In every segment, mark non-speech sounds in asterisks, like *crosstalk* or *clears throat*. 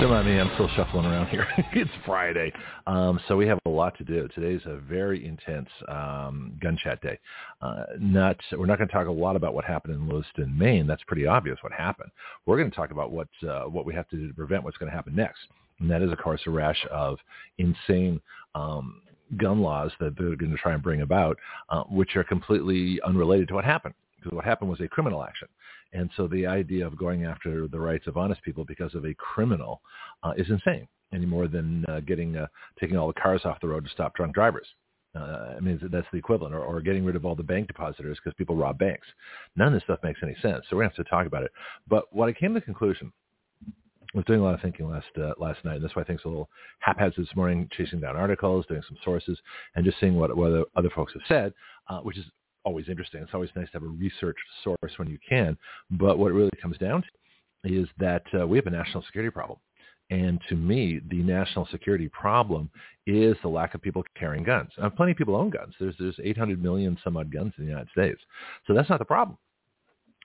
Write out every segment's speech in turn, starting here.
Don't mind me, I'm still shuffling around here. *laughs* it's Friday, um, so we have a lot to do. Today's a very intense um, gun chat day. Uh, not, we're not going to talk a lot about what happened in Lewiston, Maine. That's pretty obvious what happened. We're going to talk about what uh, what we have to do to prevent what's going to happen next, and that is, of course, a rash of insane um, gun laws that they're going to try and bring about, uh, which are completely unrelated to what happened. Because what happened was a criminal action. And so the idea of going after the rights of honest people because of a criminal uh, is insane any more than uh, getting uh, taking all the cars off the road to stop drunk drivers. Uh, I mean, that's the equivalent, or, or getting rid of all the bank depositors because people rob banks. None of this stuff makes any sense. So going have to talk about it. But what I came to the conclusion I was doing a lot of thinking last uh, last night, and that's why I think it's a little haphazard this morning, chasing down articles, doing some sources, and just seeing what, what other folks have said, uh, which is always interesting. It's always nice to have a researched source when you can. But what it really comes down to is that uh, we have a national security problem. And to me, the national security problem is the lack of people carrying guns. Now, plenty of people own guns. There's there's 800 million some odd guns in the United States. So that's not the problem.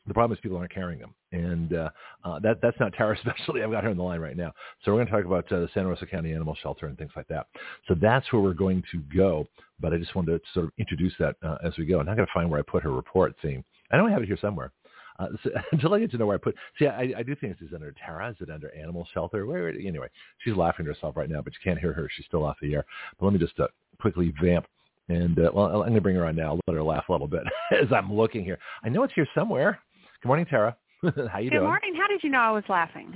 The problem is people aren't carrying them, and uh, uh, that that's not Tara *laughs* especially. I've got her on the line right now, so we're going to talk about uh, the Santa Rosa County Animal Shelter and things like that. So that's where we're going to go. But I just wanted to sort of introduce that uh, as we go. And I'm going to find where I put her report theme. I know I have it here somewhere. Uh, *laughs* so, until I get to know where I put. See, I, I do think this is under Tara. Is it under Animal Shelter? Where? Anyway, she's laughing to herself right now, but you can't hear her. She's still off the air. But let me just uh, quickly vamp. And uh, well, I'm going to bring her on now. Let her laugh a little bit *laughs* as I'm looking here. I know it's here somewhere. Good morning, Tara. *laughs* How you Good doing? Good morning. How did you know I was laughing?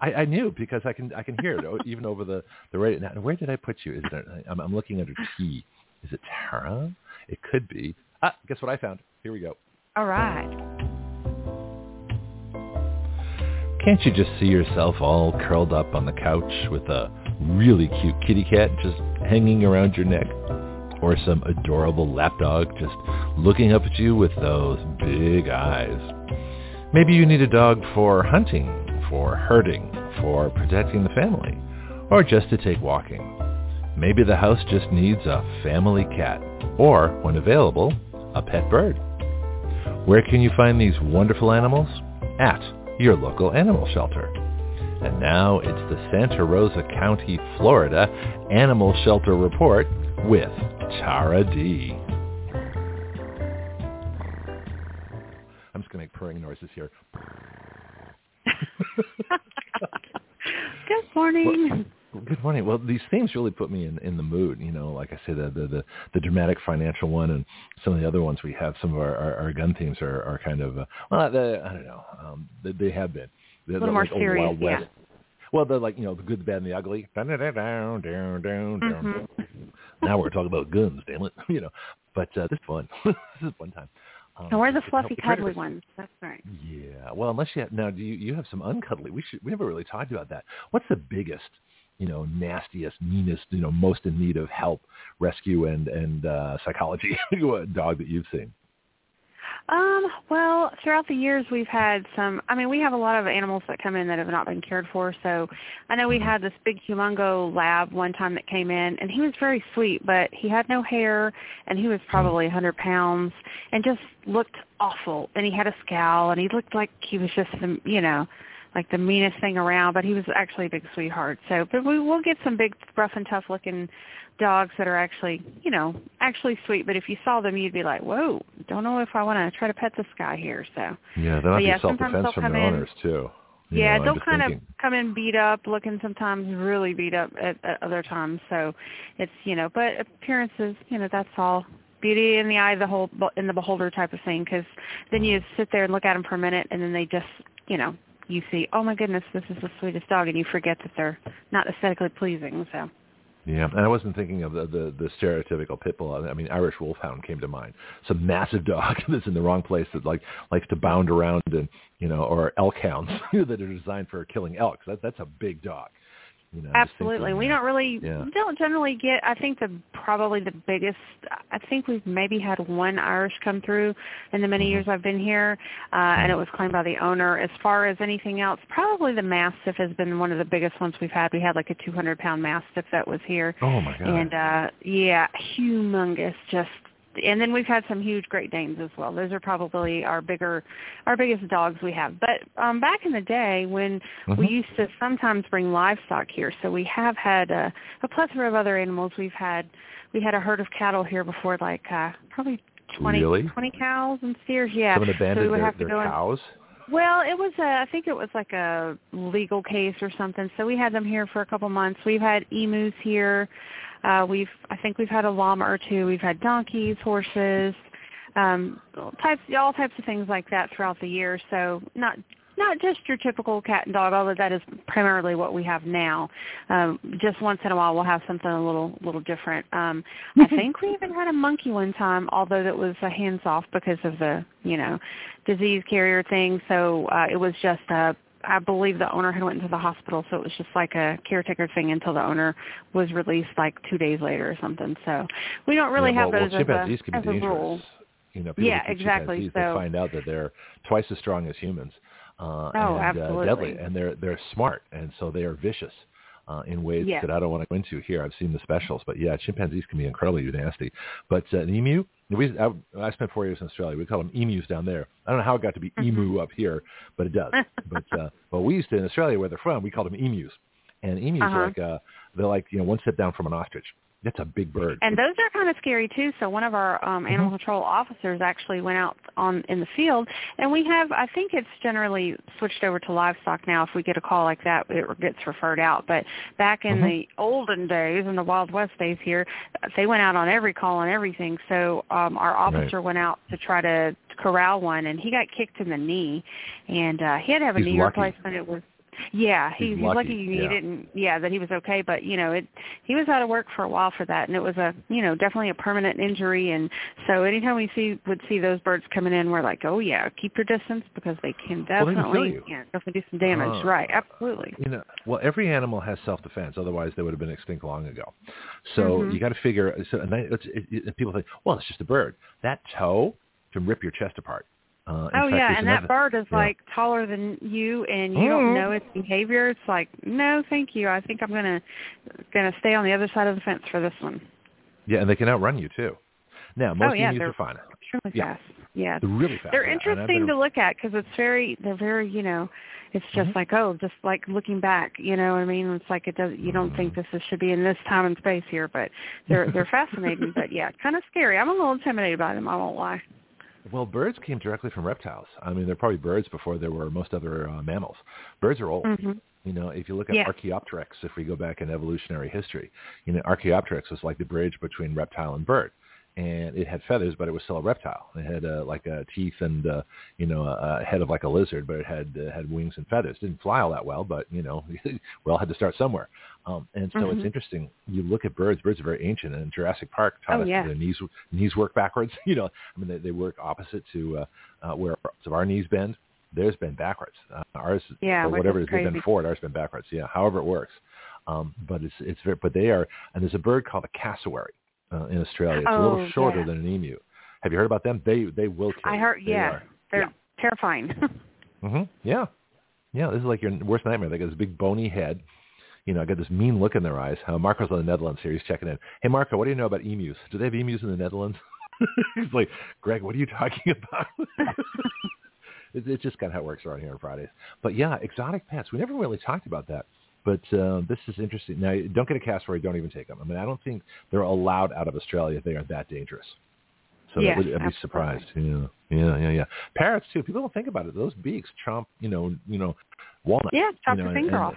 I, I knew because I can I can hear it *laughs* even over the the radio. Now, where did I put you? Is it? I'm, I'm looking under T. Is it Tara? It could be. Ah, guess what I found? Here we go. All right. Can't you just see yourself all curled up on the couch with a really cute kitty cat just hanging around your neck? Or some adorable lapdog just looking up at you with those big eyes. Maybe you need a dog for hunting, for herding, for protecting the family, or just to take walking. Maybe the house just needs a family cat, or, when available, a pet bird. Where can you find these wonderful animals? At your local animal shelter. And now it's the Santa Rosa County, Florida Animal Shelter Report with Tara D. I'm just going to make purring noises here. Good morning. Well, good morning. Well, these themes really put me in, in the mood. You know, like I say, the, the the the dramatic financial one, and some of the other ones we have. Some of our, our, our gun themes are, are kind of uh, well, the, I don't know. Um, they, they have been. They're, a little more like serious, Wild West. yeah. Well, they're like you know the good, the bad, and the ugly. Down, down, down, down, down, Mhm. Now we're talking about guns, damn it. *laughs* You know, but uh, this is fun. *laughs* this is fun time. Um, And we're the fluffy, cuddly ones. That's right. Yeah. Well, unless you have, now, do you you have some uncuddly? We should we never really talked about that. What's the biggest, you know, nastiest, meanest, you know, most in need of help, rescue, and and uh, psychology *laughs* dog that you've seen? Um, well, throughout the years we've had some I mean, we have a lot of animals that come in that have not been cared for. So I know we had this big humongo lab one time that came in and he was very sweet, but he had no hair and he was probably a hundred pounds and just looked awful and he had a scowl and he looked like he was just the you know, like the meanest thing around, but he was actually a big sweetheart. So but we will get some big rough and tough looking dogs that are actually, you know, actually sweet. But if you saw them, you'd be like, "Whoa, don't know if I want to try to pet this guy here." So Yeah, But they'll yeah, have to sometimes self-defense they'll from come their in- owners too. You yeah, know, they'll kind thinking. of come in beat up, looking sometimes really beat up at, at other times. So it's you know, but appearances, you know, that's all beauty in the eye of the whole in the beholder type of thing. Because then you sit there and look at them for a minute, and then they just, you know, you see, oh my goodness, this is the sweetest dog, and you forget that they're not aesthetically pleasing. So Yeah, and I wasn't thinking of the, the the stereotypical pit bull. I mean, Irish wolfhound came to mind. Some massive dog *laughs* that's in the wrong place that like likes to bound around and you know, or elk hounds *laughs* that are designed for killing elk. That that's a big dog. You know, Absolutely. we don't really yeah. don't generally get I think the probably the biggest I think we've maybe had one Irish come through in the many Mhm. years I've been here uh and it was claimed by the owner. As far as anything else, probably the Mastiff has been one of the biggest ones we've had. We had like a 200 pound Mastiff that was here. Oh my god. And uh yeah, humongous just and then we've had some huge Great Danes as well. Those are probably our bigger, our biggest dogs we have. But um, back in the day when we Mhm. used to sometimes bring livestock here, so we have had a, a plethora of other animals. We've had we had a herd of cattle here before, like uh, probably 20, Really? 20 cows and steers. Yeah, Someone so we would their, have to their go cows. well, it was a, I think it was like a legal case or something. So we had them here for a couple months. We've had emus here. Uh we've I think we've had a llama or two. We've had donkeys, horses, um types all types of things like that throughout the year. So not not just your typical cat and dog, although that is primarily what we have now. Um, just once in a while, we'll have something a little little different. Um, I *laughs* think we even had a monkey one time, although that was a hands off because of the you know disease carrier thing. So uh, it was just a I believe the owner had went into the hospital, so it was just like a caretaker thing until the owner was released like two days later or something. So we don't really yeah, have those well, chimpanzees as, can a, as be a dangerous. rule. You know, people Yeah, exactly, so- they find out that they're twice as strong as humans. Uh, Oh, and, absolutely. Uh, deadly, and they're they're smart, and so they are vicious uh, in ways Yes. that I don't want to go into here. I've seen the specials, but yeah, chimpanzees can be incredibly nasty. But uh, an emu, we I, I spent four years in Australia. We call them emus down there. I don't know how it got to be Mm-hmm. emu up here, but it does. *laughs* but uh, but we used to in Australia where they're from, we called them emus, and emus Uh-huh. are like uh, they're like you know one step down from an ostrich. That's a big bird. And those are kind of scary too. So one of our um, animal Mm-hmm. control officers actually went out on in the field, and we have. I think it's generally switched over to livestock now. If we get a call like that, it gets referred out. But back in Mhm. the olden days, in the Wild West days here, they went out on every call and everything. So um, our officer went out to try to corral one, and he got kicked in the knee, and uh, he had to have a He's knee lucky. replacement. It was yeah, he, He's he's lucky, lucky, he yeah. didn't. Yeah, that he was okay, but you know, it he was out of work for a while for that, and it was a you know definitely a permanent injury. And so anytime we see would see those birds coming in, we're like, oh yeah, keep your distance because they can Well, they definitely yeah, definitely do some damage. Uh, right, absolutely. You know, well, every animal has self-defense. Otherwise, they would have been extinct long ago. So Mhm. you got to figure. So and that- it's, it, it, people think, well, it's just a bird. That toe can rip your chest apart. Uh, Oh fact, yeah, and another- that bird is yeah. like taller than you, and you Mhm. don't know its behavior. It's like, no, thank you. I think I'm gonna gonna stay on the other side of the fence for this one. Yeah, and they can outrun you too. Now, most Oh, yeah, they're- are fine. Extremely Yeah. fast. Yeah, They're really fast. they're yeah, and I've interesting to look at because it's very they're very you know it's just Mhm. like oh just like looking back you know what I mean it's like it does you don't think this is, should be in this time and space here but they're they're *laughs* fascinating but yeah kind of scary I'm a little intimidated by them I won't lie Well, birds came directly from reptiles. I mean, they're probably birds before there were most other uh, mammals. Birds are old. hmm You know, if you look at Yeah. Archaeopteryx, if we go back in evolutionary history, you know, Archaeopteryx was like the bridge between reptile and bird. And it had feathers, but it was still a reptile. It had uh, like uh, teeth and uh, you know a a head of like a lizard, but it had uh, had wings and feathers. Didn't fly all that well, but you know *laughs* we all had to start somewhere. Um, and so it's Mhm. interesting. You look at birds; birds are very ancient. And Jurassic Park taught Oh, us yeah. their knees knees work backwards. *laughs* You know, I mean they, they work opposite to uh, uh, where so our knees bend. Theirs bend backwards. Uh, ours, Yeah, which whatever it is, they bend forward. Ours bend backwards. Yeah, however it works. Um, but it's it's very, but they are, and there's a bird called a cassowary uh, in Australia. It's a Oh, little shorter yeah. than an emu. Have you heard about them? They they will kill. I heard They yeah are. they're Yeah. terrifying *laughs* hmm Yeah. Yeah, this is like your worst nightmare. They got this big bony head. You know, I got this mean look in their eyes. Uh, Marco's in the Netherlands here. He's checking in. Hey, Marco, what do you know about emus? Do they have emus in the Netherlands? *laughs* He's like, Greg, what are you talking about? *laughs* it, it's just kind of how it works around here on Fridays. But yeah, exotic pets. We never really talked about that. But uh, this is interesting. Now, don't get a cassowary. Don't even take them. I mean, I don't think they're allowed out of Australia. They are that dangerous. So Yes, that would, I'd be surprised. Yeah, yeah, yeah, yeah. Parrots too. People don't think about it. Those beaks chomp, you know, you know, walnut. yeah chop you know, your finger and- off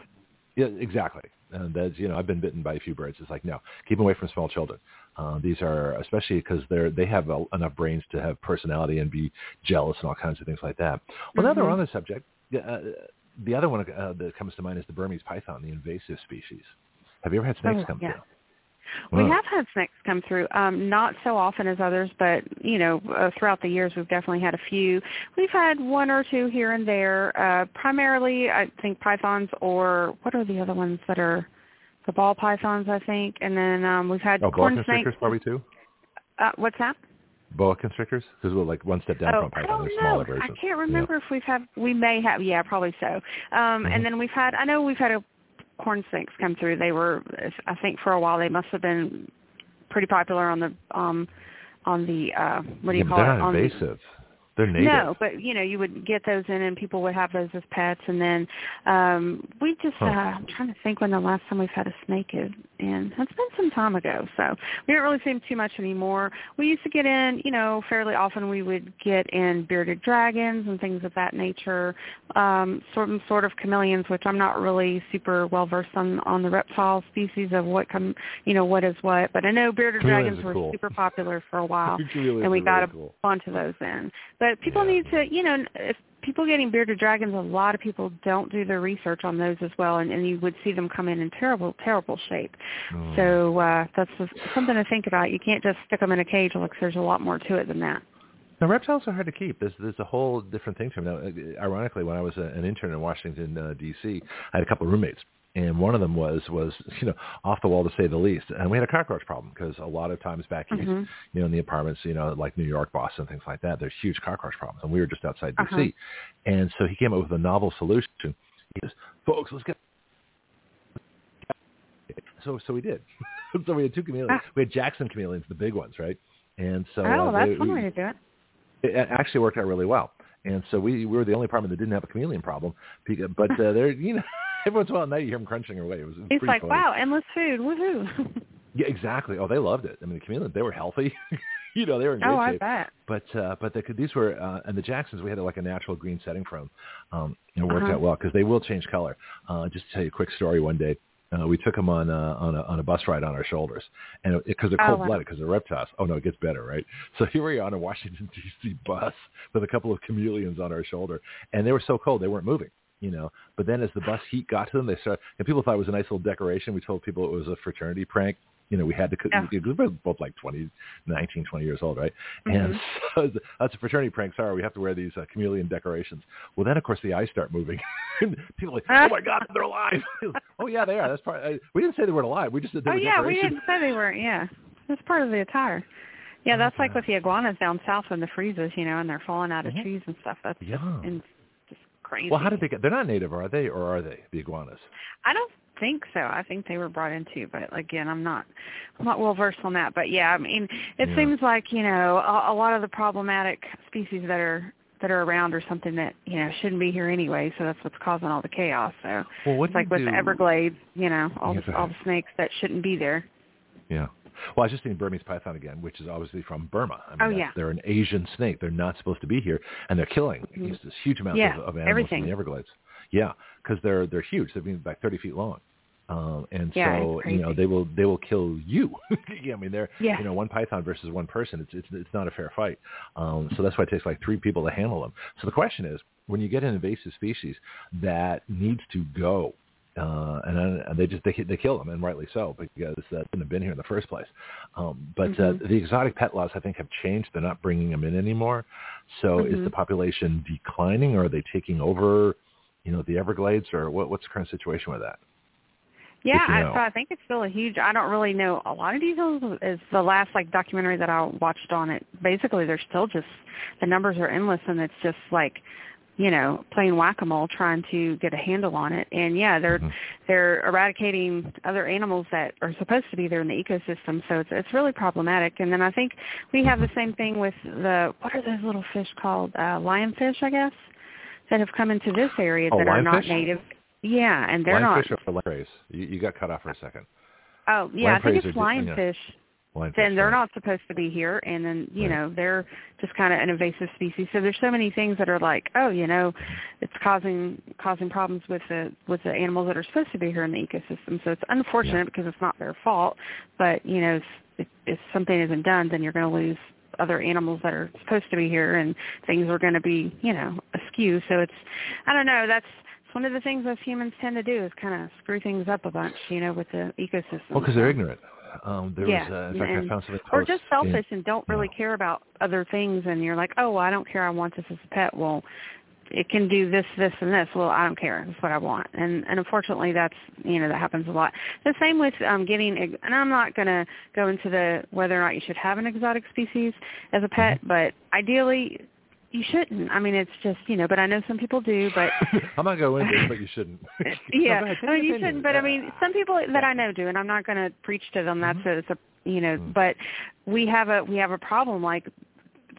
Yeah, exactly. And that's you know, I've been bitten by a few birds. It's like no, keep away from small children. Uh, these are especially because they're they have a, enough brains to have personality and be jealous and all kinds of things like that. Well, now they're Mhm. on the subject. Uh, the other one uh, that comes to mind is the Burmese python, the invasive species. Have you ever had snakes Oh, come yeah. through? We have had snakes come through, um, not so often as others, but you know, uh, throughout the years we've definitely had a few. We've had one or two here and there. Uh, primarily, I think pythons or what are the other ones that are the ball pythons, I think, and then um, we've had oh, corn snakes. probably too. Uh, what's that? Boa constrictors, because we're like one step down oh, from python. They're smaller versions. I can't remember if we've had. We may have. Yeah, probably so. Um, Mhm. And then we've had. I know we've had a corn snakes come through. They were. I think for a while they must have been pretty popular on the um on the uh what do you yeah, call it on the invasive. They're native. No, but you know, you would get those in, and people would have those as pets. And then um we just, Huh. uh, I'm trying to think when the last time we've had a snake is, and that's been some time ago. So we don't really see them too much anymore. We used to get in, you know, fairly often. We would get in bearded dragons and things of that nature, um, sort of sort of chameleons, which I'm not really super well versed on on the reptile species of what come, you know, what is what. But I know bearded Chameleons dragons were cool. super popular for a while *laughs* and we got really a cool. bunch of those in. But people Yeah. need to, you know, if people getting bearded dragons, a lot of people don't do their research on those as well, and, and you would see them come in in terrible, terrible shape. Mm. So uh, that's something to think about. You can't just stick them in a cage. Like there's a lot more to it than that. Now, reptiles are hard to keep. There's there's a whole different thing to them. Now, uh, ironically, when I was a, an intern in Washington uh, D.C., I had a couple of roommates, and one of them was was you know off the wall to say the least. And we had a cockroach problem because a lot of times back east, Mhm. you know, in the apartments, you know, like New York, Boston, things like that, there's huge cockroach problems, and we were just outside D.C. Uh-huh. And so he came up with a novel solution. He goes, "Folks, let's get." *laughs* So so we did. *laughs* so we had two chameleons. Ah. We had Jackson chameleons, the big ones, right? And so oh, uh, that's they- one we- way to do it. it actually worked out really well. And so we, we were the only apartment that didn't have a chameleon problem. But uh, there, you know, *laughs* every once in a while at night you hear them crunching away. It was, it was It's like, funny. wow, endless food, woohoo! *laughs* Yeah, exactly. Oh, they loved it. I mean, the chameleons, they were healthy. *laughs* you know, they were in great oh, I shape. bet. But uh, but the, these were uh, and the Jacksons we had like a natural green setting from. Um, and it worked Uh-huh. out well because they will change color. Uh, just to tell you a quick story. One day uh, we took them on uh, on a on a bus ride on our shoulders, and because they're Oh, cold blooded because they're reptiles. Oh no, it gets better, right? So *laughs* here we are on a Washington D.C. bus with a couple of chameleons on our shoulder, and they were so cold they weren't moving. You know, but then as the bus heat got to them, they started, and people thought it was a nice little decoration. We told people it was a fraternity prank. You know, we had to, Yeah. we were both like 20, 19, 20 years old, right? Mhm. And *laughs* so that's a fraternity prank. Sorry, we have to wear these uh, chameleon decorations. Well, then of course the eyes start moving. *laughs* and people are like, oh my God, they're alive. *laughs* oh yeah, they are. That's part. Uh, we didn't say they weren't alive. We just said they Oh were yeah, we didn't say they weren't, Yeah, that's part of the attire. Yeah, that's like with the iguanas down south in the freezes, you know, and they're falling out of Mhm. trees and stuff. That's Yeah. in, crazy. Well, how did they get? They're not native, are they? Or are they the iguanas? I don't think so. I think they were brought in too, but again, I'm not I'm not well versed on that. But yeah, I mean, it Yeah. seems like you know a, a lot of the problematic species that are that are around or something that you know shouldn't be here anyway. So that's what's causing all the chaos. So Well, it's like with do? the Everglades, you know, all Yeah, the, all the snakes that shouldn't be there. Yeah. Well, I was just seeing Burmese python again, which is obviously from Burma. I mean, Oh, yeah. They're an Asian snake. They're not supposed to be here, and they're killing Mhm. this huge amount Yeah, of, of animals everything. in the Everglades. Yeah, because they're they're huge. They're being like 30 feet long. Um, and Yeah, so you know they will they will kill you. *laughs* yeah, I mean they're Yeah. you know one python versus one person. It's it's it's not a fair fight. Um, so that's why it takes like three people to handle them. So the question is, when you get an invasive species that needs to go, uh, and, and they just they they kill them, and rightly so because uh, they shouldn't have been here in the first place. Um, but Mhm. uh, the exotic pet laws, I think, have changed. They're not bringing them in anymore. So is Mhm. the population declining, or are they taking over? You know, the Everglades, or what, what's the current situation with that? Yeah, you I, so I think it's still a huge. I don't really know a lot of details. Is the last like documentary that I watched on it. Basically, they're still just the numbers are endless, and it's just like, you know, playing whack-a-mole trying to get a handle on it. And yeah, they're Mhm. they're eradicating other animals that are supposed to be there in the ecosystem. So it's it's really problematic. And then I think we have the same thing with the what are those little fish called uh, lionfish, I guess, that have come into this area Oh, that are not lionfish? native. Yeah, and they're not Lionfish or lampreys? You, you got cut off for a second. Oh, yeah, I think it's lionfish. Lionfish, Then they're not supposed to be here, and then you Right. know they're just kind of an invasive species. So there's so many things that are like, oh, you know, it's causing causing problems with the with the animals that are supposed to be here in the ecosystem. So it's unfortunate Yeah. because it's not their fault, but you know, if, if something isn't done, then you're going to lose other animals that are supposed to be here, and things are going to be, you know, askew. So it's, I don't know, that's one of the things us humans tend to do is kind of screw things up a bunch, you know, with the ecosystem. Well, because they're ignorant. Um, there Yeah, was, uh, in fact, and- I found something. or just selfish and don't really Yeah. care about other things and you're like oh well, i don't care i want this as a pet well it can do this, this, and this. Well, I don't care. That's what I want. And and unfortunately, that's you know that happens a lot. The same with um, getting. And I'm not going to go into the whether or not you should have an exotic species as a pet, Mm-hmm. but ideally. You shouldn't. I mean, it's just you know, but I know some people do. But *laughs* I'm not going into it, but you shouldn't. *laughs* yeah, *laughs* No, go ahead, take I mean, you shouldn't. But I mean, some people that I know do, and I'm not going to preach to them. That's Mhm. a, it's a you know. Mm. But we have a we have a problem like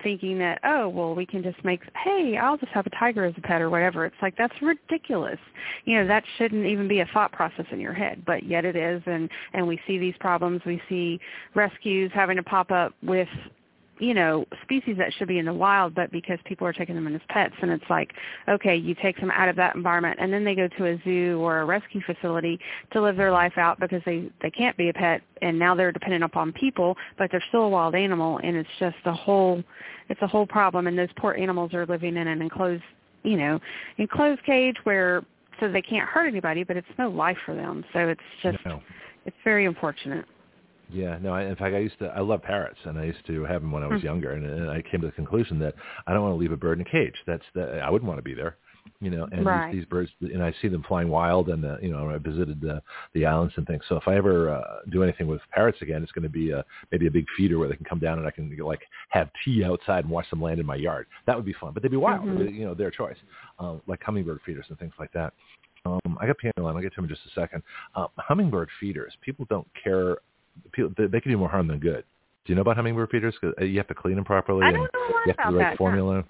thinking that oh well we can just make hey I'll just have a tiger as a pet or whatever. It's like that's ridiculous. You know that shouldn't even be a thought process in your head, but yet it is. And and we see these problems. We see rescues having to pop up with you know, species that should be in the wild, but because people are taking them in as pets, and it's like, okay, you take them out of that environment, and then they go to a zoo or a rescue facility to live their life out because they they can't be a pet, and now they're dependent upon people, but they're still a wild animal, and it's just a whole, it's a whole problem, and those poor animals are living in an enclosed, you know, enclosed cage where so they can't hurt anybody, but it's no life for them, so it's just, No. it's very unfortunate. Yeah, no. I, in fact, I used to. I love parrots, and I used to have them when I was Mhm. younger. And, and I came to the conclusion that I don't want to leave a bird in a cage. That's the. I wouldn't want to be there. You know, and Right. these, these birds, and I see them flying wild, and uh, you know, I visited the the islands and things. So if I ever uh, do anything with parrots again, it's going to be a, maybe a big feeder where they can come down and I can like have tea outside and watch them land in my yard. That would be fun, but they'd be wild. Mhm. You know, their choice, um, like hummingbird feeders and things like that. Um, I got piano line. I'll get to them in just a second. Uh, hummingbird feeders. People don't care people they, they can do more harm than good. Do you know about hummingbird feeders? 'Cause, uh, you have to clean them properly. I don't know a lot you have to about the right that. formula.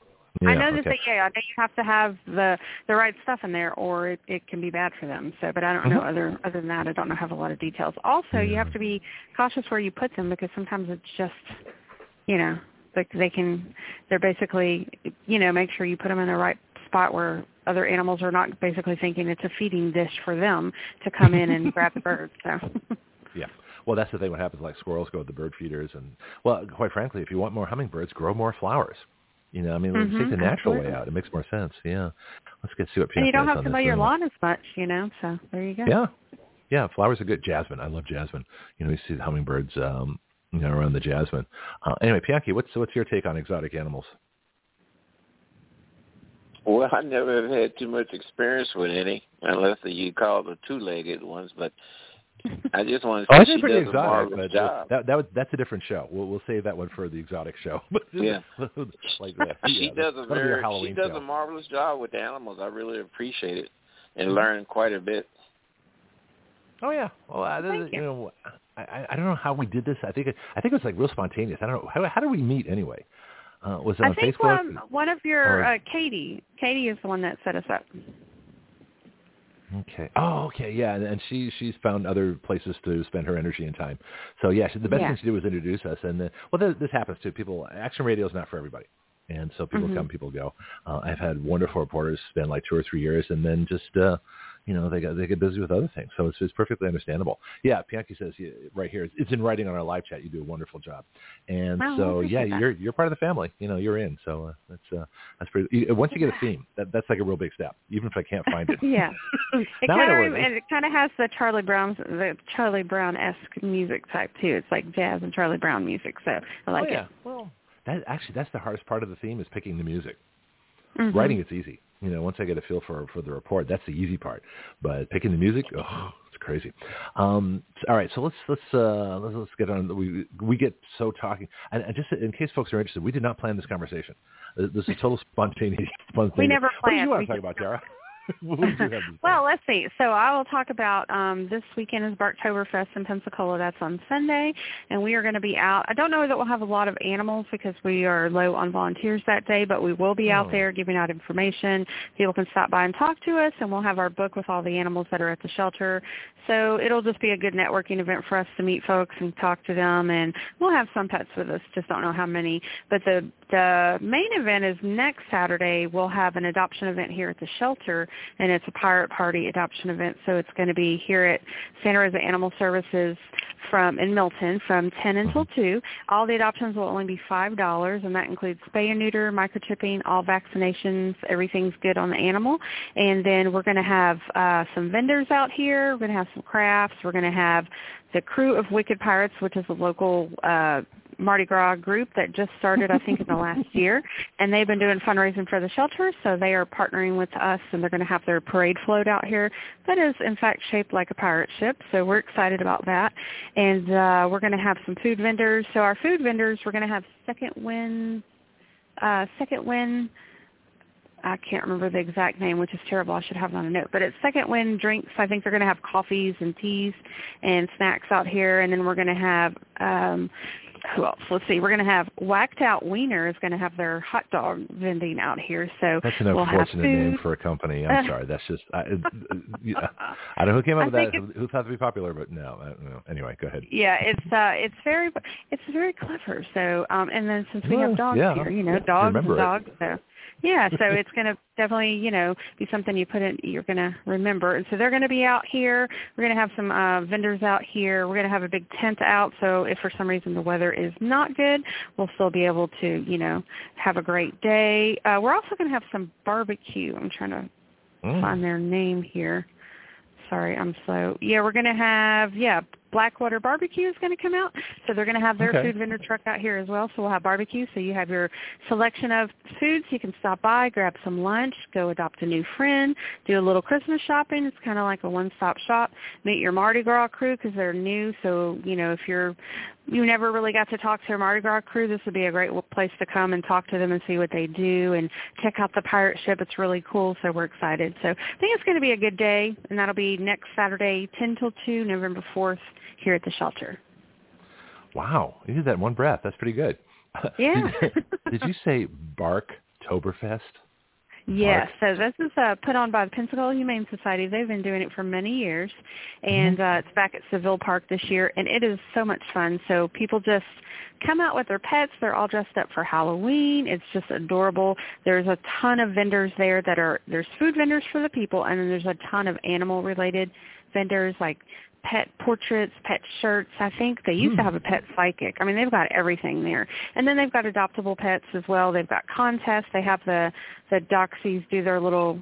I Yeah, know that okay. they, yeah, I know you have to have the the right stuff in there, or it, it can be bad for them. So, but I don't know Mhm. other other than that. I don't know have a lot of details. Also, you have to be cautious where you put them because sometimes it's just, you know, like they can, they're basically, you know, make sure you put them in the right spot where other animals are not basically thinking it's a feeding dish for them to come in and *laughs* grab the bird. So, Yeah. Well, that's the thing. What happens? Like squirrels go with the bird feeders, and well, quite frankly, if you want more hummingbirds, grow more flowers. You know, I mean, let's take the natural way out. It makes more sense. Yeah. Let's get see what and you don't have to mow your one. lawn as much, you know. So there you go. Yeah. Yeah, flowers are good. Jasmine, I love jasmine. You know, you see the hummingbirds, um, you know, around the jasmine. Uh, anyway, Bianchi, what's what's your take on exotic animals? Well, I never have had too much experience with any, unless you call the two-legged ones. But I just want to Oh, say I she think pretty does a exotic, marvelous but uh, job. that that was, that's a different show. We'll we'll save that one for the exotic show. *laughs* Yeah. *laughs* like that. *laughs* she yeah, does a that'll very she does show. a marvelous job with the animals. I really appreciate it Mm-hmm. and learn quite a bit. Oh yeah. Well, I, Thank you you. know, I I- I don't know how we did this. I think it, I think it was like real spontaneous. I don't know how how did we meet anyway. Uh, was it I on think Facebook? um, one of your Or- uh, Katie, Katie is the one that set us up. Okay. Oh, okay. Yeah, and, and she she's found other places to spend her energy and time. So yeah, she, the best Yeah. thing she did was introduce us. And uh, well, this, this happens too. People, action radio is not for everybody, and so people Mhm. come, people go. Uh, I've had wonderful reporters spend like two or three years, and then just uh, you know they get, they get busy with other things. So it's, it's perfectly understandable. Yeah, Bianchi says yeah, right here. It's in writing on our live chat. You do a wonderful job, and Oh, I so yeah, that. you're you're part of the family. You know, you're in. So uh, that's uh, that's pretty. Once you get a theme, that, that's like a real big step. Even if I can't find it. *laughs* yeah. It kind of where it is. and it kind of has the Charlie Brown the Charlie Brown esque music type too. It's like jazz and Charlie Brown music, so I like oh, yeah. it. Well, that actually that's the hardest part of the theme is picking the music. Mhm. Writing it's easy. You know, once I get a feel for for the report, that's the easy part. But picking the music, oh, it's crazy. Um, all right, so let's let's uh, let's, let's get on. We we get so talking, and, and just in case folks are interested, we did not plan this conversation. This is total *laughs* spontaneous. spontaneous. We never planned. What did you want We to talk just- about, Tara? *laughs* what did you have to say? Well, let's see. So I will talk about um, this weekend is Barktoberfest in Pensacola. That's on Sunday, and we are going to be out. I don't know that we'll have a lot of animals because we are low on volunteers that day, but we will be Oh. out there giving out information. People can stop by and talk to us, and we'll have our book with all the animals that are at the shelter. So it'll just be a good networking event for us to meet folks and talk to them, and we'll have some pets with us. Just don't know how many. But the the main event is next Saturday. We'll have an adoption event here at the shelter and it's a pirate party adoption event. So it's going to be here at Santa Rosa Animal Services from in Milton from 10 until 2. All the adoptions will only be $5 and that includes spay and neuter, microchipping, all vaccinations, everything's good on the animal. And then we're going to have uh, some vendors out here. We're going to have some crafts. We're going to have the crew of Wicked Pirates, which is a local uh, Mardi Gras group that just started, I think, in the last *laughs* year, and they've been doing fundraising for the shelter. So they are partnering with us, and they're going to have their parade float out here. That is, in fact, shaped like a pirate ship. So we're excited about that, and uh, we're going to have some food vendors. So our food vendors, we're going to have Second Wind, uh, Second Wind I can't remember the exact name, which is terrible. I should have it on a note. But it's Second Wind Drinks. I think they're going to have coffees and teas and snacks out here, and then we're going to have um, who else? Let's see. We're going to have Whacked Out Wiener is going to have their hot dog vending out here. So that's an we'll unfortunate name for a company. I'm *laughs* sorry. That's just I, yeah. I don't know who came up with that. Who, thought to be popular, but no, no. Anyway, go ahead. Yeah, it's uh, it's very it's very clever. So um, and then since we well, have dogs yeah, here, you know, dogs and dogs. It. So yeah, so it's going to definitely, you know, be something you put in, you're going to remember. And so they're going to be out here. We're going to have some uh, vendors out here. We're going to have a big tent out. So if for some reason the weather is not good, we'll still be able to, you know, have a great day. Uh, we're also going to have some barbecue. I'm trying to mm. find their name here. Sorry, I'm slow. Yeah, we're going to have, yeah, Blackwater Barbecue is going to come out. So they're going to have their okay. food vendor truck out here as well. So we'll have barbecue. So you have your selection of foods. You can stop by, grab some lunch, go adopt a new friend, do a little Christmas shopping. It's kind of like a one-stop shop. Meet your Mardi Gras crew because they're new. So, you know, if you're you never really got to talk to a Mardi Gras crew, this would be a great place to come and talk to them and see what they do and check out the pirate ship. It's really cool, so we're excited. So I think it's going to be a good day, and that'll be next Saturday, 10 till 2, November 4th here at the shelter. Wow, you did that in one breath. That's pretty good. *laughs* Yeah. did, did you say Barktoberfest? Yes, so this is uh, put on by the Pensacola Humane Society. They've been doing it for many years, and mm-hmm. uh, it's back at Seville Park this year, and it is so much fun. So people just come out with their pets. They're all dressed up for Halloween. It's just adorable. There's a ton of vendors there that are there's food vendors for the people, and then there's a ton of animal related vendors like pet portraits, pet shirts. I think they used mm. to hmm. have a pet psychic. I mean, they've got everything there. And then they've got adoptable pets as well. They've got contests. They have the the doxies do their little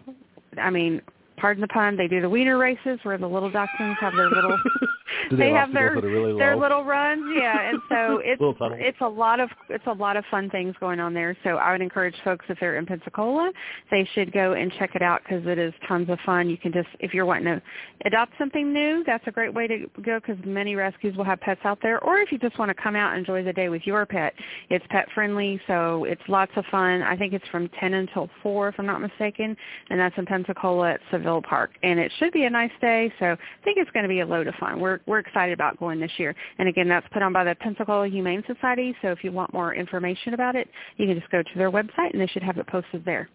I mean, pardon the pun, they do the wiener races where the little dachshunds have their little *laughs* they, they have their really their little runs, yeah. And so *laughs* it's it's a lot of it's a lot of fun things going on there. So I would encourage folks if they're in Pensacola, they should go and check it out because it is tons of fun. You can just if you're wanting to adopt something new, that's a great way to go because many rescues will have pets out there. Or if you just want to come out and enjoy the day with your pet, it's pet friendly, so it's lots of fun. I think it's from 10 until 4 if I'm not mistaken, and that's in Pensacola at Seville Park. And it should be a nice day, so I think it's going to be a load of fun. We're we're excited about going this year. And again, that's put on by the Pensacola Humane Society. So if you want more information about it, you can just go to their website, and they should have it posted there.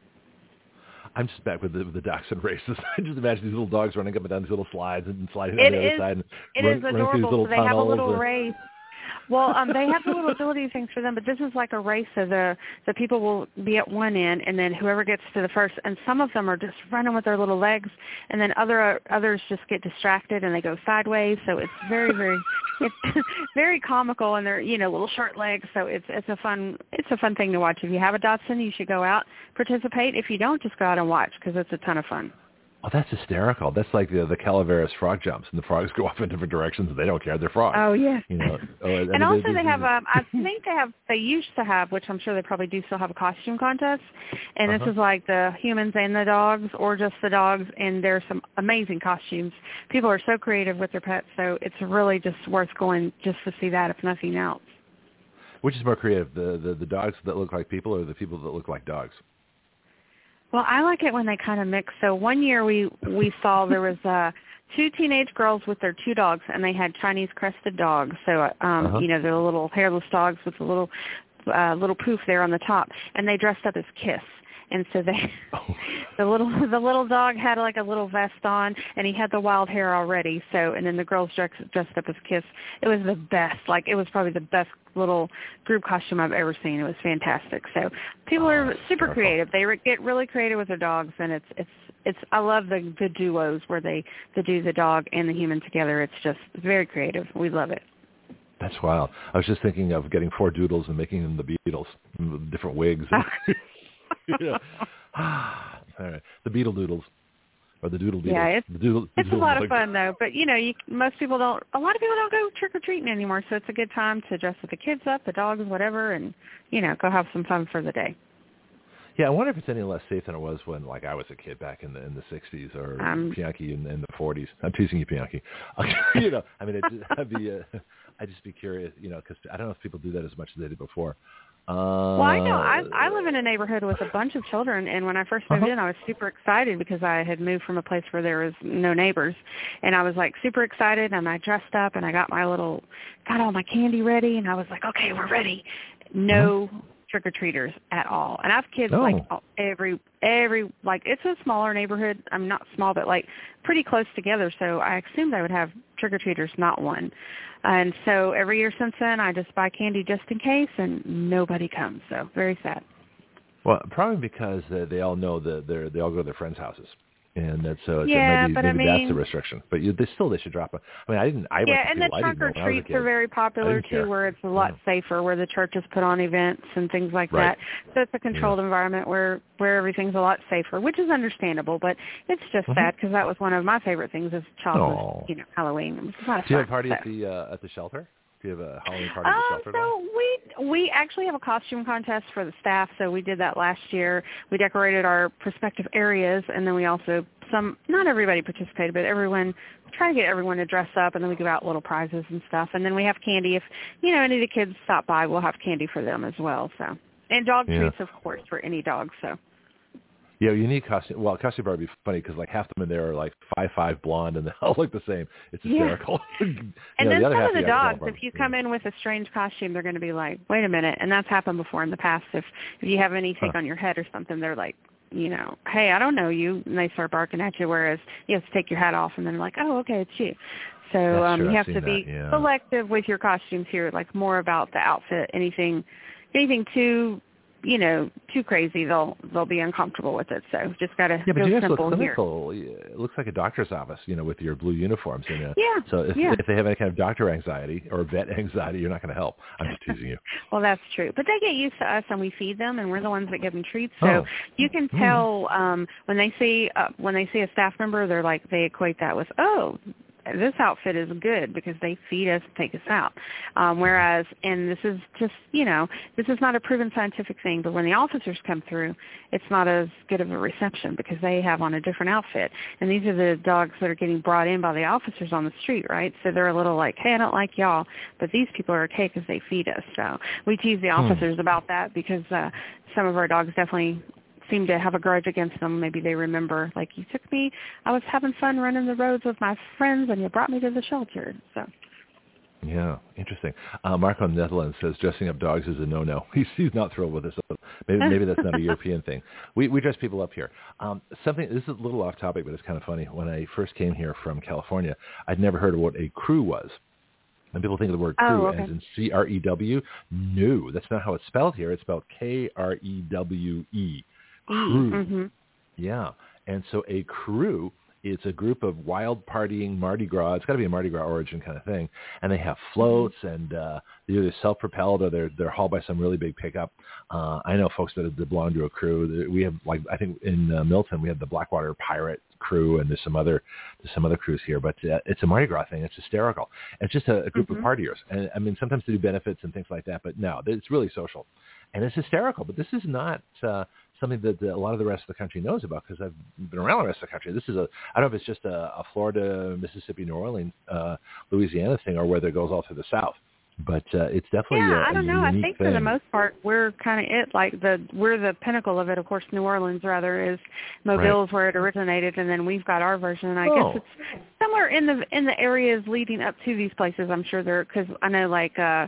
I'm just back with the, with the dachshund races. *laughs* I just imagine these little dogs running up and down these little slides and sliding it on the is, other side. And it run, is adorable. so they have a little race well, um, they have the little ability things for them, but this is like a race. So the the people will be at one end, and then whoever gets to the first. And some of them are just running with their little legs, and then other others just get distracted and they go sideways. So it's very very *laughs* it's very comical, and they're you know little short legs. So it's it's a fun it's a fun thing to watch. If you have a Dachshund, you should go out participate. If you don't, just go out and watch because it's a ton of fun. Oh, that's hysterical. That's like the the Calaveras frog jumps, and the frogs go *laughs* off in different directions, and they don't care. They're frogs. Oh yeah. You know. Oh, and, and also they, they have. Um, I *laughs* think they have. They used to have, which I'm sure they probably do still have a costume contest, and uh-huh. this is like the humans and the dogs, or just the dogs. And there's some amazing costumes. People are so creative with their pets, so it's really just worth going just to see that, if nothing else. Which is more creative, the the, the dogs that look like people, or the people that look like dogs? Well, I like it when they kind of mix. So one year we we saw there was uh two teenage girls with their two dogs and they had Chinese crested dogs. So um uh-huh. you know, they're little hairless dogs with a little uh little poof there on the top and they dressed up as Kiss and so they oh. *laughs* the little the little dog had like a little vest on and he had the wild hair already. So and then the girls dressed dressed up as kiss. It was the best. Like it was probably the best little group costume i've ever seen. It was fantastic. So people oh, are super wonderful. creative. They re- get really creative with their dogs and it's it's it's i love the the duos where they they do the dog and the human together. It's just very creative. We love it. That's wild. I was just thinking of getting four doodles and making them the Beatles, different wigs. *laughs* *laughs* *laughs* yeah. *sighs* All right. The Beetle Doodles. or the doodle Yeah, it's the doodle, the it's a doodle lot of fun though. But you know, you most people don't. A lot of people don't go trick or treating anymore, so it's a good time to dress the kids up, the dogs, whatever, and you know, go have some fun for the day. Yeah, I wonder if it's any less safe than it was when, like, I was a kid back in the in the '60s or Um, Bianchi in, in the '40s. I'm teasing you, Bianchi. *laughs* you know, I mean, it, I'd be, uh, *laughs* I'd just be curious, you know, because I don't know if people do that as much as they did before. Uh, Well, I know. I I live in a neighborhood with a bunch of children, and when I first moved Uh-huh. in, I was super excited because I had moved from a place where there was no neighbors, and I was like super excited, and I dressed up, and I got my little, got all my candy ready, and I was like, okay, we're ready. No trick or treaters at all, and I have kids like Oh. all- every every like it's a smaller neighborhood. I'm not small, but like pretty close together, so I assumed I would have trick or treaters, not one. And so every year since then, I just buy candy just in case, and nobody comes. So very sad. Well, probably because uh, they all know that they're they all go to their friends' houses, and that's so. Yeah, maybe, but I maybe that's the restriction. But you, they still they should drop. A, I mean, I didn't. I yeah, and the trunk or when I was a treats are very popular didn't care. too, where it's a lot Yeah. safer, where the churches put on events and things like Right. that. So it's a controlled environment where where everything's a lot safer, which is understandable. But it's just Mhm. sad because that was one of my favorite things as a child, was, you know, Halloween. It was a lot of Do you fun. have a party so. at the uh, at the shelter? Do you have a Halloween party Um, the shelter? at all? so we we actually have a costume contest for the staff. So we did that last year. We decorated our prospective areas, and then we also some not everybody participated, but everyone try to get everyone to dress up, and then we give out little prizes and stuff. And then we have candy. If you know any of the kids stop by, we'll have candy for them as well. So and dog Yeah. treats, of course, for any dog. So Yeah, you need costume. Well, costume party would be funny because like half of them in there are like five five blonde and they all *laughs* look the same. It's Yeah. hysterical. *laughs* And know, then the other some half of the have dogs, if you come in with a strange costume, they're going to be like, "Wait a minute!" And that's happened before in the past. If if you have anything Huh. on your head or something, they're like, you know, "Hey, I don't know you," and they start barking at you. Whereas you have to take your hat off, and then like, "Oh, okay, it's you." So um, you I've to be that, yeah. selective with your costumes here, like more about the outfit. Anything, anything too, you know, too crazy, they'll they'll be uncomfortable with it. So just got to Yeah, but you guys look simple here. clinical. Yeah, It looks like a doctor's office, you know, with your blue uniforms. And, uh, Yeah, So if, yeah. if they have any kind of doctor anxiety or vet *laughs* anxiety, you're not going to help. I'm just teasing you. *laughs* Well, that's true. But they get used to us, and we feed them, and we're the ones that give them treats. So Oh. you can Hmm. tell um, when they see uh, when they see a staff member, they're like they equate that with oh. This outfit is good because they feed us, and take us out. Um, whereas, and this is just, you know, this is not a proven scientific thing, but when the officers come through, it's not as good of a reception because they have on a different outfit. And these are the dogs that are getting brought in by the officers on the street, right? So they're a little like, hey, I don't like y'all, but these people are okay because they feed us. So we tease the Hmm. officers about that because uh, some of our dogs definitely seem to have a grudge against them. Maybe they remember, like, you took me, I was having fun running the roads with my friends, and you brought me to the shelter. So Yeah, interesting. Uh, the Netherlands says dressing up dogs is a no-no. *laughs* He's, he's not thrilled with this. Maybe, maybe that's not a European *laughs* thing. We, we dress people up here. Um, something. This is a little off topic, but it's kind of funny. When I first came here from California, I'd never heard of what a crew was. And people think of the word Oh, crew okay. as in C-R-E-W. No, that's not how it's spelled here. It's spelled K-R-E-W-E. Crew. hmm Yeah. And so a crew is a group of wild partying Mardi Gras. It's got to be a Mardi Gras origin kind of thing. And they have floats and uh, they're either self-propelled or they're, they're hauled by some really big pickup. Uh, I know folks that, belong to a crew. We have like, I think in uh, Milton, we have the Blackwater Pirate crew and there's some other, there's some other crews here, but uh, it's a Mardi Gras thing. It's hysterical. It's just a, a group Mhm. of partiers. And I mean, sometimes they do benefits and things like that, but no, it's really social and it's hysterical. But this is not uh, something that a lot of the rest of the country knows about because I've been around the rest of the country. This is a I don't know if it's just a, a Florida, Mississippi, New Orleans, uh, Louisiana thing, or whether it goes all through the South. But uh, it's definitely yeah, a, I don't know. I think thing. for the most part, we're kind of it. Like the we're the pinnacle of it. Of course, New Orleans rather is Mobile is where it originated, and then we've got our version. And I Oh. guess it's somewhere in the in the areas leading up to these places. I'm sure there because I know like uh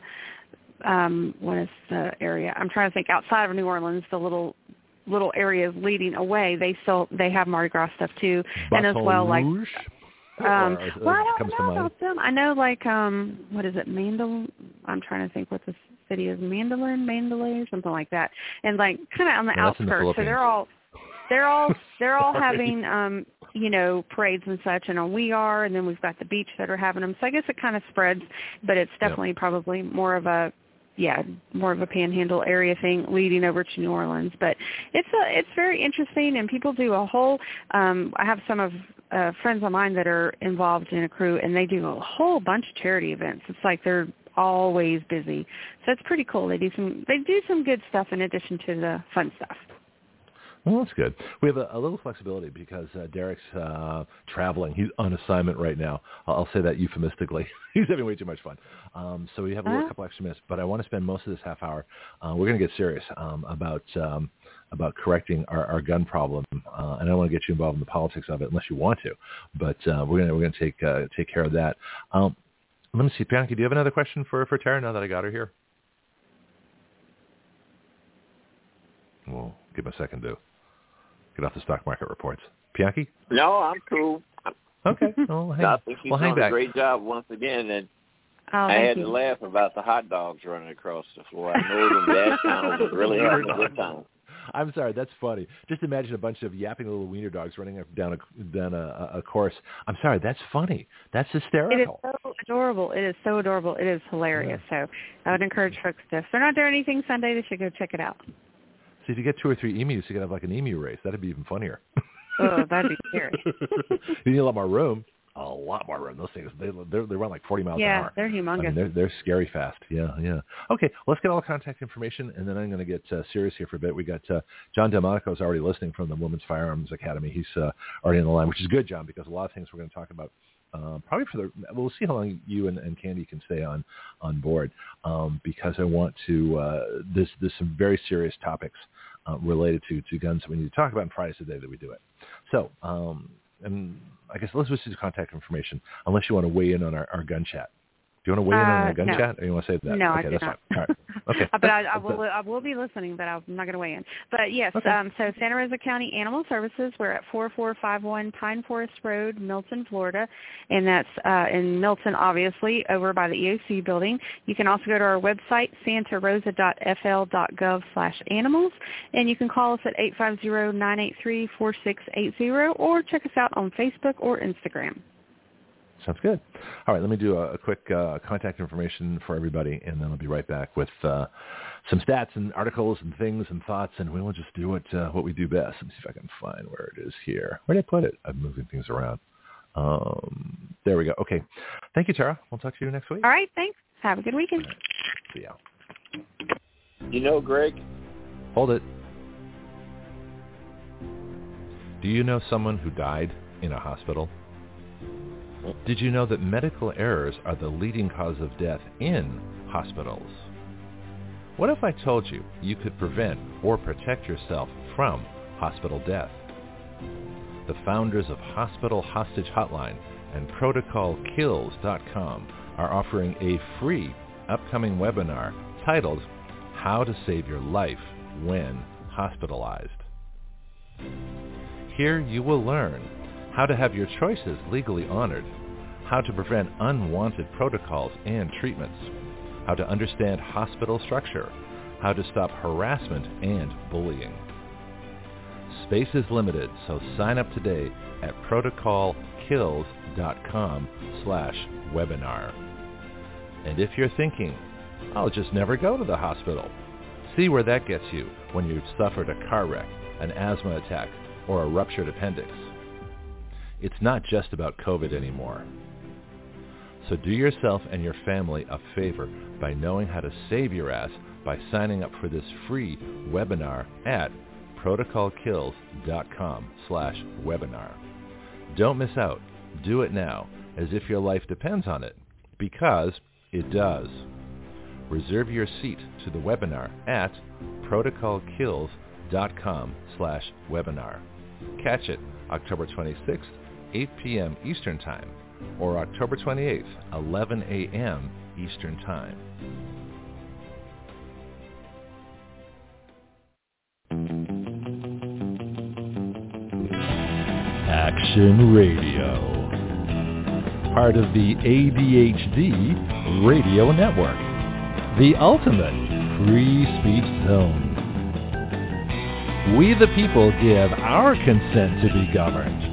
um what is the area? I'm trying to think outside of New Orleans, the little little areas leading away. They still they have Mardi Gras stuff too, and as Baton well like Rouge? um, Or, uh, well, I don't know mind. about them. I know, like, um, what is it, Mandel? I'm trying to think what the city is, Mandolin, Mandalay, or something like that. And like, kind of on the No, in the outskirts. so they're all, they're all, *laughs* they're all having, um, you know, parades and such. And we are, and then we've got the beach that are having them. So I guess it kind of spreads, but it's Yeah. definitely probably more of a yeah, more of a panhandle area thing leading over to New Orleans. But it's a it's very interesting, and people do a whole. Um, I have some of uh, friends of mine that are involved in a crew, and they do a whole bunch of charity events. It's like they're always busy, so it's pretty cool. They do some they do some good stuff in addition to the fun stuff. Well, that's good. We have a, a little flexibility because uh, Derek's uh, traveling. He's on assignment right now. I'll, I'll say that euphemistically. *laughs* He's having way too much fun. Um, so we have a little, Uh-huh. couple extra minutes, but I want to spend most of this half hour. Uh, we're going to get serious um, about um, about correcting our, our gun problem, uh, and I don't want to get you involved in the politics of it unless you want to. But uh, we're going to we're going to take uh, take care of that. Um, let me see, Bianca. Do you have another question for for Tara? Now that I got her here. Well, give me a second to get off the stock market reports. Pianki? No, I'm cool. Okay. *laughs* Well, hang, I think you've well, hang done a back. great job once again, and Oh, I had you. to laugh about the hot dogs running across the floor. I know them dachshunds was really having a good time. I'm sorry, that's funny. Just imagine a bunch of yapping little wiener dogs running up down a down a, a course. I'm sorry, that's funny. That's hysterical. It is so adorable. It is so adorable. It is hilarious. So I would encourage folks to, if they're not doing anything Sunday, they should go check it out. See, if you get two or three emus, you could have like an emu race. That'd be even funnier. Oh, that'd be scary. *laughs* you need a lot more room. A lot more room. Those things, they they they run like 40 miles an yeah, hour. they're I humongous. mean, they're they're scary fast. Yeah, yeah. Okay, let's get all the contact information, and then I'm going to get uh, serious here for a bit. We got uh, John Delmonico is already listening from the Women's Firearms Academy. He's uh, already on the line, which is good, John, because a lot of things we're going to talk about. Uh, probably for the we'll see how long you and, and Candy can stay on on board um, because I want to uh, there's there's some very serious topics uh, related to to guns that we need to talk about. And Friday's the day that we do it. So um, and I guess let's just do contact information unless you want to weigh in on our, our gun chat. Do you want to weigh in on Uh, our gun no. chat, or you want to say that? No, I okay, do that's not. fine. All right. *laughs* Okay. but I, I will I will be listening, but I'm not going to weigh in. But yes, Okay. um, so Santa Rosa County Animal Services, we're at 4451 Pine Forest Road, Milton, Florida, and that's uh, in Milton, obviously, over by the EOC building. You can also go to our website, santarosa.fl.gov slash animals, and you can call us at 850-983-4680 or check us out on Facebook or Instagram. Sounds good. All right, let me do a, a quick uh, contact information for everybody, and then I'll be right back with uh, some stats and articles and things and thoughts, and we will just do what uh, what we do best. Let me see if I can find where it is here. Where did I put it? I'm moving things around. Um, there we go. Okay. Thank you, Tara. We'll talk to you next week. All right, thanks. Have a good weekend. See ya. You know, Greg, Hold it. Do you know someone who died in a hospital? Did you know that medical errors are the leading cause of death in hospitals? What if I told you you could prevent or protect yourself from hospital death? The founders of Hospital Hostage Hotline and ProtocolKills.com are offering a free upcoming webinar titled How to Save Your Life When Hospitalized. Here you will learn how to have your choices legally honored, how to prevent unwanted protocols and treatments, how to understand hospital structure, how to stop harassment and bullying. Space is limited, so sign up today at protocolkills.com slash webinar. And if you're thinking, I'll just never go to the hospital, see where that gets you when you've suffered a car wreck, an asthma attack, or a ruptured appendix. It's not just about COVID anymore. So do yourself and your family a favor by knowing how to save your ass by signing up for this free webinar at protocolkills.com slash webinar. Don't miss out. Do it now as if your life depends on it because it does. Reserve your seat to the webinar at protocolkills.com slash webinar. Catch it October 26th, 8 p.m. Eastern Time, or October 28th, 11 a.m. Eastern Time. Action Radio. Part of the ADHD Radio Network. The ultimate free speech zone. We the people give our consent to be governed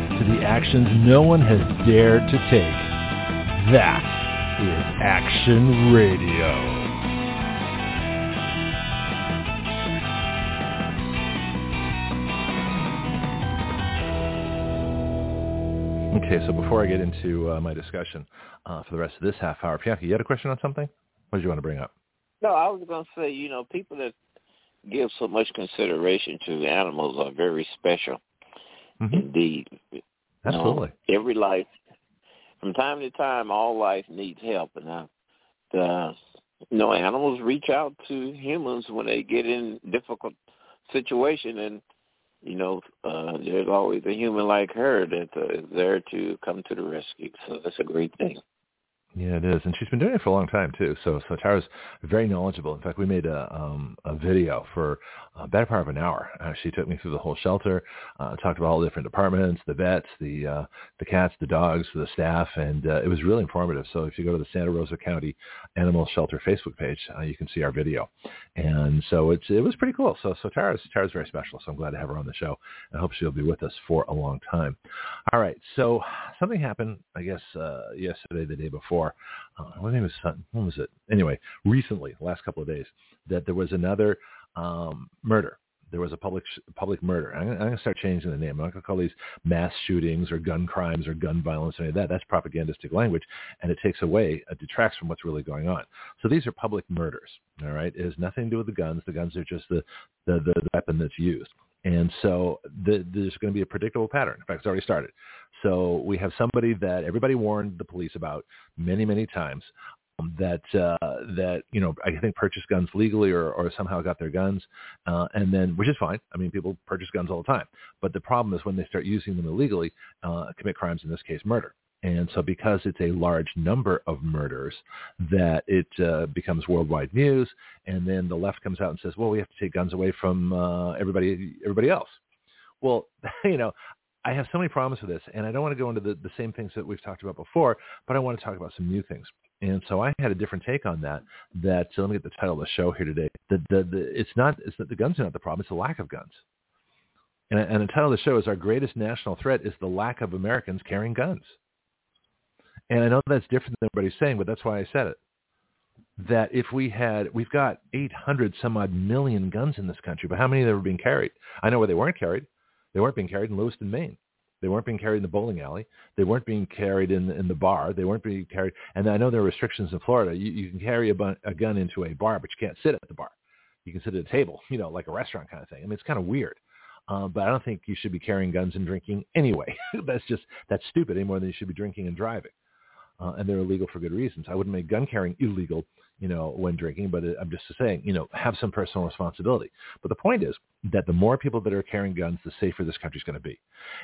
to the actions no one has dared to take. That is Action Radio. Okay, so before I get into uh, my discussion uh, for the rest of this half hour, Bianca, you had a question on something? What did you want to bring up? No, I was going to say, you know, people that give so much consideration to animals are very special mm-hmm. indeed. Absolutely. You know, every life, from time to time, all life needs help, and uh, the you know animals reach out to humans when they get in difficult situation, and you know, uh, there's always a human like her that uh, is there to come to the rescue. So that's a great thing. Yeah, it is, and she's been doing it for a long time too. So, so Tara's very knowledgeable. In fact, we made a um, a video for a better part of an hour. Uh, she took me through the whole shelter, uh, talked about all the different departments, the vets, the uh, the cats, the dogs, the staff, and uh, it was really informative. So, if you go to the Santa Rosa County Animal Shelter Facebook page, uh, you can see our video, and so it's it was pretty cool. So, so Tara's Tara's very special. So, I'm glad to have her on the show. I hope she'll be with us for a long time. All right, so something happened, I guess, uh, yesterday, the day before before. Uh, think it was when was it? Anyway, recently, last couple of days, that there was another um, murder. There was a public public murder. I'm, I'm going to start changing the name. I'm not going to call these mass shootings or gun crimes or gun violence or any of that. That's propagandistic language, and it takes away, it detracts from what's really going on. So these are public murders. All right, it has nothing to do with the guns. The guns are just the, the, the weapon that's used. And so the, there's going to be a predictable pattern. In fact, it's already started. So we have somebody that everybody warned the police about many, many times um, that uh, that you know I think purchased guns legally or, or somehow got their guns, uh, and then which is fine. I mean, people purchase guns all the time. But the problem is when they start using them illegally, uh, commit crimes. In this case, murder. And so because it's a large number of murders, that it uh, becomes worldwide news. And then the left comes out and says, well, we have to take guns away from uh, everybody, everybody else. Well, *laughs* you know, I have so many problems with this, and I don't want to go into the, the same things that we've talked about before, but I want to talk about some new things. And so I had a different take on that. That so let me get the title of the show here today. The, the, the, it's not it's that the guns are not the problem; it's the lack of guns. And, and the title of the show is "Our Greatest National Threat is the Lack of Americans Carrying Guns." And I know that's different than everybody's saying, but that's why I said it. That if we had, we've got 800 some odd million guns in this country, but how many of them are being carried? I know where they weren't carried. They weren't being carried in Lewiston, Maine. They weren't being carried in the bowling alley. They weren't being carried in in the bar. They weren't being carried. And I know there are restrictions in Florida. You, you can carry a, bu- a gun into a bar, but you can't sit at the bar. You can sit at a table, you know, like a restaurant kind of thing. I mean, it's kind of weird. Uh, but I don't think you should be carrying guns and drinking anyway. *laughs* that's just that's stupid any more than you should be drinking and driving uh, and they're illegal for good reasons. I wouldn't make gun carrying illegal, you know, when drinking, but I'm just saying, you know, have some personal responsibility. But the point is that the more people that are carrying guns, the safer this country is going to be.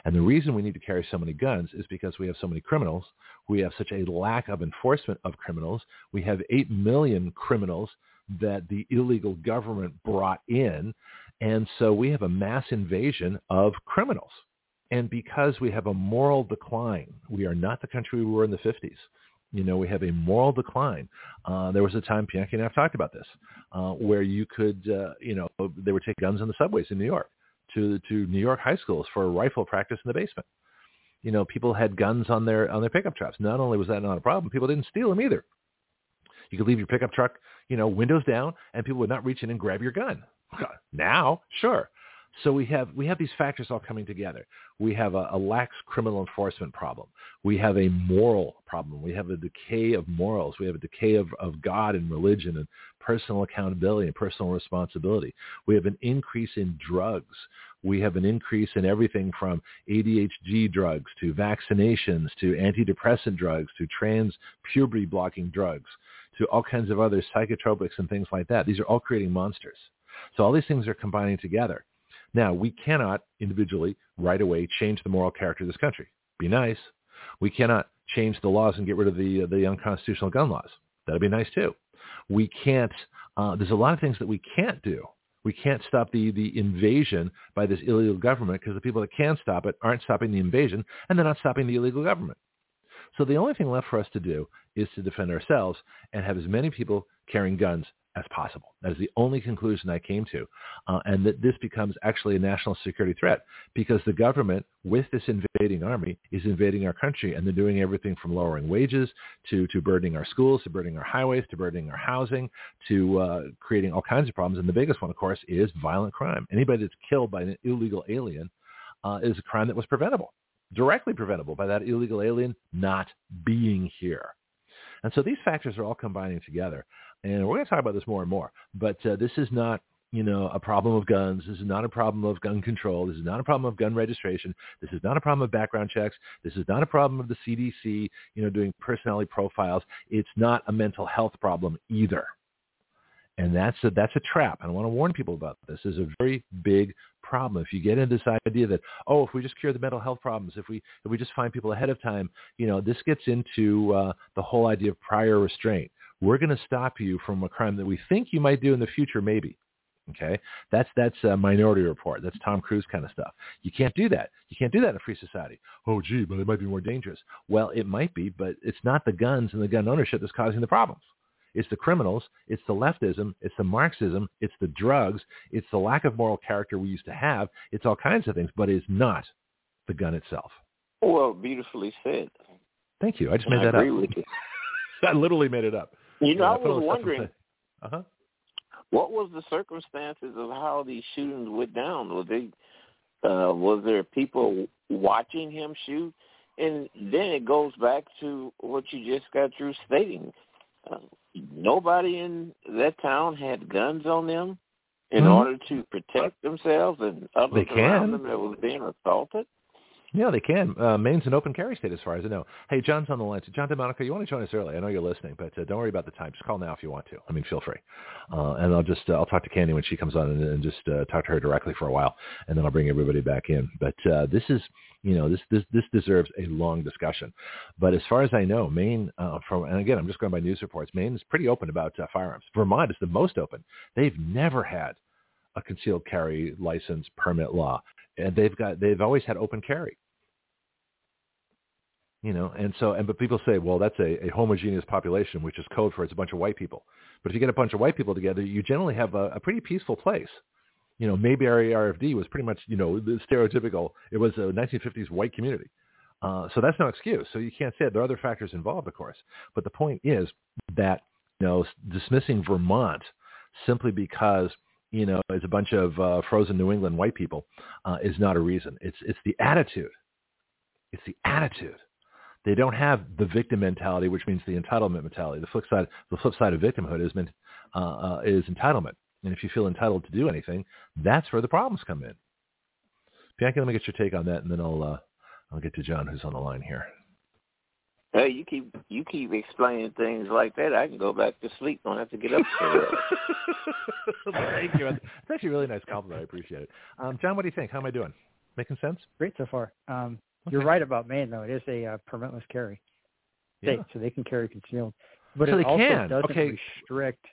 And the reason we need to carry so many guns is because we have so many criminals. We have such a lack of enforcement of criminals. We have 8 million criminals that the illegal government brought in. And so we have a mass invasion of criminals. And because we have a moral decline, we are not the country we were in the 50s. You know, we have a moral decline. Uh, there was a time, Bianchi and I have talked about this, uh, where you could, uh, you know, they would take guns on the subways in New York to to New York high schools for rifle practice in the basement. You know, people had guns on their on their pickup trucks. Not only was that not a problem, people didn't steal them either. You could leave your pickup truck, you know, windows down, and people would not reach in and grab your gun. *laughs* Now, sure, so we have we have these factors all coming together. We have a, a, lax criminal enforcement problem. We have a moral problem. We have a decay of morals. We have a decay of, of God and religion and personal accountability and personal responsibility. We have an increase in drugs. We have an increase in everything from ADHD drugs to vaccinations to antidepressant drugs to trans puberty blocking drugs to all kinds of other psychotropics and things like that. These are all creating monsters. So all these things are combining together. Now, we cannot individually right away change the moral character of this country. Be nice. We cannot change the laws and get rid of the, the unconstitutional gun laws. That'd be nice too. We can't. Uh, there's a lot of things that we can't do. We can't stop the, the invasion by this illegal government because the people that can stop it aren't stopping the invasion and they're not stopping the illegal government. So the only thing left for us to do is to defend ourselves and have as many people carrying guns as possible. That is the only conclusion I came to. Uh, and that this becomes actually a national security threat because the government, with this invading army, is invading our country. And they're doing everything from lowering wages to, to burdening our schools, to burdening our highways, to burdening our housing, to uh, creating all kinds of problems. And the biggest one, of course, is violent crime. Anybody that's killed by an illegal alien uh, is a crime that was preventable, directly preventable by that illegal alien not being here. And so these factors are all combining together. And we're going to talk about this more and more. But uh, this is not, you know, a problem of guns. This is not a problem of gun control. This is not a problem of gun registration. This is not a problem of background checks. This is not a problem of the CDC, you know, doing personality profiles. It's not a mental health problem either. And that's a, that's a trap. And I want to warn people about this. This is a very big problem. If you get into this idea that, oh, if we just cure the mental health problems, if we, if we just find people ahead of time, you know, this gets into uh, the whole idea of prior restraint. We're going to stop you from a crime that we think you might do in the future, maybe. Okay, that's that's a Minority Report. That's Tom Cruise kind of stuff. You can't do that. You can't do that in a free society. Oh, gee, but it might be more dangerous. Well, it might be, but it's not the guns and the gun ownership that's causing the problems. It's the criminals. It's the leftism. It's the Marxism. It's the drugs. It's the lack of moral character we used to have. It's all kinds of things, but it's not the gun itself. Well, beautifully said. Thank you. I just made that I agree up. with you. *laughs* I literally made it up. You know, Yeah, I was the stuff in wondering Uh-huh. what was the circumstances of how these shootings went down. Was they uh, was there people watching him shoot? And then it goes back to what you just got through stating. Uh, nobody in that town had guns on them in Mhm. order to protect themselves and others They around can. them that was being assaulted. Yeah, they can. Uh, Maine's an open carry state as far as I know. Hey, John's on the line. So John Delmonico, you want to join us early? I know you're listening, but uh, don't worry about the time. Just call now if you want to. I mean, feel free. Uh, and I'll just uh, I'll talk to Candy when she comes on and, and just uh, talk to her directly for a while, and then I'll bring everybody back in. But uh, this is you know this this this deserves a long discussion. But as far as I know, Maine uh, from and again I'm just going by news reports. Maine is pretty open about uh, firearms. Vermont is the most open. They've never had a concealed carry license permit law, and they've got they've always had open carry you know and so and but people say well that's a, a homogeneous population which is code for it's a bunch of white people. But if you get a bunch of white people together you generally have a, a pretty peaceful place. You know mayberry rfd was pretty much you know the stereotypical it was a 1950s white community. Uh, so that's no excuse. So you can't say it. There are other factors involved of course. But the point is that you know dismissing vermont simply because you know it's a bunch of uh, frozen new england white people uh, is not a reason. It's it's the attitude. It's the attitude they don't have the victim mentality, which means the entitlement mentality. The flip side, the flip side of victimhood is meant, uh, uh, is entitlement. And if you feel entitled to do anything, that's where the problems come in. Bianca, let me get your take on that, and then I'll uh, I'll get to John, who's on the line here. Hey, you keep you keep explaining things like that. I can go back to sleep. Don't have to get up. so early. *laughs* Thank you. It's actually a really nice compliment. I appreciate it. Um, John, what do you think? How am I doing? Making sense? Great so far. Um, Okay. You're right about Maine, though. It is a uh, permitless carry state, Yeah. so they can carry concealed. But So it they also can. doesn't Okay. restrict.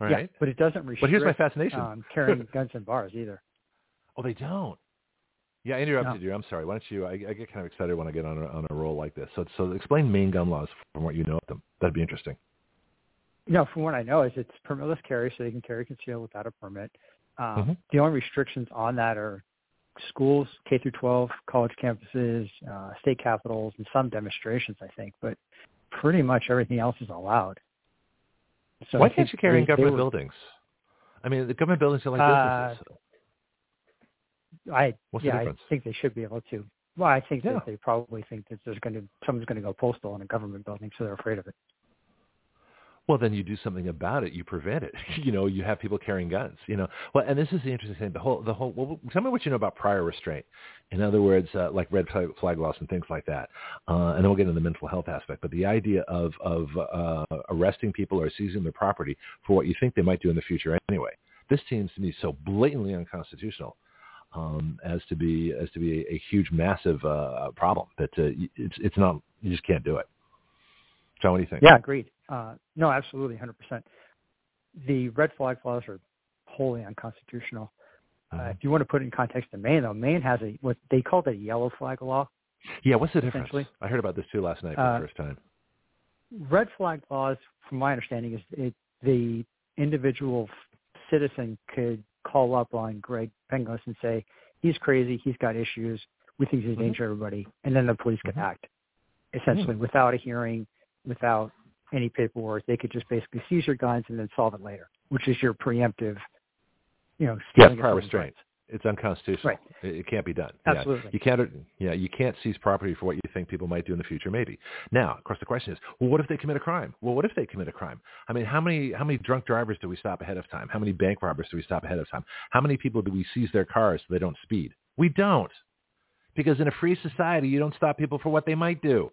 All yeah, right. but it doesn't restrict. But here's my fascination. Um, carrying *laughs* guns in bars either. Oh, they don't. Yeah, I interrupted you. I'm sorry. Why don't you? I, I get kind of excited when I get on a, on a roll like this. So, so explain Maine gun laws from what you know of them. That'd be interesting. No, from what I know, is it's permitless carry, so they can carry concealed without a permit. Um, Mhm. The only restrictions on that are schools, K through 12, college campuses, uh, state capitals, and some demonstrations, I think. But pretty much everything else is allowed. So Why can't you carry in government were- buildings? I mean, the government buildings are like Uh, businesses. I What's the yeah, I think they should be able to. Well, I think Yeah. that they probably think that there's going to someone's going to go postal in a government building, so they're afraid of it. Well, then you do something about it. You prevent it. *laughs* You know, you have people carrying guns. You know, well, and this is the interesting thing. The whole, the whole. Well, tell me what you know about prior restraint. In other words, uh, like red flag, laws and things like that. Uh, and then we'll get into the mental health aspect. But the idea of of uh, arresting people or seizing their property for what you think they might do in the future anyway. This seems to me so blatantly unconstitutional. Um, as to be as to be a, a huge, massive uh, problem that uh, it's it's not you just can't do it. John, what do you think? Yeah, agreed. Uh, no, absolutely, 100%. The red flag laws are wholly unconstitutional. Uh, if you want to put it in context of Maine, though, Maine has a what they call it a yellow flag law. Yeah, what's the difference? I heard about this too last night for Uh, the first time. Red flag laws, from my understanding, is it, the individual f- citizen could call up on Greg Penglis and say, he's crazy, he's got issues, we think he's a Mhm. danger to everybody, and then the police could Mhm. act. Essentially, without a hearing, without any paperwork, they could just basically seize your guns and then solve it later, which is your preemptive, you know, Yeah, stealing of prior restraint. It's unconstitutional. Right. It, it can't be done. Yeah. Absolutely. You can't. Yeah, you can't seize property for what you think people might do in the future. Maybe. Now, of course, the question is, well, what if they commit a crime? Well, what if they commit a crime? I mean, how many how many drunk drivers do we stop ahead of time? How many bank robbers do we stop ahead of time? How many people do we seize their cars so they don't speed? We don't, because in a free society, you don't stop people for what they might do.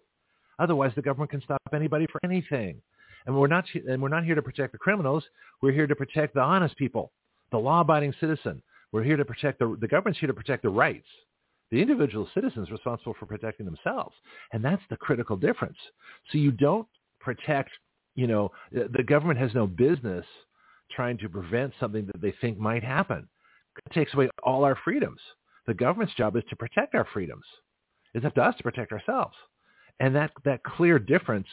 Otherwise, the government can stop anybody for anything. And we're not and we're not here to protect the criminals. We're here to protect the honest people, the law-abiding citizen. We're here to protect the the government's here to protect the rights. The individual citizen is responsible for protecting themselves, and that's the critical difference. So you don't protect. You know, the government has no business trying to prevent something that they think might happen. It takes away all our freedoms. The government's job is to protect our freedoms. It's up to us to protect ourselves. And that, that clear difference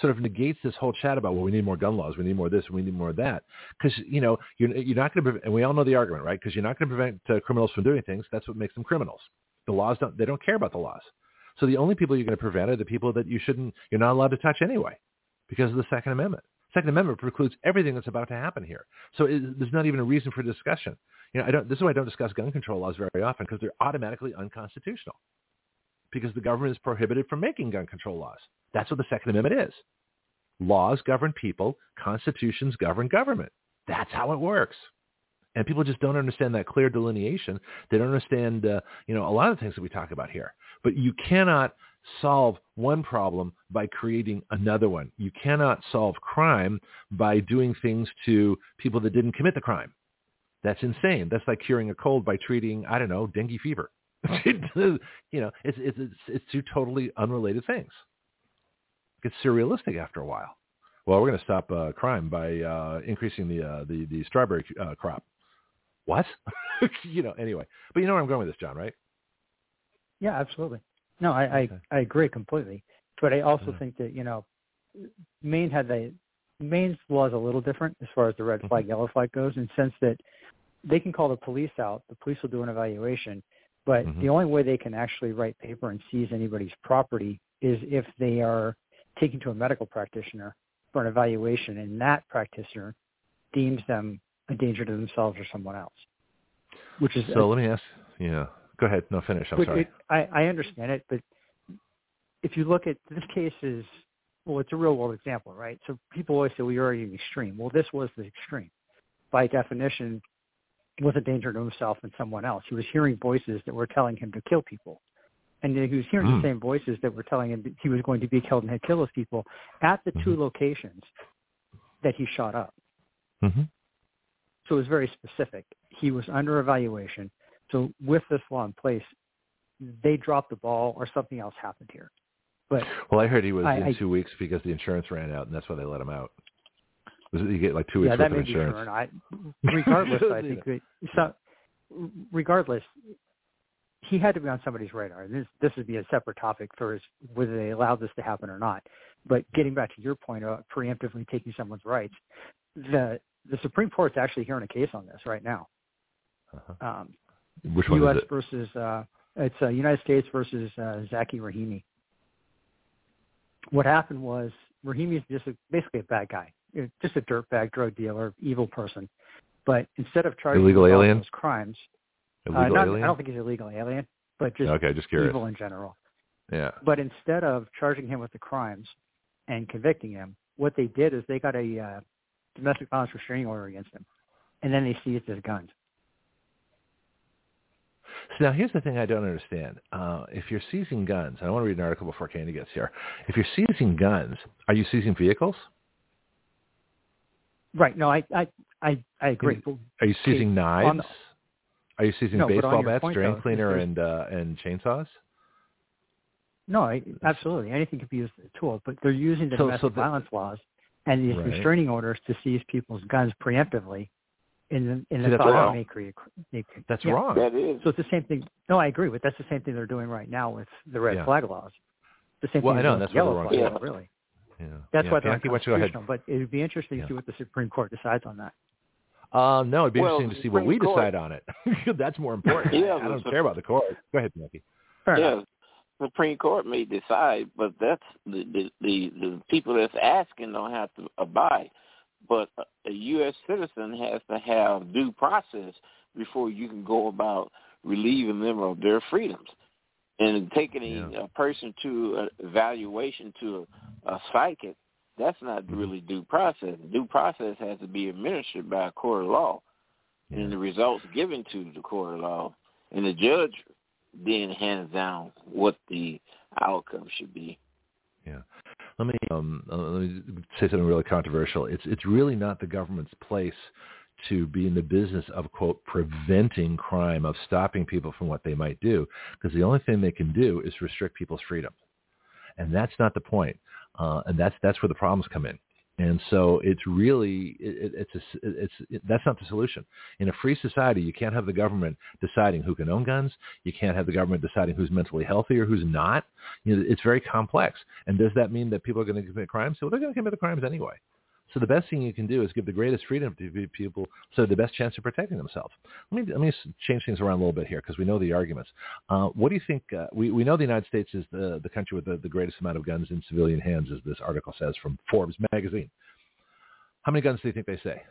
sort of negates this whole chat about, well, we need more gun laws, we need more this, we need more that. Because, you know, you're, you're not going to, and we all know the argument, right? Because you're not going to prevent uh, criminals from doing things. That's what makes them criminals. The laws don't, they don't care about the laws. So the only people you're going to prevent are the people that you shouldn't, you're not allowed to touch anyway because of the Second Amendment. Second Amendment precludes everything that's about to happen here. So it, there's not even a reason for discussion. You know, I don't, this is why I don't discuss gun control laws very often because they're automatically unconstitutional because the government is prohibited from making gun control laws. That's what the Second Amendment is. Laws govern people. Constitutions govern government. That's how it works. And people just don't understand that clear delineation. They don't understand, uh, you know, a lot of the things that we talk about here. But you cannot solve one problem by creating another one. You cannot solve crime by doing things to people that didn't commit the crime. That's insane. That's like curing a cold by treating, I don't know, dengue fever. *laughs* you know, it's, it's it's it's two totally unrelated things. It gets surrealistic after a while. Well, we're going to stop uh, crime by uh, increasing the uh, the the strawberry uh, crop. What? *laughs* you know. Anyway, but you know where I'm going with this, John, right? Yeah, absolutely. No, I, I, Okay. I agree completely. But I also Yeah. think that, you know, Maine had the Maine's law is a little different as far as the red Mm-hmm. flag, yellow flag goes, in the sense that they can call the police out. The police will do an evaluation, but Mhm. the only way they can actually write paper and seize anybody's property is if they are taken to a medical practitioner for an evaluation, and that practitioner deems them a danger to themselves or someone else. Which is So let me ask. Yeah. Go ahead. No, finish. I'm sorry. It, I, I understand it, but if you look at this case is well, it's a real world example, right? So people always say, well, you're already an extreme. Well, this was the extreme. By definition, was a danger to himself and someone else. He was hearing voices that were telling him to kill people. And he was hearing Hmm. the same voices that were telling him that he was going to be killed and had killed those people at the two Mhm. locations that he shot up. hmm So it was very specific. He was under evaluation. So with this law in place, they dropped the ball or something else happened here. But Well, I heard he was I- in I- two weeks because the insurance ran out, and that's why they let him out. You get like two weeks yeah, that worth of be true or insurance? not. *laughs* Regardless, I think that so, regardless, he had to be on somebody's radar. And this this would be a separate topic for his, whether they allowed this to happen or not. But getting back to your point about preemptively taking someone's rights, the the Supreme Court's actually hearing a case on this right now. Uh-huh. Um, Which one U.S. is it? versus uh, it's uh, United States versus uh, Zackey Rahimi. What happened was Rahimi is just a, basically a bad guy, Uh, just a dirtbag drug dealer, evil person. But instead of charging Illegal him with all alien? those crimes, uh, Illegal not, alien? I don't think he's a legal alien, but just okay, just curious. evil in general. Yeah. But instead of charging him with the crimes and convicting him, what they did is they got a uh, domestic violence restraining order against him, and then they seized his guns. So now here's the thing I don't understand. Uh, if you're seizing guns, and I want to read an article before Candy gets here. If you're seizing guns, are you seizing vehicles? Right. No, I I I, I agree. Are you seizing knives? on are you seizing No, baseball bats, point, drain though, cleaner, there's- and uh, and chainsaws? No, I, absolutely. Anything could be used as a tool, but they're using the So- domestic so the- violence laws and these Right. restraining orders to seize people's guns preemptively in the in See, the that's thought wrong. it may create. may That's yeah. wrong. That is. So it's the same thing. No, I agree with that's the same thing they're doing right now with the red Yeah. flag laws. The same Well, thing I know, that's the why they're yellow wrong. flag Yeah. really. Yeah. That's yeah. why they're Bianchi, why don't you go ahead? unconstitutional. But it would be interesting Yeah. to see what the Supreme Court decides on that. Uh, no, it'd be Well, interesting to see what we Court- decide on it. *laughs* That's more important. Yeah, I don't care about the court. Go ahead, Bianchi. Fair yeah, the Supreme Court may decide, but that's the the the, the people that's asking don't have to abide. But a, a U.S. citizen has to have due process before you can go about relieving them of their freedoms. And taking a, Yeah. a person to a evaluation to a, psychic, that's not Mm-hmm. really due process. Due process has to be administered by a court of law, and the results given to the court of law, and the judge then hands down what the outcome should be. Yeah. Let me um uh, let me say something really controversial. It's it's really not the government's place to be in the business of quote preventing crime, of stopping people from what they might do, because the only thing they can do is restrict people's freedom, and that's not the point. Uh, and that's that's where the problems come in. And so it's really it, it's a, it's it, that's not the solution. In a free society, you can't have the government deciding who can own guns. You can't have the government deciding who's mentally healthy or who's not. You know, it's very complex. And does that mean that people are going to commit crimes? So they're going to commit the crimes anyway. So the best thing you can do is give the greatest freedom to people, so the best chance of protecting themselves. Let me let me change things around a little bit here because we know the arguments. Uh, what do you think? Uh, we we know the United States is the the country with the, the greatest amount of guns in civilian hands, as this article says from Forbes magazine. How many guns do you think they say?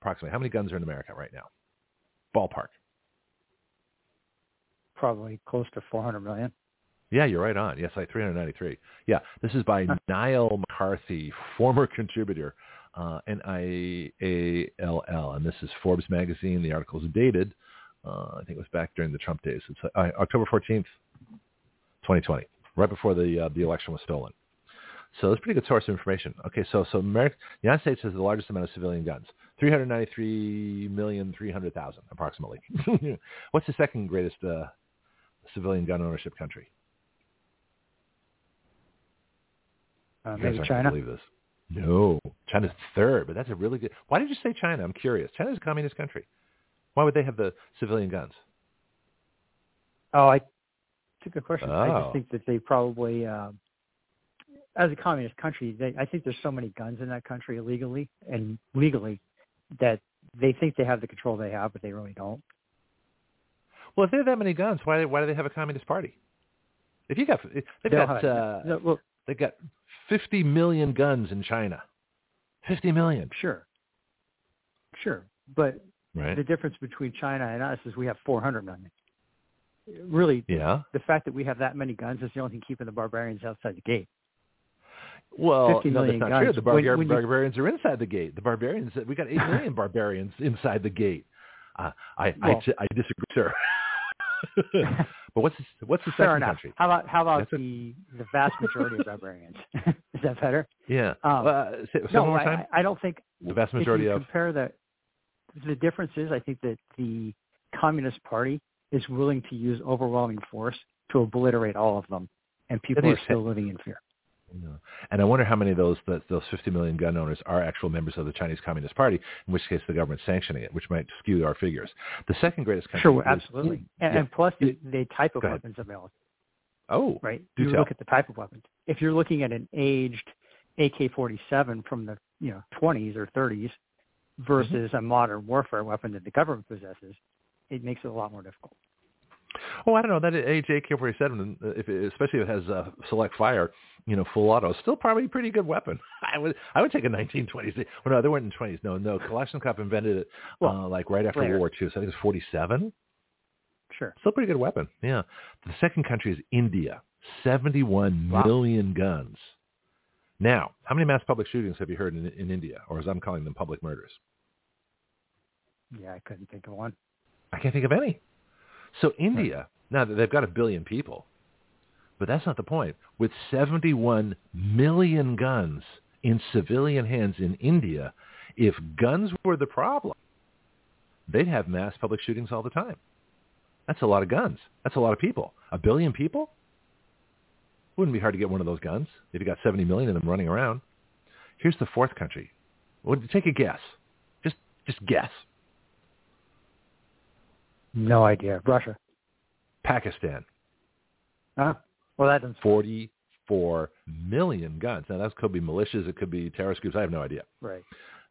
Approximately. How many guns are in America right now? Ballpark. Probably close to 400 million. Yeah, you're right on. Yes, like 393. Yeah, this is by Niall McCarthy, former contributor, uh, N-I-A-L-L, and this is Forbes magazine. The article is dated, uh, I think it was back during the Trump days. It's uh, October 14th, 2020, right before the uh, the election was stolen. So it's a pretty good source of information. Okay, so so America, the United States has the largest amount of civilian guns, 393,300,000 approximately. *laughs* What's the second greatest uh, civilian gun ownership country? Uh, maybe China. believe this. No, China's third, but that's a really good. Why did you say China? I'm curious. China's a communist country. Why would they have the civilian guns? Oh, I. It's a good question. I Oh. just think that they probably, um, as a communist country, they, I think there's so many guns in that country illegally and legally that they think they have the control they have, but they really don't. Well, if they have that many guns, why why do they have a communist party? If you got they've They got have- uh, no, well, they've got 50 million guns in China. 50 million, sure, sure, but right? the difference between China and us is we have 400 million. Really, Yeah. the fact that we have that many guns is the only thing keeping the barbarians outside the gate. Well, 50 no, that's not guns. true. The When- barbar- when you- barbarians are inside the gate. The barbarians, we got 8 million *laughs* barbarians inside the gate. Uh, I, Well- I, I disagree, sir. *laughs* *laughs* but what's the, what's the Fair second enough. country? How about how about That's a- the the vast majority of barbarians? *laughs* is that better? Yeah. Um, uh, say, say no, I. I don't think the vast majority if you of. compare the the difference is I think that the Communist Party is willing to use overwhelming force to obliterate all of them, and people are still living in fear. Yeah. And I wonder how many of those that those 50 million gun owners are actual members of the Chinese Communist Party, in which case the government's sanctioning it, which might skew our figures. The second greatest country. Sure, is- absolutely, and, yeah. and plus the, the type of weapons available. Oh, Right, Do you tell. look at the type of weapons. If you're looking at an aged AK-47 from the you know 20s or 30s versus Mm-hmm. a modern warfare weapon that the government possesses, it makes it a lot more difficult. Oh, I don't know. That age AK-47, uh, if it, especially if it has uh, select fire, you know, full auto, still probably a pretty good weapon. *laughs* I would I would take a 1920s. Well, no, they weren't in 20s. No, no. Kalashnikov invented it Well, uh, like right after later. World War II. So I think it's 47. Sure. Still a pretty good weapon. Yeah. The second country is India. 71 Wow. million guns. Now, how many mass public shootings have you heard in, in India, or as I'm calling them, public murders? Yeah, I couldn't think of one. I can't think of any. So India, now that they've got a billion people, but that's not the point. With 71 million guns in civilian hands in India, if guns were the problem, they'd have mass public shootings all the time. That's a lot of guns. That's a lot of people. A billion people? Wouldn't be hard to get one of those guns if you got 70 million of them running around. Here's the fourth country. Well, take a guess. Just just guess. No idea. Russia. Pakistan. Huh? Well, that doesn't. 44 million guns. Now, that could be militias. It could be terrorist groups. I have no idea. Right.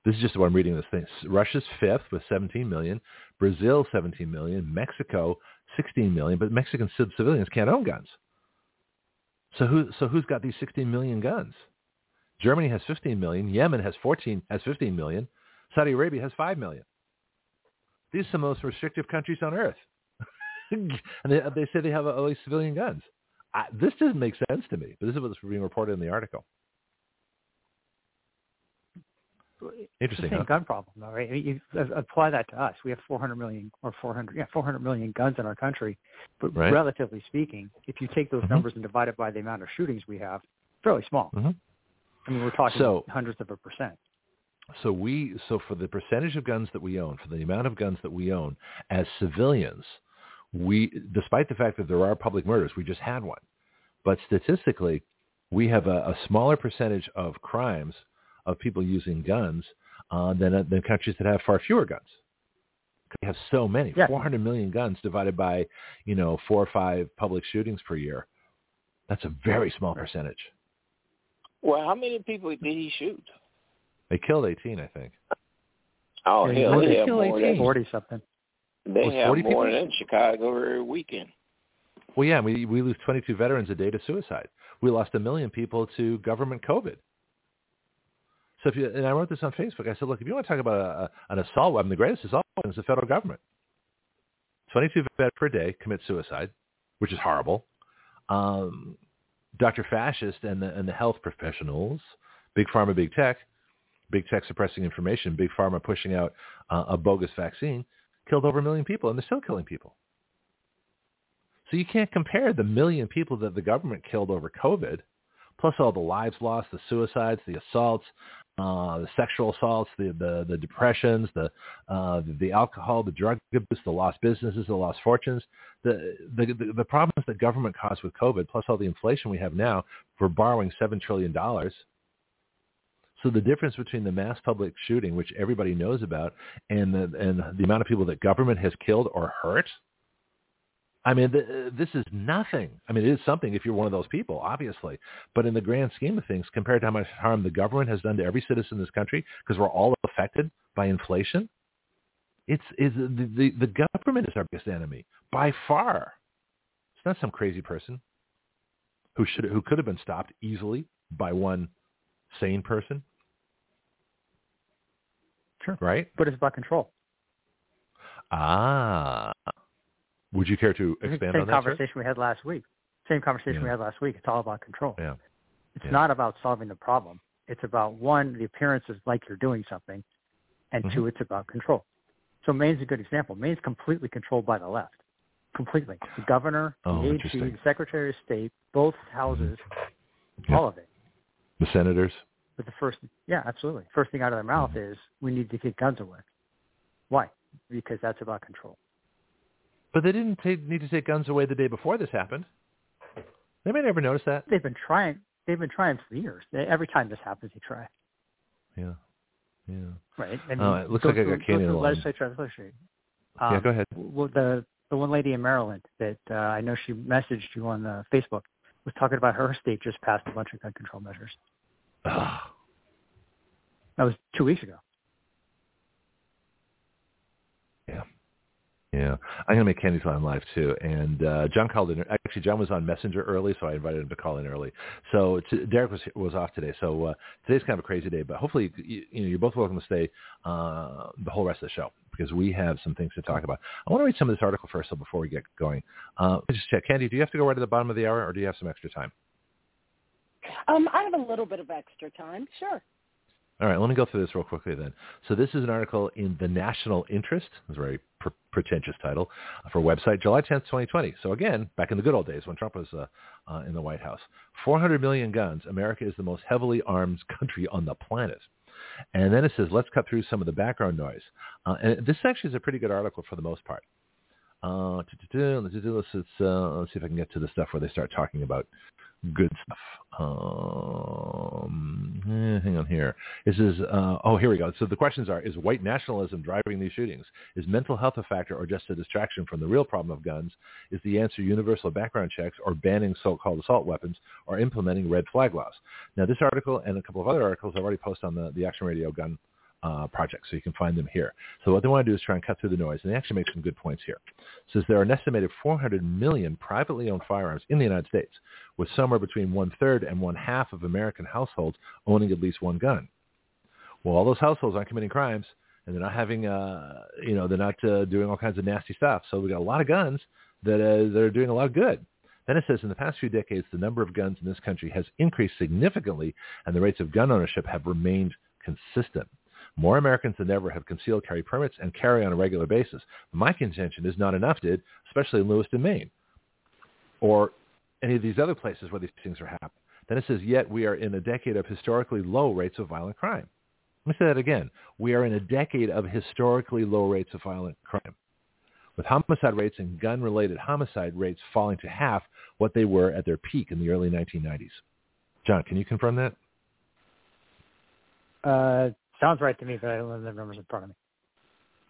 This is just what I'm reading this thing. Russia's fifth with 17 million. Brazil, 17 million. Mexico, 16 million. But Mexican civilians can't own guns. So who so who's got these 16 million guns? Germany has 15 million. Yemen has 14 has 15 million. Saudi Arabia has 5 million. These are some of the most restrictive countries on earth. *laughs* and they, they say they have these civilian guns. I, this doesn't make sense to me, but this is what's being reported in the article. Interesting, same huh? gun problem, though, right? You apply that to us. We have 400 million or 400, yeah, 400 million guns in our country. But Right. relatively speaking, if you take those Mhm. numbers and divide it by the amount of shootings we have, fairly small. hmm I mean, we're talking So- hundreds of a percent. So we so for the percentage of guns that we own, for the amount of guns that we own as civilians, we despite the fact that there are public murders, we just had one. But statistically, we have a, a smaller percentage of crimes of people using guns uh, than than countries that have far fewer guns. We have so many, Yeah. 400 million guns divided by, you know, four or five public shootings per year. That's a very small percentage. Well, how many people did he shoot? They killed 18, I think. Oh, Yeah, hell, what they have more 18? than, 40 something. they Was have 40 more people? than Chicago every weekend. Well, yeah, we we lose 22 veterans a day to suicide. We lost a million people to government COVID. So if you and I wrote this on Facebook, I said, look, if you want to talk about a, a, an assault weapon, the greatest assault weapon is the federal government. 22 veterans per day commit suicide, which is horrible. Um, Dr. Fascist and the and the health professionals, big pharma, big tech, big tech suppressing information, big pharma pushing out uh, a bogus vaccine, killed over a million people, and they're still killing people. So you can't compare the million people that the government killed over COVID, plus all the lives lost, the suicides, the assaults, uh, the sexual assaults, the, the, the depressions, the, uh, the alcohol, the drug abuse, the lost businesses, the lost fortunes, the, the, the, the problems that government caused with COVID, plus all the inflation we have now for borrowing $7 trillion. So the difference between the mass public shooting, which everybody knows about, and the, and the amount of people that government has killed or hurt – I mean, th- this is nothing. I mean, it is something if you're one of those people, obviously. But in the grand scheme of things, compared to how much harm the government has done to every citizen in this country, because we're all affected by inflation, it's is the, the the government is our biggest enemy by far. It's not some crazy person who should who could have been stopped easily by one sane person, Sure. right? But it's about control. Ah, would you care to expand same on that? Same conversation we had last week. Same conversation we had last week. It's all about control. Yeah. It's Yeah. not about solving the problem. It's about one, the appearance is like you're doing something, and Mhm. two, it's about control. So Maine's a good example. Maine's completely controlled by the left, completely. The governor, Oh, the AG, the Secretary of State, both houses, Yeah. all of it. The senators. But the first, yeah, absolutely. First thing out of their mouth is we need to get guns away. Why? Because that's about control. But they didn't need to take guns away the day before this happened. They may never notice that. They've been trying. They've been trying for years. They, every time this happens, they try. Yeah. Yeah. Right. And Oh, it looks like I through- got go Canyon through the legislature. legislature. Um, yeah, go ahead. Well, the the one lady in Maryland that uh, I know she messaged you on uh, Facebook was talking about her state just passed a bunch of gun control measures. Ugh. That was two weeks ago. Yeah. Yeah. I'm going to make Candy on live too. And uh, John called in. Actually, John was on Messenger early, so I invited him to call in early. So t- Derek was was off today. So uh, today's kind of a crazy day. But hopefully, you, you know, you're both welcome to stay uh, the whole rest of the show because we have some things to talk about. I want to read some of this article first, so before we get going, uh, just check. Candy, do you have to go right to the bottom of the hour, or do you have some extra time? Um, I have a little bit of extra time. Sure. All right, let me go through this real quickly then. So this is an article in The National Interest. It's a very pr- pretentious title for website, July 10th, 2020. So again, back in the good old days when Trump was uh, uh, in the White House. 400 million guns. America is the most heavily armed *laughs* country on the planet. And then it says, let's cut through some of the background noise. Uh, and this actually is a pretty good article for the most part. Uh, let's, uh, let's see if I can get to the stuff where they start talking about good stuff. Um, eh, hang on here. This is, uh, oh, here we go. So the questions are, is white nationalism driving these shootings? Is mental health a factor or just a distraction from the real problem of guns? Is the answer universal background checks or banning so-called assault weapons or implementing red flag laws? Now, this article and a couple of other articles I've already posted on the, the Action Radio gun uh, project, so you can find them here. So what they want to do is try and cut through the noise, and they actually make some good points here. It says there are an estimated 400 million privately owned firearms in the United States, with somewhere between one-third and one-half of American households owning at least one gun. Well, all those households aren't committing crimes, and they're not having, uh, you know, they're not uh, doing all kinds of nasty stuff. So we got a lot of guns that, uh, that are doing a lot of good. Then it says in the past few decades, the number of guns in this country has increased significantly, and the rates of gun ownership have remained consistent. More Americans than ever have concealed carry permits and carry on a regular basis. My contention is not enough did, especially in Lewiston, Maine, or any of these other places where these things are happening. Then it says, yet we are in a decade of historically low rates of violent crime. Let me say that again. We are in a decade of historically low rates of violent crime, with homicide rates and gun-related homicide rates falling to half what they were at their peak in the early 1990s. John, can you confirm that? Uh, Sounds right to me, but I don't have the numbers in front of me.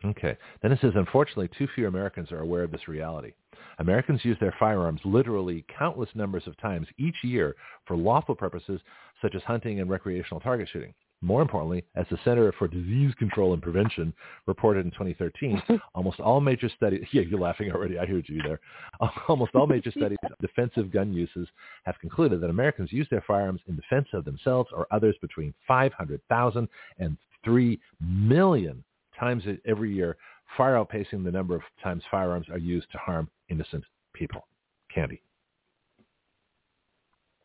Okay. Then it says, unfortunately, too few Americans are aware of this reality. Americans use their firearms literally countless numbers of times each year for lawful purposes such as hunting and recreational target shooting. More importantly, as the Center for Disease Control and Prevention reported in 2013, *laughs* almost all major studies, *laughs* yeah, you're laughing already, I heard you there. *laughs* Almost all major studies of defensive gun uses have concluded that Americans use their firearms in defense of themselves or others between 500,000 and 3 million times every year, far outpacing the number of times firearms are used to harm innocent people. Candy.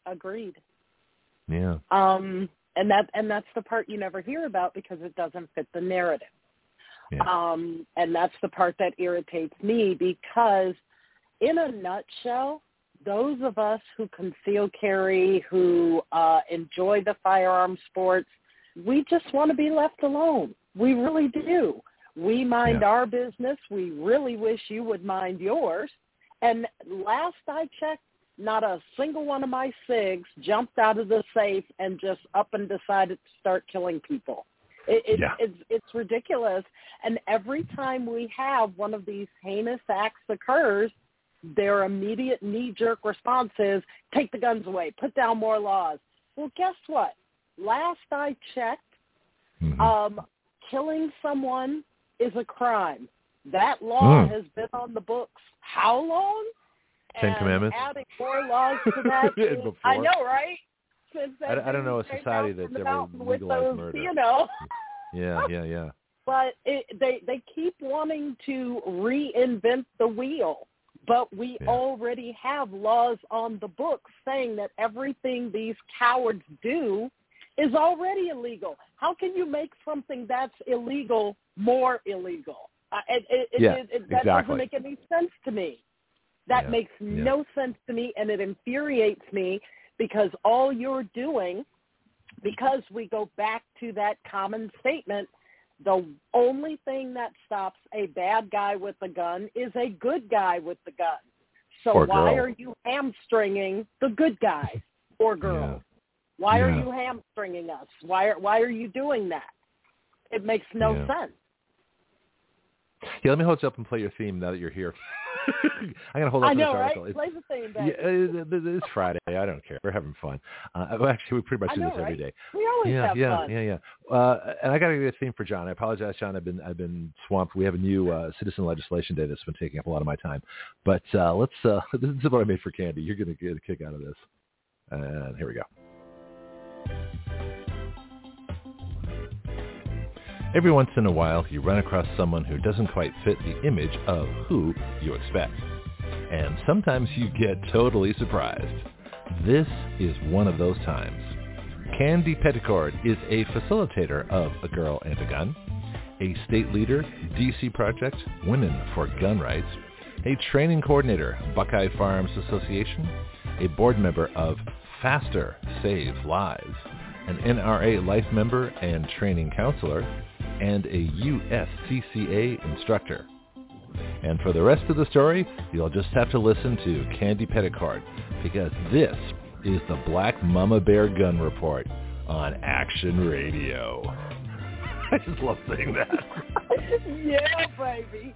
Agreed. Yeah. Um, and that and that's the part you never hear about because it doesn't fit the narrative. Yeah. Um, and that's the part that irritates me because, in a nutshell, those of us who conceal carry, who uh, enjoy the firearm sports, we just want to be left alone. We really do. We mind Yeah. our business. We really wish you would mind yours. And last I checked, not a single one of my SIGs jumped out of the safe and just up and decided to start killing people. It, it, Yeah. It's it's ridiculous. And every time we have one of these heinous acts occurs, their immediate knee-jerk response is, take the guns away, put down more laws. Well, guess what? Last I checked, Mhm. um, killing someone is a crime. That law Mm. has been on the books how long? Ten and Commandments? Adding more laws to *laughs* that. I know, right? I- I don't know a society that's ever legalized those, murder. You know, *laughs* yeah, yeah, yeah. *laughs* but it, they they keep wanting to reinvent the wheel. But we Yeah. already have laws on the books saying that everything these cowards do is already illegal. How can you make something that's illegal more illegal? Uh, it, it, it, Yeah, it, that exactly. doesn't make any sense to me. That Yeah, makes yeah. no sense to me, and it infuriates me because all you're doing, because we go back to that common statement, the only thing that stops a bad guy with a gun is a good guy with the gun. So Or why girl. are you hamstringing the good guys or girls? Why are you hamstringing us? Why are why are you doing that? It makes no Yeah. sense. Yeah, let me hold you up and play your theme now that you're here. *laughs* *laughs* I'm gonna hold up I this know, right? article. It's- theme, Yeah, baby. th- th- it's Friday. I don't care. We're having fun. Uh, well, actually, we pretty much do know, this every right? day. We always yeah, have yeah, fun. yeah, yeah. Uh, and I got to get a theme for John. I apologize, John. I've been I've been swamped. We have a new uh, citizen legislation day that's been taking up a lot of my time. But uh, let's. Uh, *laughs* this is what I made for Candy. You're going to get a kick out of this. And here we go. Every once in a while, you run across someone who doesn't quite fit the image of who you expect. And sometimes you get totally surprised. This is one of those times. Candy Petticord is a facilitator of A Girl and a Gun, a state leader, DC Project, Women for Gun Rights, a training coordinator, Buckeye Firearms Association, a board member of Faster Save Lives, an NRA life member and training counselor, and a USCCA instructor. And for the rest of the story, you'll just have to listen to Candy Petticord because this is the Black Mama Bear Gun Report on Action Radio. *laughs* I just love saying that. *laughs* yeah, baby.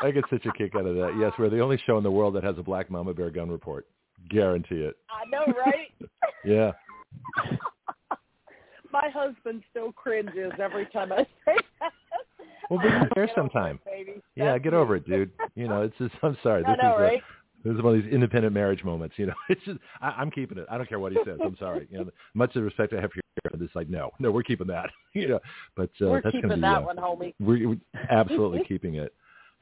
I get such a kick out of that. Yes, we're the only show in the world that has a Black Mama Bear Gun Report. Guarantee it. I know, right? *laughs* yeah. My husband still cringes every time I say that. Well, be *laughs* fair sometime. It, yeah, get over it, dude. You know, it's just. *laughs* I'm sorry. This I know, is right? A, this is one of these independent marriage moments. You know, *laughs* it's just. I, I'm keeping it. I don't care what he says. I'm sorry. You know, much of the respect I have for you, it's like no, no, we're keeping that. you know, but uh, we're that's keeping gonna be, that uh, one, homie. We're, we're absolutely keeping it.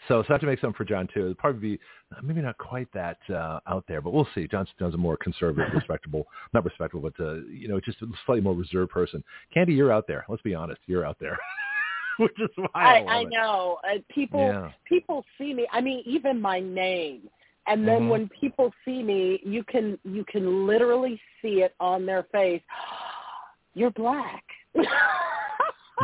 So, so I have to make something for John too. It'll probably be maybe not quite that uh, out there, but we'll see. John's John's a more conservative, *laughs* respectable, not respectable, but uh, you know, just a slightly more reserved person. Candy, you're out there. Let's be honest, you're out there. *laughs* Which is why I, I, I know. Uh, people Yeah. people see me. I mean, even my name. And then Mhm. when people see me, you can you can literally see it on their face. *gasps* You're black. *laughs*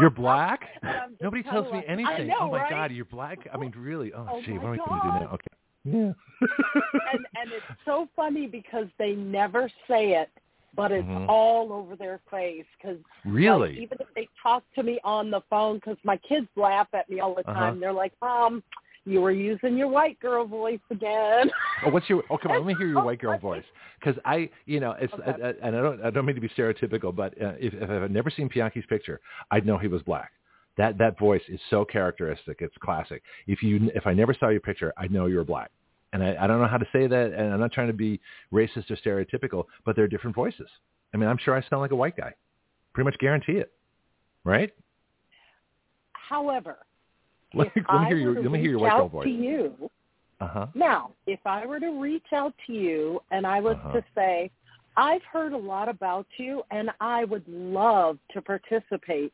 You're black. *laughs* Nobody tells me anything. know, oh my right? God, you're black. I mean, really? Oh, Oh gee, what am I going to do now? Okay. Yeah. *laughs* and and it's so funny because they never say it, but it's Mhm. all over their face. Because really? like, even if they talk to me on the phone, because my kids laugh at me all the Uh-huh. time. They're like, "Mom, you were using your white girl voice again." Oh, what's your? Oh, come on. Let me hear your white girl *laughs* voice. Because I, you know, it's Okay. uh, and I don't, I don't mean to be stereotypical, but uh, if, if I've never seen Bianchi's picture, I'd know he was black. That that voice is so characteristic. It's classic. If you, if I never saw your picture, I'd know you were black. And I, I don't know how to say that, and I'm not trying to be racist or stereotypical, but they're different voices. I mean, I'm sure I sound like a white guy. Pretty much guarantee it, right? However, Let me, let me I hear your, let me hear your girl out voice. To you, Uh huh. Now, if I were to reach out to you and I was Uh-huh. to say, I've heard a lot about you and I would love to participate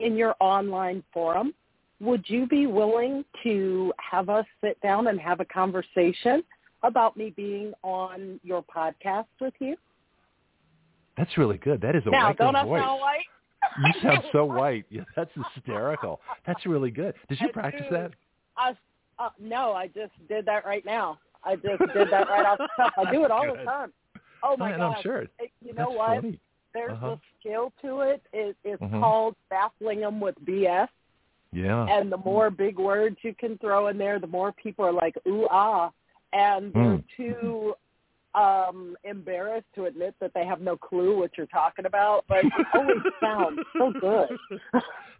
in your online forum, would you be willing to have us sit down and have a conversation about me being on your podcast with you? That's really good. That is a now, white girl don't I sound white? You *laughs* sound so white. Yeah, that's hysterical. That's really good. Did you I practice do. that? I, uh, no, I just did that right now. I just did that right off the *laughs* cuff. I do it all the time. Oh my and I'm god! sure. It- you know That's what? funny. There's Uh-huh. a skill to it. it it's Mhm. called baffling them with BS. Yeah. And the more big words you can throw in there, the more people are like, ooh, ah. And they're Mm. too um embarrassed to admit that they have no clue what you're talking about. But it always sounds so good.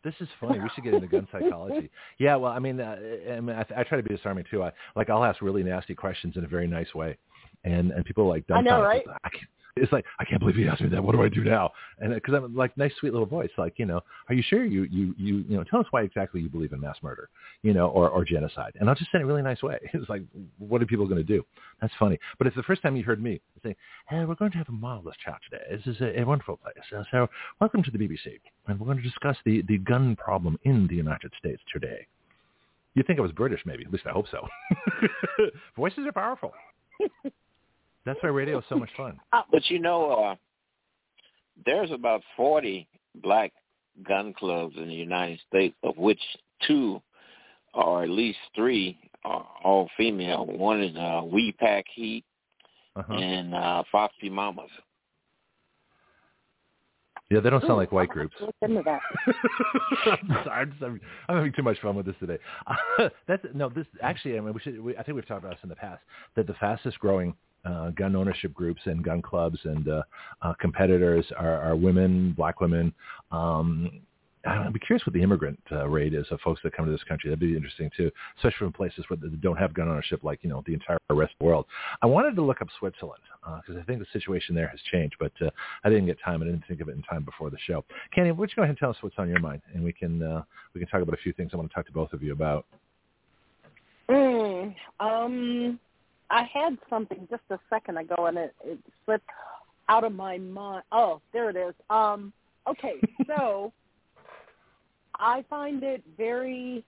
this is funny. We should get into gun psychology. Yeah, well, I mean, uh, I, mean I, I try to be disarming too. I like I'll ask really nasty questions in a very nice way, and and people are like I know, dumbfounded. right? I can't, it's like I can't believe he asked me that. What do I do now? And because I'm like nice, sweet little voice, like you know, are you sure you you you you know, tell us why exactly you believe in mass murder, you know, or or genocide, and I'll just say it in a really nice way. *laughs* It's like, what are people going to do? That's funny. But it's the first time you heard me say, hey, we're going to have a marvelous chat today. This is a, a wonderful place. Uh, so welcome to the BBC, and we're going to discuss the the gun problem in the United States today. You think I was British, maybe? At least I hope so. *laughs* Voices are powerful. *laughs* That's why radio is so much fun. *laughs* But you know, uh, there's about 40 black gun clubs in the United States, of which two, or at least three, are all female. One is uh, We Pack Heat Uh-huh. and uh, Foxy Mamas. Yeah, they don't sound Ooh, like white groups. have to Look into that. *laughs* I'm, sorry, I'm, having, I'm having too much fun with this today. *laughs* that's no. This actually, I mean, we should. We, I think we've talked about this in the past. That the fastest growing uh, gun ownership groups and gun clubs and uh, uh, competitors are, are women, black women. Um, I'd be curious what the immigrant uh, rate is of folks that come to this country. That'd be interesting too, especially from places where they don't have gun ownership, like you know the entire rest of the world. I wanted to look up Switzerland because I think the situation there has changed, but uh, I didn't get time. I didn't think of it in time before the show. Kenny, why don't you go ahead and tell us what's on your mind, and we can uh, we can talk about a few things I want to talk to both of you about. Mm, um, I had something just a second ago, and it, it slipped out of my mind. Oh, there it is. Um, okay, *laughs* so I find it very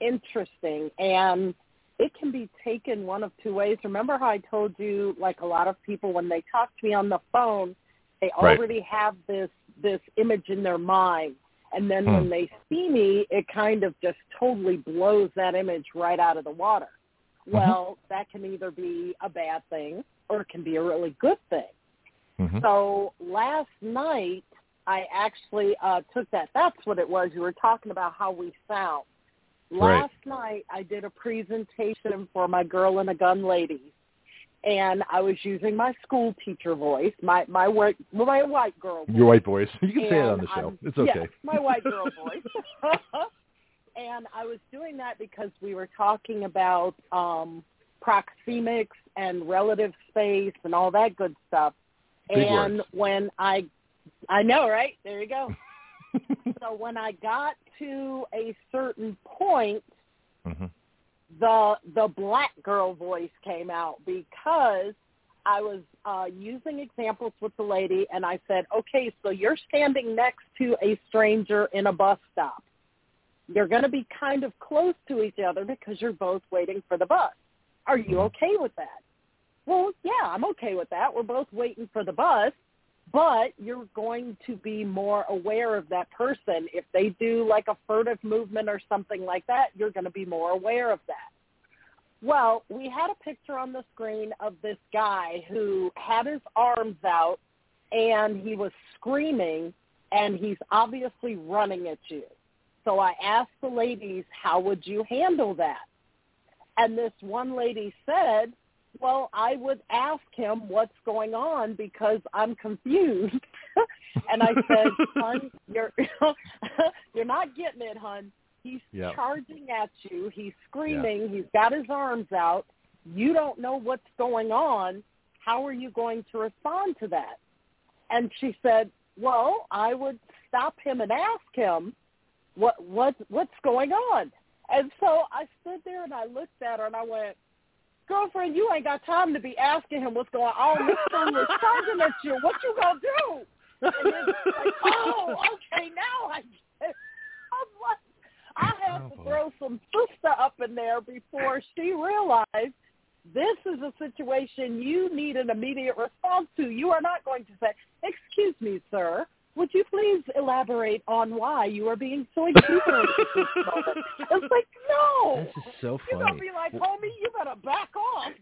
interesting, and it can be taken one of two ways. Remember how I told you, like a lot of people, when they talk to me on the phone, they Right. already have this this image in their mind and then Hmm. when they see me, it kind of just totally blows that image right out of the water. Well, that can either be a bad thing or it can be a really good thing. Mhm. So last night I actually uh, took that. That's what it was. You were talking about how we sound. Right. Last night I did a presentation for my girl and a gun ladies, and I was using my school teacher voice, my my white my white girl voice. Your white voice. *laughs* You can say it on the show. I'm- it's okay. Yes, my white girl voice. *laughs* and I was doing that because we were talking about um, proxemics and relative space and all that good stuff. Big and words. when I, I know, right? There you go. *laughs* so when I got to a certain point, Mhm. the the black girl voice came out because I was uh, using examples with the lady, and I said, "Okay, so you're standing next to a stranger in a bus stop. You're going to be kind of close to each other because you're both waiting for the bus. Are you Mhm. okay with that?" Well, yeah, I'm okay with that. We're both waiting for the bus, but you're going to be more aware of that person. If they do like a furtive movement or something like that, you're going to be more aware of that. Well, we had a picture on the screen of this guy who had his arms out and he was screaming and he's obviously running at you. So I asked the ladies, how would you handle that? And this one lady said, well, I would ask him what's going on because I'm confused. *laughs* and I said, *laughs* "Hun, you're *laughs* you're not getting it, hun. He's Yeah. charging at you. He's screaming. He's got his arms out. You don't know what's going on. How are you going to respond to that?" And she said, "Well, I would stop him and ask him what what what's going on." And so I stood there and I looked at her and I went, girlfriend, you ain't got time to be asking him what's going on. This fool is charging at you. What you gonna do? And it's like, oh, okay, now I get it. I'm like, I had Oh, to boy. throw some sister up in there before she realized this is a situation you need an immediate response to. You are not going to say, excuse me, sir, would you please elaborate on why you are being so exuberant at this *laughs* moment? It's like, no. This is so funny. You're going to be like, homie, you better back off.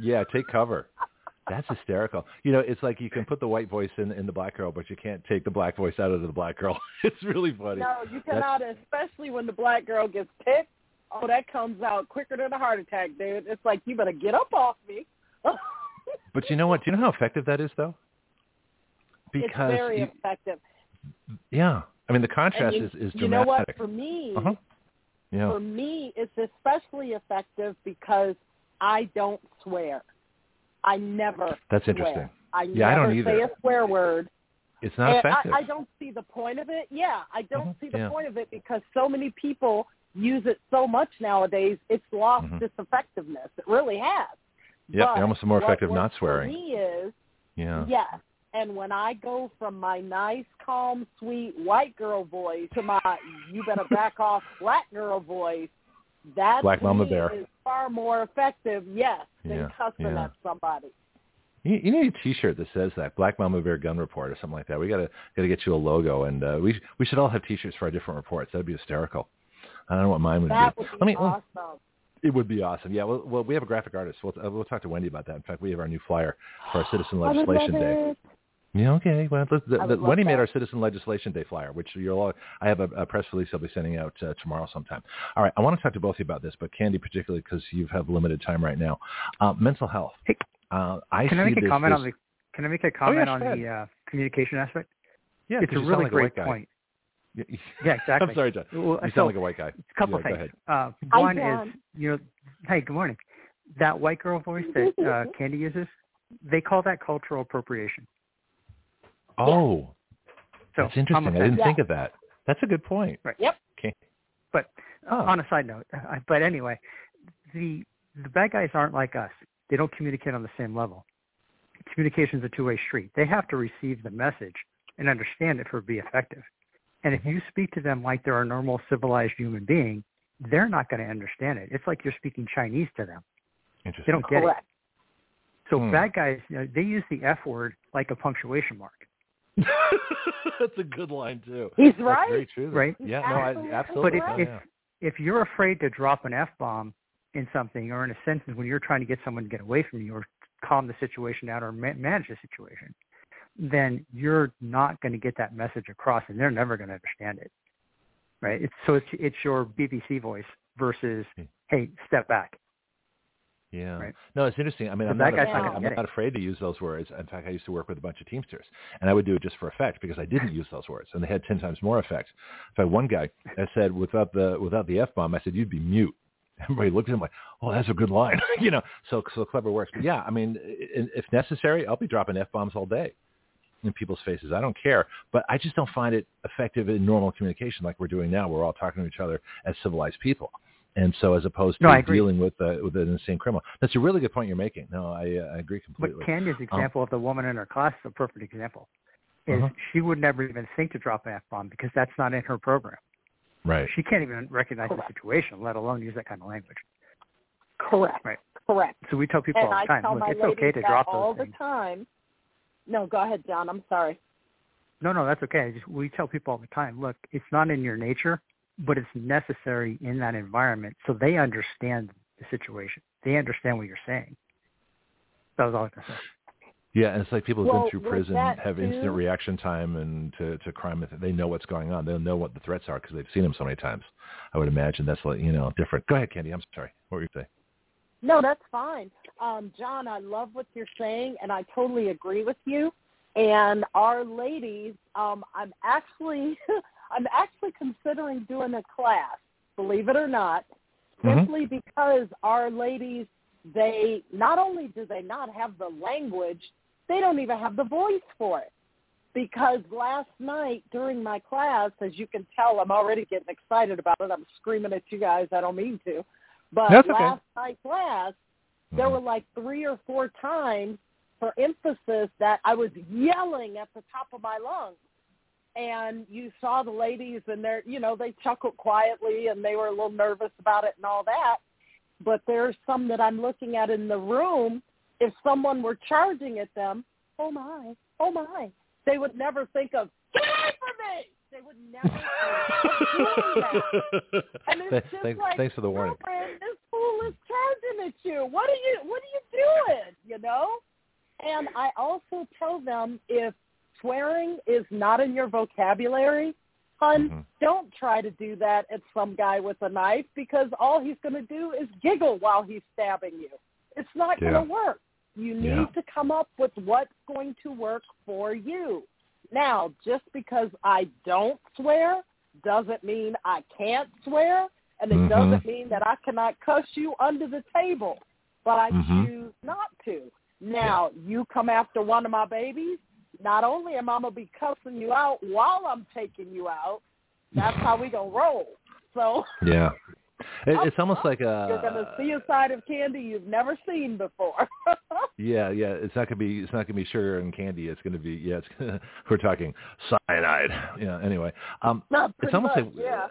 Yeah, take cover. *laughs* That's hysterical. You know, it's like you can put the white voice in in the black girl, but you can't take the black voice out of the black girl. *laughs* It's really funny. No, you cannot, especially when the black girl gets picked. Oh, that comes out quicker than a heart attack, dude. It's like, you better get up off me. But you know what? Do you know how effective that is, though? Because it's very you- effective. yeah, I mean the contrast you, is is you know what? For me, uh-huh. Yeah. for me, it's especially effective because I don't swear. I never That's swear. interesting. I Yeah, I never don't say a swear word. It's not And effective. I, I don't see the point of it. Yeah, I don't Mhm, see the yeah. point of it because so many people use it so much nowadays. It's lost Mhm. its effectiveness. It really has. Yeah, almost more effective not swearing. For me is yeah. yes. And when I go from my nice, calm, sweet white girl voice to my "you better back off" *laughs* black girl voice, that Black Mama Bear. is far more effective. Yes, than Yeah, cussing yeah. at somebody. You, you need a T-shirt that says that Black Mama Bear Gun Report or something like that. We gotta gotta get you a logo, and uh, we we should all have T-shirts for our different reports. That'd be hysterical. I don't know what mine would That be. would be Let me- well, awesome. It would be awesome. Yeah. Well, well, we have a graphic artist. We'll uh, we'll talk to Wendy about that. In fact, we have our new flyer for our *gasps* Citizen I would love Legislation Day. it. Yeah, okay. Well, the, the, the, would love Wendy made our Citizen Legislation Day flyer, which you'll all, I have a, a press release I'll be sending out uh, tomorrow sometime. All right, I want to talk to both of you about this, but Candy particularly because you have limited time right now. Uh, mental health. Hey, Uh, I Can see I make a this, comment this, on the? Can I make a comment yeah, on the uh, communication aspect? Yeah, it's a really like great a point. Y- *laughs* Yeah, exactly. I'm sorry, John. Well, You so, sound like a white guy. a couple yeah, go things. ahead. Uh, one is you know, hey, good morning. That white girl voice that uh, Candy uses, they call that cultural appropriation. Oh, So that's interesting. I'm didn't Yeah. think of that. That's a good point. Right. Yep. Okay. But Oh. on a side note, uh, but anyway, the the bad guys aren't like us. They don't communicate on the same level. Communication is a two-way street. They have to receive the message and understand it for it to be effective. And if you speak to them like they're a normal, civilized human being, they're not going to understand it. It's like you're speaking Chinese to them. Interesting. They don't get Correct. it. So Hmm. bad guys, you know, they use the F word like a punctuation mark. *laughs* That's a good line too. He's That's right. very true. though. Right. Yeah. No. I, Absolutely absolutely. But if, yeah, if yeah. if you're afraid to drop an F bomb in something or in a sentence when you're trying to get someone to get away from you or calm the situation down or ma- manage the situation, then you're not going to get that message across, and they're never going to understand it, right? It's, so it's it's your BBC voice versus, Hmm. hey, step back. Yeah. Right. No, it's interesting. I mean, I'm not, guy's afraid, not gonna I'm not afraid to use those words. In fact, I used to work with a bunch of Teamsters, and I would do it just for effect because I didn't use those words, and they had ten times more effect. In fact, one guy, I said without the without the f bomb, I said you'd be mute. *laughs* Everybody looked at him like, "Oh, that's a good line," *laughs* you know. So so clever works. But yeah, I mean, if necessary, I'll be dropping f bombs all day in people's faces. I don't care, but I just don't find it effective in normal communication like we're doing now. We're all talking to each other as civilized people. And so, as opposed to No, dealing with uh, with an insane criminal, that's a really good point you're making. No, I, uh, I agree completely. But completely. Candy's example of the woman in her class is a perfect example. Is Mhm. she would never even think to drop an f bomb because that's not in her program. right. She can't even recognize Correct. the situation, let alone use that kind of language. Correct. Right. Correct. So we tell people and all the time, look, it's okay to that drop all those the things. time. No, go ahead, John. I'm sorry. No, no, that's okay. Just, we tell people all the time, look, it's not in your nature, but it's necessary in that environment so they understand the situation. They understand what you're saying. That was all I was going to say. Yeah, and it's like people who've Well, been through prison that have instant reaction time and to, to crime. They know what's going on. They'll know what the threats are because they've seen them so many times. I would imagine that's like you know different. Go ahead, Candy. I'm sorry. What were you saying? No, that's fine. Um, John, I love what you're saying, and I totally agree with you. And our ladies, um, I'm actually, *laughs* I'm actually considering doing a class. Believe it or not, Mhm. simply because our ladies, they not only do they not have the language, they don't even have the voice for it. Because last night during my class, as you can tell, I'm already getting excited about it. I'm screaming at you guys. I don't mean to. But That's okay. last night class, there Mhm. were like three or four times for emphasis that I was yelling at the top of my lungs. And you saw the ladies and they're, you know, they chuckled quietly and they were a little nervous about it and all that. But there's some that I'm looking at in the room. If someone were charging at them, oh my, oh my, they would never think of, get away from me! They would never think of doing that. *laughs* And it's just thanks, like, thanks for the warning. this fool is charging at you. What are you what are you doing? You know? And I also tell them if swearing is not in your vocabulary, hun, Mhm. don't try to do that at some guy with a knife because all he's going to do is giggle while he's stabbing you. It's not Yeah. going to work. You need Yeah. to come up with what's going to work for you. Now, just because I don't swear doesn't mean I can't swear, and it Mhm. doesn't mean that I cannot cuss you under the table. But I Mhm. choose not to. Now, you come after one of my babies, not only am I to be cussing you out while I'm taking you out, that's how we to roll. So Yeah. It, it's almost like a. you're going to see a side of candy you've never seen before. *laughs* Yeah, yeah. It's not gonna be. It's not gonna be sugar and candy. It's gonna be. Yeah. It's gonna, *laughs* we're talking cyanide. Yeah. Anyway, um, it's almost much, like. yeah. uh,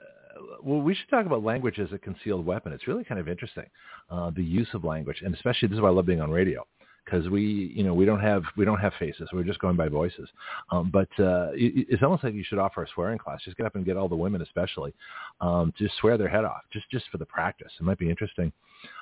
well, we should talk about language as a concealed weapon. It's really kind of interesting, uh, the use of language, and especially this is why I love being on radio because we, you know, we don't have we don't have faces. We're just going by voices. Um, but uh, it, it's almost like you should offer a swearing class. Just get up and get all the women, especially, um, to just swear their head off, just just for the practice. It might be interesting.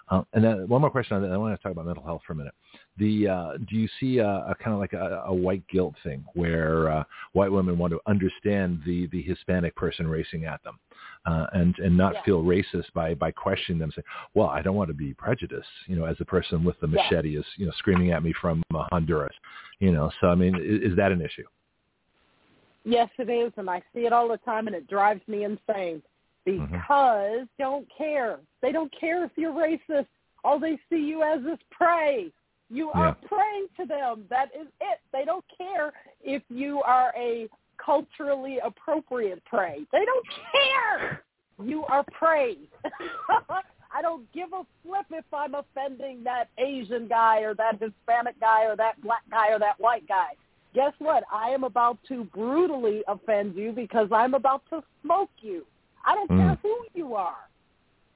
Uh, and then one more question. I want to talk about mental health for a minute. The uh, do you see a, a kind of like a, a white guilt thing where uh, white women want to understand the the Hispanic person racing at them, uh, and and not Yeah. feel racist by by questioning them, saying, "Well, I don't want to be prejudiced," you know, as the person with the Yeah. machete is you know screaming at me from uh, Honduras, you know. So I mean, is, is that an issue? Yes, it is, and I see it all the time, and it drives me insane Mhm. because don't care. They don't care if you're racist. All they see you as is prey. You are prey to them. That is it. They don't care if you are a culturally appropriate prey. They don't care. You are prey. *laughs* I don't give a flip if I'm offending that Asian guy or that Hispanic guy or that black guy or that white guy guess what? I am about to brutally offend you because I'm about to smoke you. I don't care Mm. who you are.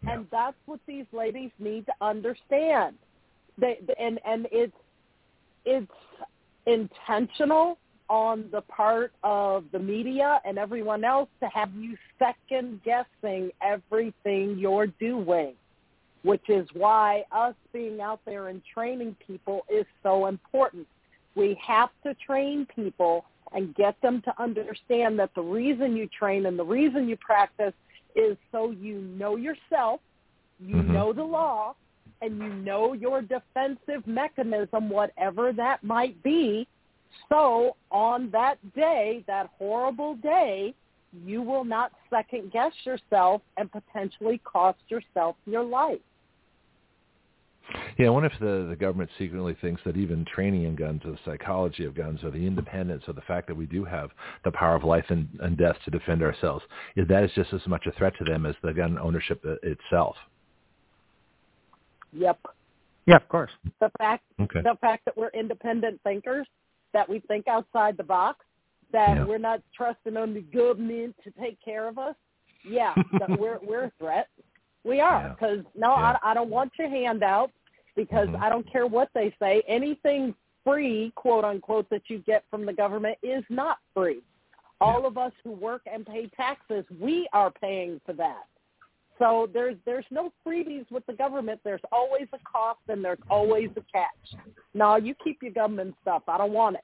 Yeah. And that's what these ladies need to understand. They, and and it's it's intentional on the part of the media and everyone else to have you second guessing everything you're doing, which is why us being out there and training people is so important We have to train people and get them to understand that the reason you train and the reason you practice is so you know yourself, you Mhm. know the law, and you know your defensive mechanism, whatever that might be. So on that day, that horrible day, you will not second guess yourself and potentially cost yourself your life. Yeah, I wonder if the, the government secretly thinks that even training in guns or the psychology of guns or the independence or the fact that we do have the power of life and, and death to defend ourselves, is that is just as much a threat to them as the gun ownership itself. Yep. Yeah, of course. The fact Okay. the fact that we're independent thinkers, that we think outside the box, that Yeah. we're not trusting on the government to take care of us. Yeah, that we're *laughs* we're a threat. We are Yeah. because no, Yeah. I, I don't want your handout because Mhm. I don't care what they say. Anything free, quote unquote, that you get from the government is not free. All of us who work and pay taxes, we are paying for that. So there's there's no freebies with the government. There's always a cost and there's always a catch. No, you keep your government stuff. I don't want it.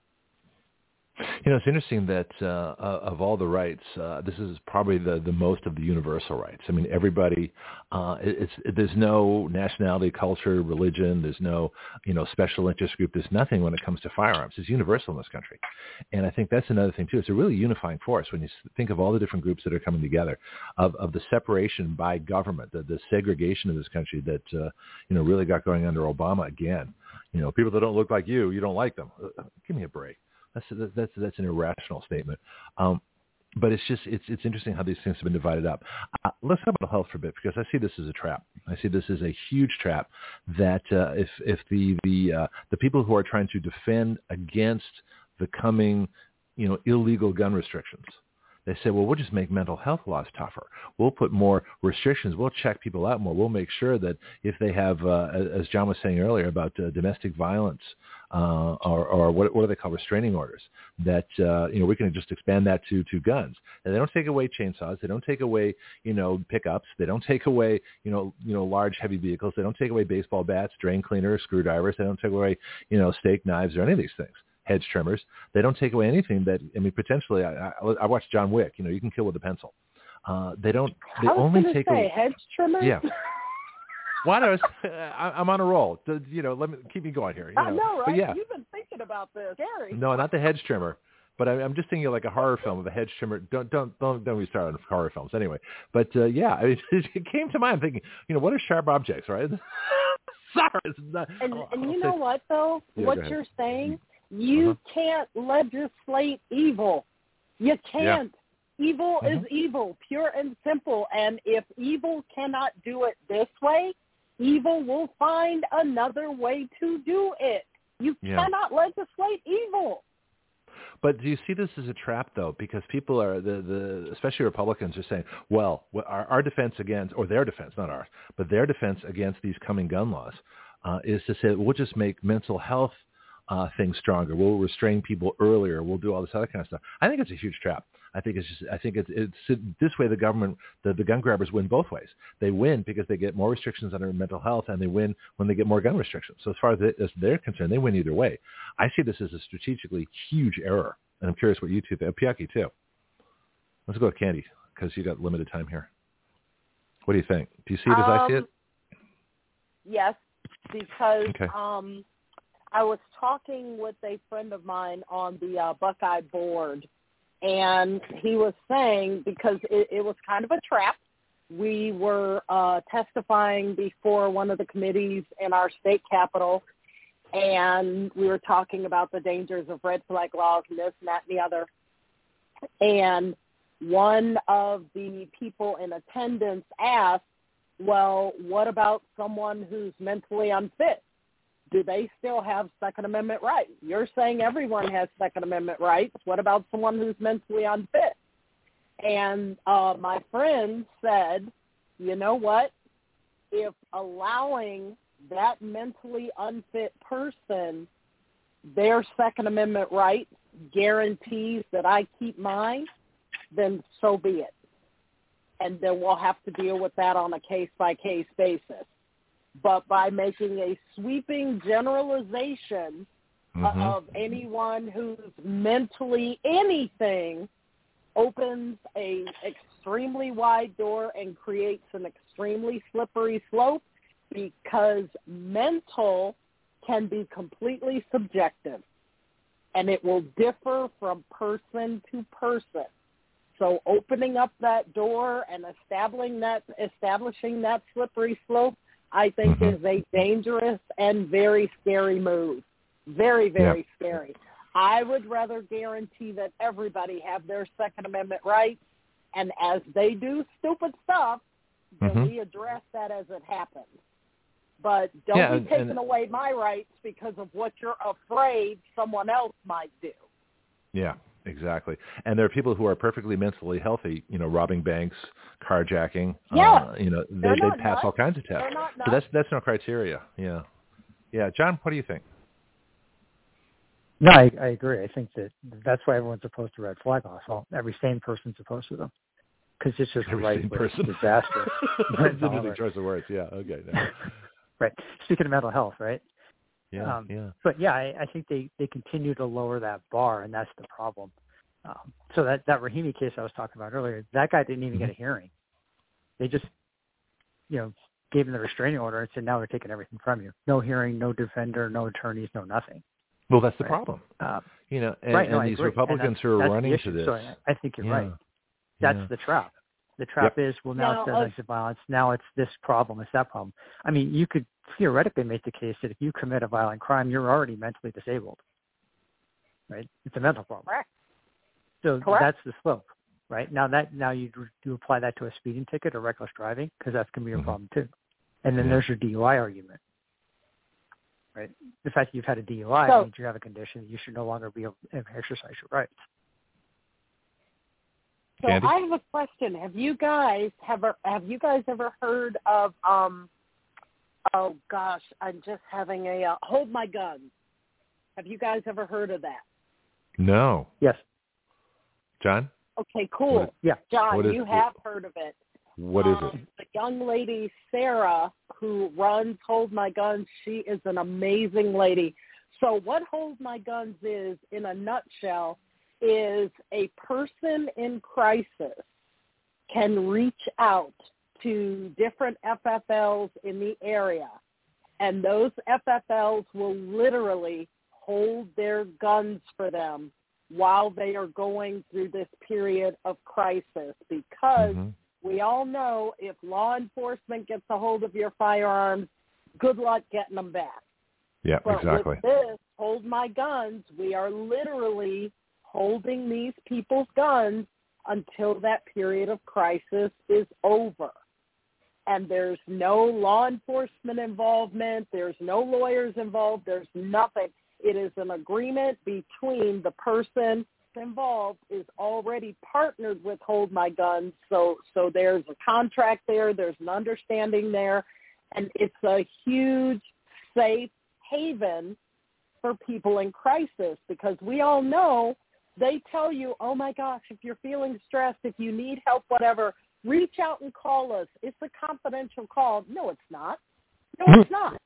You know, it's interesting that uh, uh, of all the rights, uh, this is probably the, the most of the universal rights. I mean, everybody, uh, it, it's it, there's no nationality, culture, religion. There's no you know special interest group. There's nothing when it comes to firearms. It's universal in this country, and I think that's another thing too. It's a really unifying force when you think of all the different groups that are coming together, of of the separation by government, the, the segregation of this country that uh, you know really got going under Obama again. You know, people that don't look like you, you don't like them. Uh, give me a break. That's that's that's an irrational statement. Um, but it's just it's it's interesting how these things have been divided up. Uh, let's talk about health for a bit because I see this as a trap. I see this as a huge trap that uh, if if the the uh, the people who are trying to defend against the coming you know illegal gun restrictions. They say, well, we'll just make mental health laws tougher. We'll put more restrictions. We'll check people out more. We'll make sure that if they have, uh, as John was saying earlier about uh, domestic violence uh, or, or what, what do they call restraining orders, that uh, you know we can just expand that to to guns. And they don't take away chainsaws. They don't take away you know pickups. They don't take away you know you know large heavy vehicles. They don't take away baseball bats, drain cleaners, screwdrivers. They don't take away you know steak knives or any of these things hedge trimmers. They don't take away anything that I mean potentially. I, I, I watched John Wick. You know, you can kill with a pencil. Uh, they don't. They only take say away. hedge trimmers. Yeah. *laughs* Why well, *laughs* I, I'm on a roll. You know, let me keep me going here. You know. I know, right? But yeah, You've been thinking about this, Gary. no, not the hedge trimmer. But I, I'm just thinking like a horror film of a hedge trimmer. Don't don't don't don't we start on horror films anyway. But uh, yeah, I mean, *laughs* it came to mind I'm thinking, you know, what are sharp objects, right? *laughs* Sorry, not, And I'll- and I'll you say- know what though? Yeah, what you're saying, you Uh-huh. can't legislate evil. You can't. Evil is Mhm. evil, pure and simple. And if evil cannot do it this way, evil will find another way to do it. You Yeah. cannot legislate evil. But do you see this as a trap, though? Because people are the the especially Republicans are saying, well, our, our defense against or their defense, not ours, but their defense against these coming gun laws uh, is to say we'll just make mental health uh, things stronger. We'll restrain people earlier. We'll do all this other kind of stuff. I think it's a huge trap. I think it's just I think it's it's this way the government the, the gun grabbers win both ways. They win because they get more restrictions under mental health, and they win when they get more gun restrictions. So as far as, it, as they're concerned, they win either way. I see this as a strategically huge error, and I'm curious what you two think. Piaki too. Let's go with Candy because you got limited time here. What do you think? Do you see it as I see it? Um, Yes, because Okay. um, I was talking with a friend of mine on the uh, Buckeye board, and he was saying because it, it was kind of a trap. We were uh, testifying before one of the committees in our state capitol, and we were talking about the dangers of red flag laws and this and that and the other. And one of the people in attendance asked, well, what about someone who's mentally unfit? Do they still have Second Amendment rights? You're saying everyone has Second Amendment rights. What about someone who's mentally unfit? And uh, my friend said, you know what? If allowing that mentally unfit person their Second Amendment rights guarantees that I keep mine, then so be it and then we'll have to deal with that on a case-by-case basis. But by making a sweeping generalization Mhm. of anyone who's mentally anything opens a extremely wide door and creates an extremely slippery slope because mental can be completely subjective and it will differ from person to person. So opening up that door and establishing that establishing that slippery slope, I think Mhm. is a dangerous and very scary move. Very, very scary. I would rather guarantee that everybody have their Second Amendment rights, and as they do stupid stuff, then Mhm. we address that as it happens. But don't Yeah, be taking and- away my rights because of what you're afraid someone else might do. Yeah, exactly. And there are people who are perfectly mentally healthy, you know, robbing banks, carjacking. Yeah. Uh, you know, they, They're they not pass nuts. all kinds of tests. So that's that's no criteria. Yeah. Yeah, John, what do you think? No, I, I agree. I think that that's why everyone's opposed to red flag laws. Well, every sane person's opposed to them because it's just Every right sane where person. it's disastrous. That's interesting choice of words. Yeah. Okay. *laughs* no. right. Speaking of mental health, right? Yeah. Um, yeah. But yeah, I, I think they they continue to lower that bar, and that's the problem. Um, so that that Rahimi case I was talking about earlier, that guy didn't even get a hearing. They just, you know, gave him the restraining order and said, now we're taking everything from you. No hearing, no defender, no attorneys, no nothing. Well, that's the Right. problem. Uh, You know, and, right. No, and I these agree. And Republicans that's- who are running to this. So I, I think you're yeah, right. That's yeah. the trap. The trap is, well, now Now, it's uh, domestic violence. Now it's this problem. It's that problem. I mean, you could theoretically make the case that if you commit a violent crime, you're already mentally disabled. Right? It's a mental problem. Correct. So Correct. that's the slope. Right now, that now you you apply that to a speeding ticket or reckless driving because that's going to be your Mhm. problem too. And then Yeah. there's your DUI argument. Right? The fact that you've had a DUI So- means you have a condition. You should no longer be able to exercise your rights. So Candy? I have a question. Have you guys have have you guys ever heard of um oh gosh, I'm just having a uh, hold my guns. Have you guys ever heard of that? No, Yes. John, Okay, cool. What- Yeah. John, what is- you have heard of it. what is um, it? The young lady Sarah who runs Hold My Guns, she is an amazing lady. So what Hold My Guns is in a nutshell is a person in crisis can reach out to different FFLs in the area and those FFLs will literally hold their guns for them while they are going through this period of crisis because Mhm. we all know if law enforcement gets a hold of your firearms, good luck getting them back. Yeah, But exactly. with this, hold my guns, we are literally holding these people's guns until that period of crisis is over. And there's no law enforcement involvement, there's no lawyers involved, there's nothing. It is an agreement between the person involved is already partnered with Hold My Guns, so so there's a contract there, there's an understanding there, and it's a huge safe haven for people in crisis because we all know they tell you, oh my gosh, if you're feeling stressed, if you need help, whatever, reach out and call us. It's a confidential call. No, it's not. No, it's not.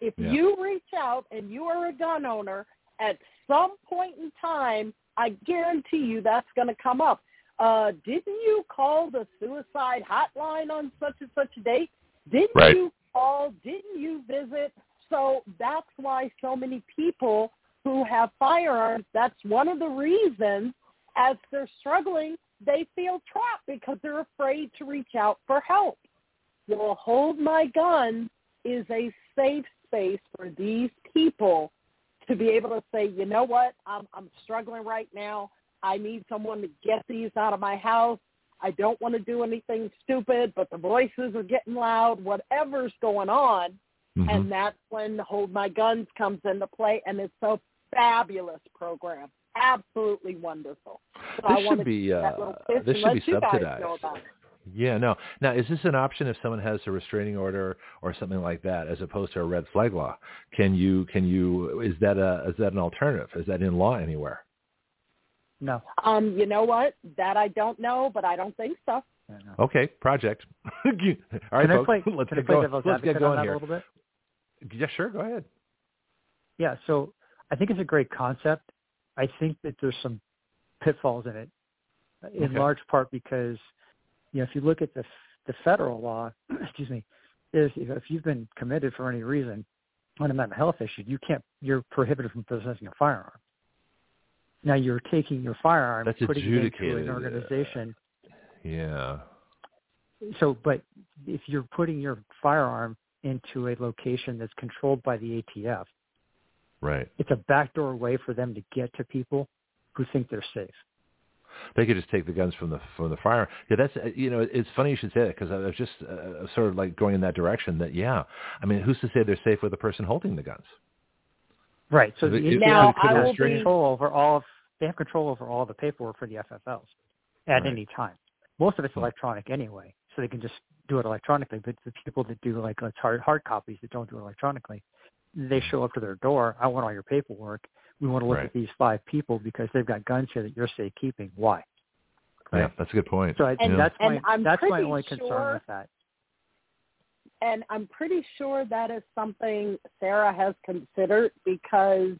If Yeah. you reach out and you are a gun owner, at some point in time, I guarantee you that's going to come up. Uh, didn't you call the suicide hotline on such and such a date? Didn't Right. you call? Didn't you visit? So that's why so many people who have firearms, that's one of the reasons as they're struggling, they feel trapped because they're afraid to reach out for help. Well, Hold My Gun is a safe space for these people to be able to say, you know what, I'm, I'm struggling right now. I need someone to get these out of my house. I don't want to do anything stupid, but the voices are getting loud, whatever's going on. Mhm. And that's when Hold My Guns comes into play, and it's a fabulous program. Absolutely wonderful. So This wanted should be to give that uh, this should be let you guys subsidized. know about it. Yeah, no. Now, is this an option if someone has a restraining order or something like that, as opposed to a red flag law? Can you can you is that a is that an alternative? Is that in law anywhere? No. Um, you know what? That I don't know, but I don't think so. no, no. Okay, project. *laughs* All right, can I folks, play, let's can I get play going. Let's get going here. a little bit? Yeah, sure. Go ahead. Yeah. So I think it's a great concept. I think that there's some pitfalls in it, in Okay. large part because, you know, if you look at the the federal law, *clears throat* excuse me, is if if you've been committed for any reason on a mental health issue, you can't. You're prohibited from possessing a firearm. Now you're taking your firearm, That's putting it into an uh, organization. Yeah. So, but if you're putting your firearm into a location that's controlled by the ATF, Right. it's a backdoor way for them to get to people who think they're safe. They could just take the guns from the from the fire. Yeah, that's uh, you know it's funny you should say that because I was just uh, sort of like going in that direction. That yeah, I mean, who's to say they're safe with the person holding the guns? Right. So If the it- if Now, could I will restrain- be- control over all of they have control over all the paperwork for the FFLs at Right. any time. Most of it's Hmm. electronic anyway, so they can just do it electronically. But the people that do like let's hard hard copies that don't do it electronically, they show up to their door. I want all your paperwork. We want to look Right. at these five people because they've got guns here that you're safe keeping. Why? Yeah, that's a good point. So I, And- that's and my I'm that's my pretty only concern sure- with that. and I'm pretty sure that is something Sarah has considered because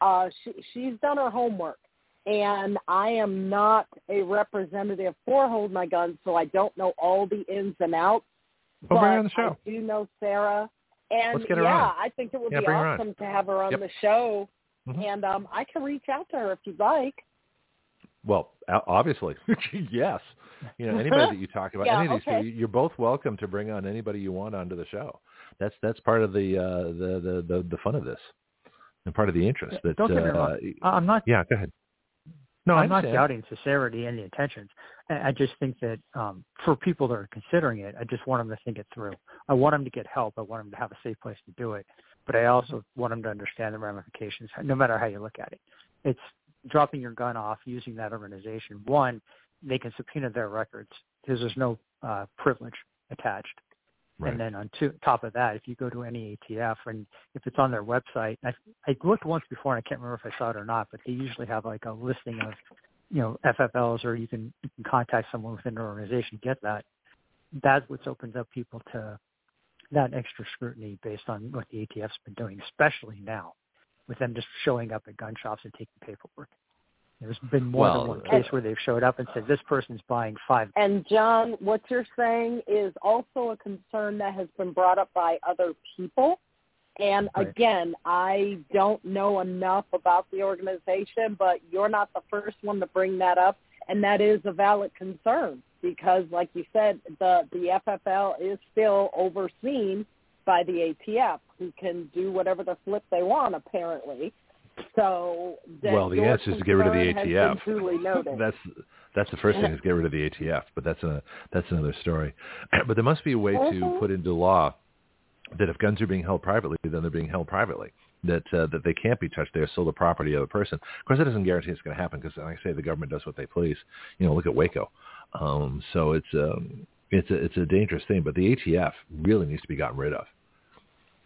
uh, she, she's done her homework. And I am not a representative for Hold My Gun, so I don't know all the ins and outs. Well, bring her but on the show. I do know Sarah. And Let's get her yeah, on. I think it would Yeah, be bring her on. awesome to have her on Yep. the show. Mhm. And um, I can reach out to her if you'd like. Well, o- obviously, *laughs* yes. You know, anybody that you *laughs* talk about, Yeah, any of these okay. people, you're both welcome to bring on anybody you want onto the show. That's that's part of the uh, the, the the the fun of this, and part of the interest. That Don't get me uh, wrong. I- I'm not yeah, go ahead. No, I I'm not doubting sincerity and the intentions. I just think that um, for people that are considering it, I just want them to think it through. I want them to get help. I want them to have a safe place to do it. But I also want them to understand the ramifications, no matter how you look at it. It's dropping your gun off using that organization. One, they can subpoena their records because there's no uh, privilege attached. Right. And then on two, top of that, if you go to any ATF and if it's on their website, I, I looked once before and I can't remember if I saw it or not, but they usually have like a listing of, you know, FFLs or you can, you can contact someone within their organization to get that. That's what opens up people to that extra scrutiny based on what the ATF's been doing, especially now with them just showing up at gun shops and taking paperwork. There's been more Well, than one case where they've showed up and said, this person's buying five And John, what you're saying is also a concern that has been brought up by other people. And Right. again, I don't know enough about the organization, but you're not the first one to bring that up, and that is a valid concern because, like you said, the the FFL is still overseen by the ATF, who can do whatever the flip they want, apparently. So, Well, the answer is to get rid of the concern has been ATF. *laughs* that's that's the first thing is get rid of the ATF, but that's a that's another story. *clears throat* But there must be a way to Mhm. put into law that if guns are being held privately, then they're being held privately. That uh, that they can't be touched; they're still the property of the person. Of course, that doesn't guarantee it's going to happen because, like I say, the government does what they please. You know, look at Waco. Um, so it's um, it's a it's a dangerous thing. But the ATF really needs to be gotten rid of.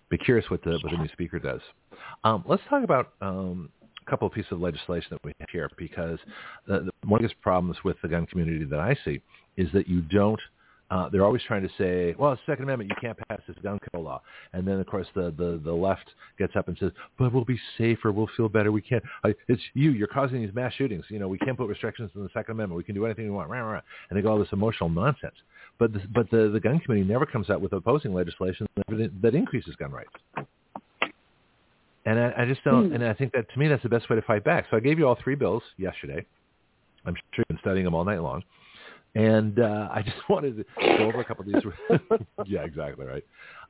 Be curious what the what the new speaker does. Um, let's talk about um, a couple of pieces of legislation that we have here because the, the, one of the biggest problems with the gun community that I see is that you don't. Uh, they're always trying to say, "Well, it's Second Amendment. You can't pass this gun control law." And then, of course, the, the, the left gets up and says, "But we'll be safer. We'll feel better. We can't. I, it's you. You're causing these mass shootings. You know, we can't put restrictions in the Second Amendment. We can do anything we want." Rah, rah, rah. And they go all this emotional nonsense. But the, but the the gun committee never comes out with opposing legislation that, that increases gun rights. And I, I just don't. And I think that to me, that's the best way to fight back. So I gave you all three bills yesterday. I'm sure you've been studying them all night long. And uh, I just *laughs* wanted to go over a couple of these. *laughs* yeah, exactly right.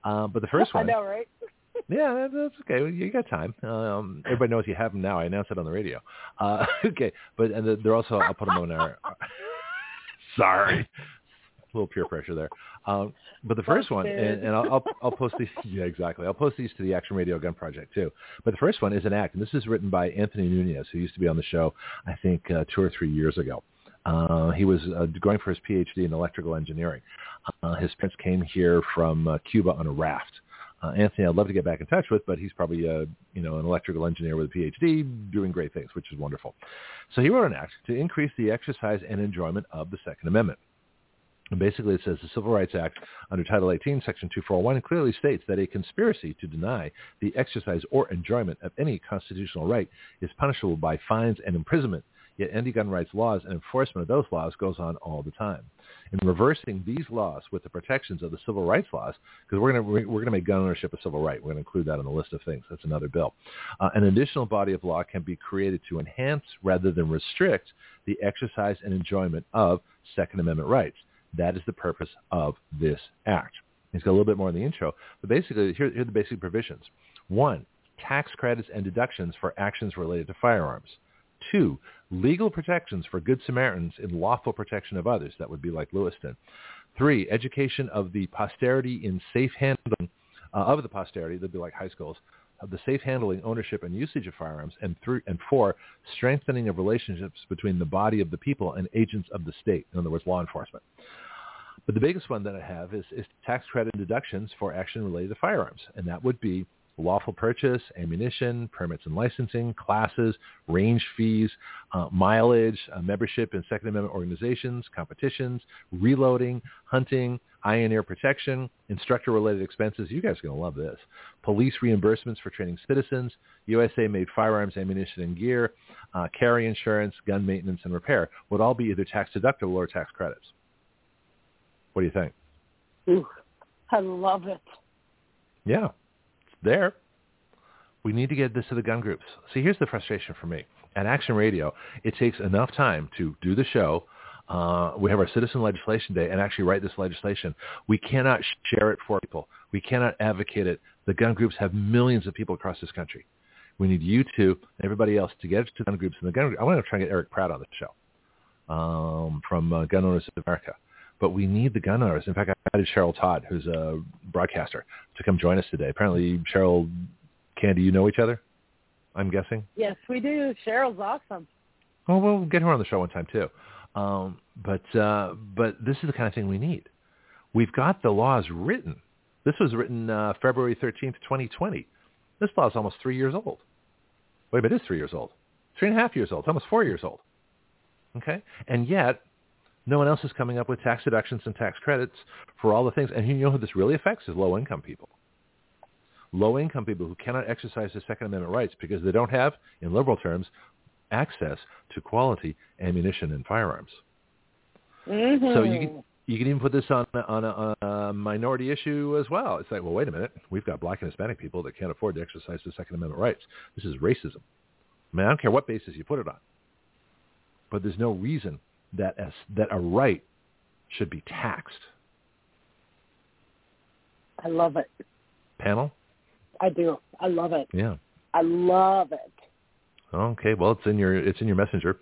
Um, but the first one, I know, right? *laughs* yeah, that's okay. You got time. Um, everybody knows you have them now. I announced it on the radio. Uh, okay, but and they're also I'll put them on our. sorry, a little peer pressure there. Um, but the first one, and, and I'll, I'll I'll post these. Yeah, exactly. I'll post these to the Action Radio Gun Project too. But the first one is an act, and this is written by Anthony Nunez, who used to be on the show, I think, uh, two or three years ago. Uh, he was uh, going for his PhD in electrical engineering. Uh, his parents came here from uh, Cuba on a raft. Uh, Anthony, I'd love to get back in touch with, but he's probably uh, you know an electrical engineer with a PhD, doing great things, which is wonderful. So he wrote an act to increase the exercise and enjoyment of the Second Amendment. And basically it says the Civil Rights Act under Title 18, Section 241 clearly states that a conspiracy to deny the exercise or enjoyment of any constitutional right is punishable by fines and imprisonment. Yet anti-gun rights laws and enforcement of those laws goes on all the time. In reversing these laws with the protections of the civil rights laws, because we're going to we're going to make gun ownership a civil right. We're going to include that on the list of things. That's another bill. Uh, an additional body of law can be created to enhance rather than restrict the exercise and enjoyment of Second Amendment rights. That is the purpose of this act. He's got a little bit more in the intro, but basically here, here are the basic provisions. One, tax credits and deductions for actions related to firearms. Two, legal protections for good Samaritans in lawful protection of others. That would be like Lewiston. Three, education of the posterity in safe handling uh, of the posterity. That'd be like high schools. Of the safe handling, ownership, and usage of firearms. And three and four, strengthening of relationships between the body of the people and agents of the state. In other words, law enforcement. But the biggest one that I have is, is tax credit deductions for action related to firearms, and that would be lawful purchase, ammunition, permits and licensing, classes, range fees, uh, mileage, uh, membership in Second Amendment organizations, competitions, reloading, hunting, eye and ear protection, instructor-related expenses. You guys are going to love this. Police reimbursements for training citizens, USA-made firearms, ammunition, and gear, uh, carry insurance, gun maintenance, and repair would all be either tax deductible or tax credits. What do you think? Ooh, I love it. Yeah there. We need to get this to the gun groups. See, here's the frustration for me. At Action Radio, it takes enough time to do the show. Uh, we have our Citizen Legislation Day and actually write this legislation. We cannot share it for people. We cannot advocate it. The gun groups have millions of people across this country. We need you two and everybody else to get to the gun groups. And the gun, I want to try and get Eric Pratt on the show um, from uh, Gun Owners of America but we need the gun owners. In fact, I invited Cheryl Todd, who's a broadcaster, to come join us today. Apparently, Cheryl, Candy, you know each other? I'm guessing. Yes, we do. Cheryl's awesome. Well, we'll get her on the show one time too. Um, but uh, but this is the kind of thing we need. We've got the laws written. This was written uh, February 13th, 2020. This law is almost three years old. Wait a minute, it is three years old. Three and a half years old. It's almost four years old. Okay? And yet, no one else is coming up with tax deductions and tax credits for all the things. And you know who this really affects is low-income people. Low-income people who cannot exercise their Second Amendment rights because they don't have, in liberal terms, access to quality ammunition and firearms. Mm-hmm. So you can, you can even put this on, on, a, on a minority issue as well. It's like, well, wait a minute. We've got black and Hispanic people that can't afford to exercise their Second Amendment rights. This is racism. I mean, I don't care what basis you put it on. But there's no reason that as, that a right should be taxed. I love it. Panel? I do. I love it. Yeah. I love it. Okay, well, it's in your it's in your messenger.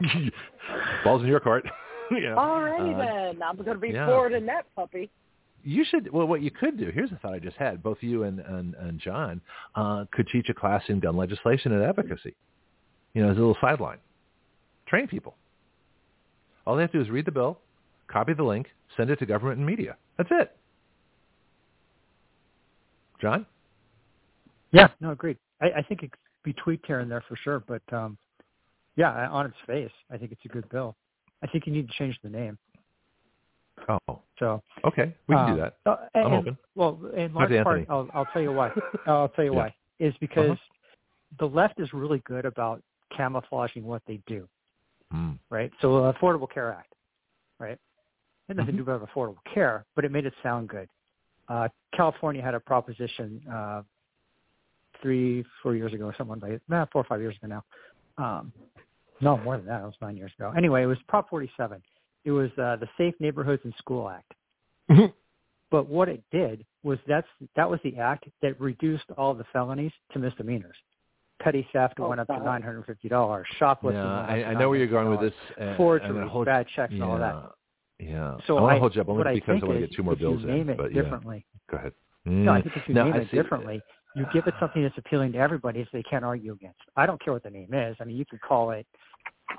*laughs* Balls in your court. *laughs* yeah. All righty uh, then. I'm going to be yeah. forward in that puppy. You should. Well, what you could do. Here's a thought I just had. Both you and and, and John uh, could teach a class in gun legislation and advocacy. You know, as a little sideline. Train people. All they have to do is read the bill, copy the link, send it to government and media. That's it. John? Yeah, no, agreed. I, I think it could be tweaked here and there for sure, but um, yeah, on its face, I think it's a good bill. I think you need to change the name. Oh, so okay, we can uh, do that. Uh, and, I'm open. Well, in large part, I'll, I'll tell you why. *laughs* I'll tell you Yeah. why is because Uh-huh. the left is really good about camouflaging what they do. Mm. right? So uh, Affordable Care Act, right? It Had nothing Mhm. to do with affordable care, but it made it sound good. Uh, California had a proposition uh, three, four years ago, or something like nah, four or five years ago now. Um, no, more than that. It was nine years ago. Anyway, it was Prop 47. It was uh, the Safe Neighborhoods and School Act. But what it did was that's that was the act that reduced all the felonies to misdemeanors. Petty theft Oh, went up to nine hundred fifty dollars. Shoplifting. Yeah, I, I know where you're going with this. and- and Forgery, I hold- bad checks, and yeah, all that. Yeah. So I want to hold you up only what I think I want to is get two more if bills you name in. it but yeah, differently. go ahead. No, I Mm. think if you No, name I it see- differently, you give it something that's appealing to everybody so they can't argue against. I don't care what the name is. I mean, you could call it,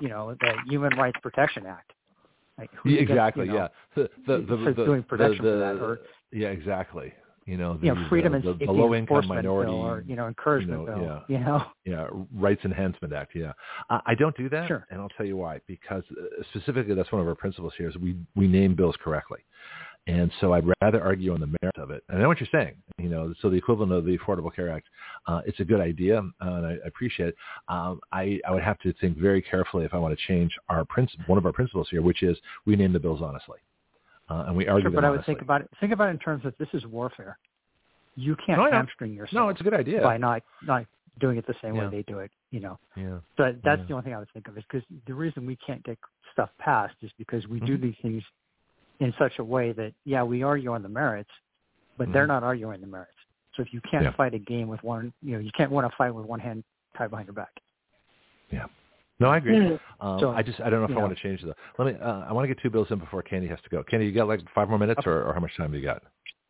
you know, the Human Rights Protection Act. Like, who's Yeah, against, exactly. you know, yeah. The the the, the, doing protection the, for that, or- yeah, exactly. You know, the, you know, freedom the, and the, safety the low income minority, bill or you know, encouragement you know, bill. Yeah, you know, *laughs* yeah, Rights Enhancement Act. Yeah, uh, I don't do that, sure. and I'll tell you why. Because uh, specifically, that's one of our principles here is we we name bills correctly. And so I'd rather argue on the merits of it. And I know what you're saying. You know, so the equivalent of the Affordable Care Act, uh, it's a good idea, uh, and I, I appreciate it. Um, I, I would have to think very carefully if I want to change our principle, one of our principles here, which is we name the bills honestly, uh, and we argue sure, But I honestly. would think about it. Think about it in terms of this is warfare. You can't no, hamstring yourself. No, it's a good idea by not not doing it the same Yeah. way they do it. You know. Yeah. So that's Yeah. the only thing I would think of is because the reason we can't get stuff passed is because we do Mhm. these things in such a way that yeah we argue on the merits, but they're Mhm. not arguing the merits. So if you can't Yeah. fight a game with one, you know, you can't win a fight with one hand tied behind your back. No, I agree. Mm. Um, So, I just I don't know if you I know. want to change the. Let me. Uh, I want to get two bills in before Candy has to go. Candy, you got like five more minutes, or, or how much time do you got?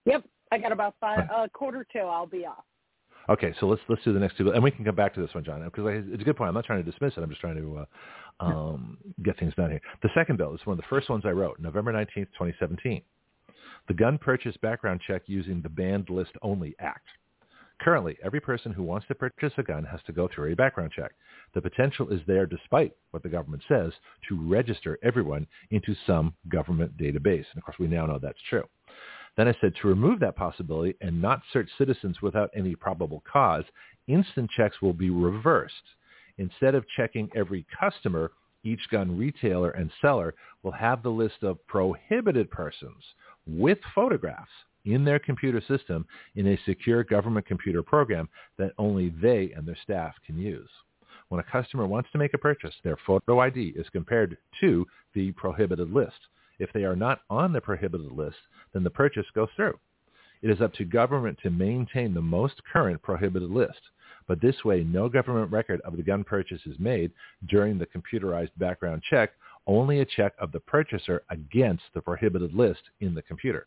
Yep, I got about five, uh, quarter two. I'll be off. Okay, so let's let's do the next two, and we can come back to this one, John, because it's a good point. I'm not trying to dismiss it. I'm just trying to uh, um, get things done here. The second bill is one of the first ones I wrote, November 19th, 2017. The gun purchase background check using the Banned List Only Act. Currently, every person who wants to purchase a gun has to go through a background check. The potential is there, despite what the government says, to register everyone into some government database. And of course, we now know that's true. Then I said to remove that possibility and not search citizens without any probable cause, instant checks will be reversed. Instead of checking every customer, each gun retailer and seller will have the list of prohibited persons with photographs in their computer system in a secure government computer program that only they and their staff can use. When a customer wants to make a purchase, their photo ID is compared to the prohibited list. If they are not on the prohibited list, then the purchase goes through. It is up to government to maintain the most current prohibited list, but this way no government record of the gun purchase is made during the computerized background check, only a check of the purchaser against the prohibited list in the computer.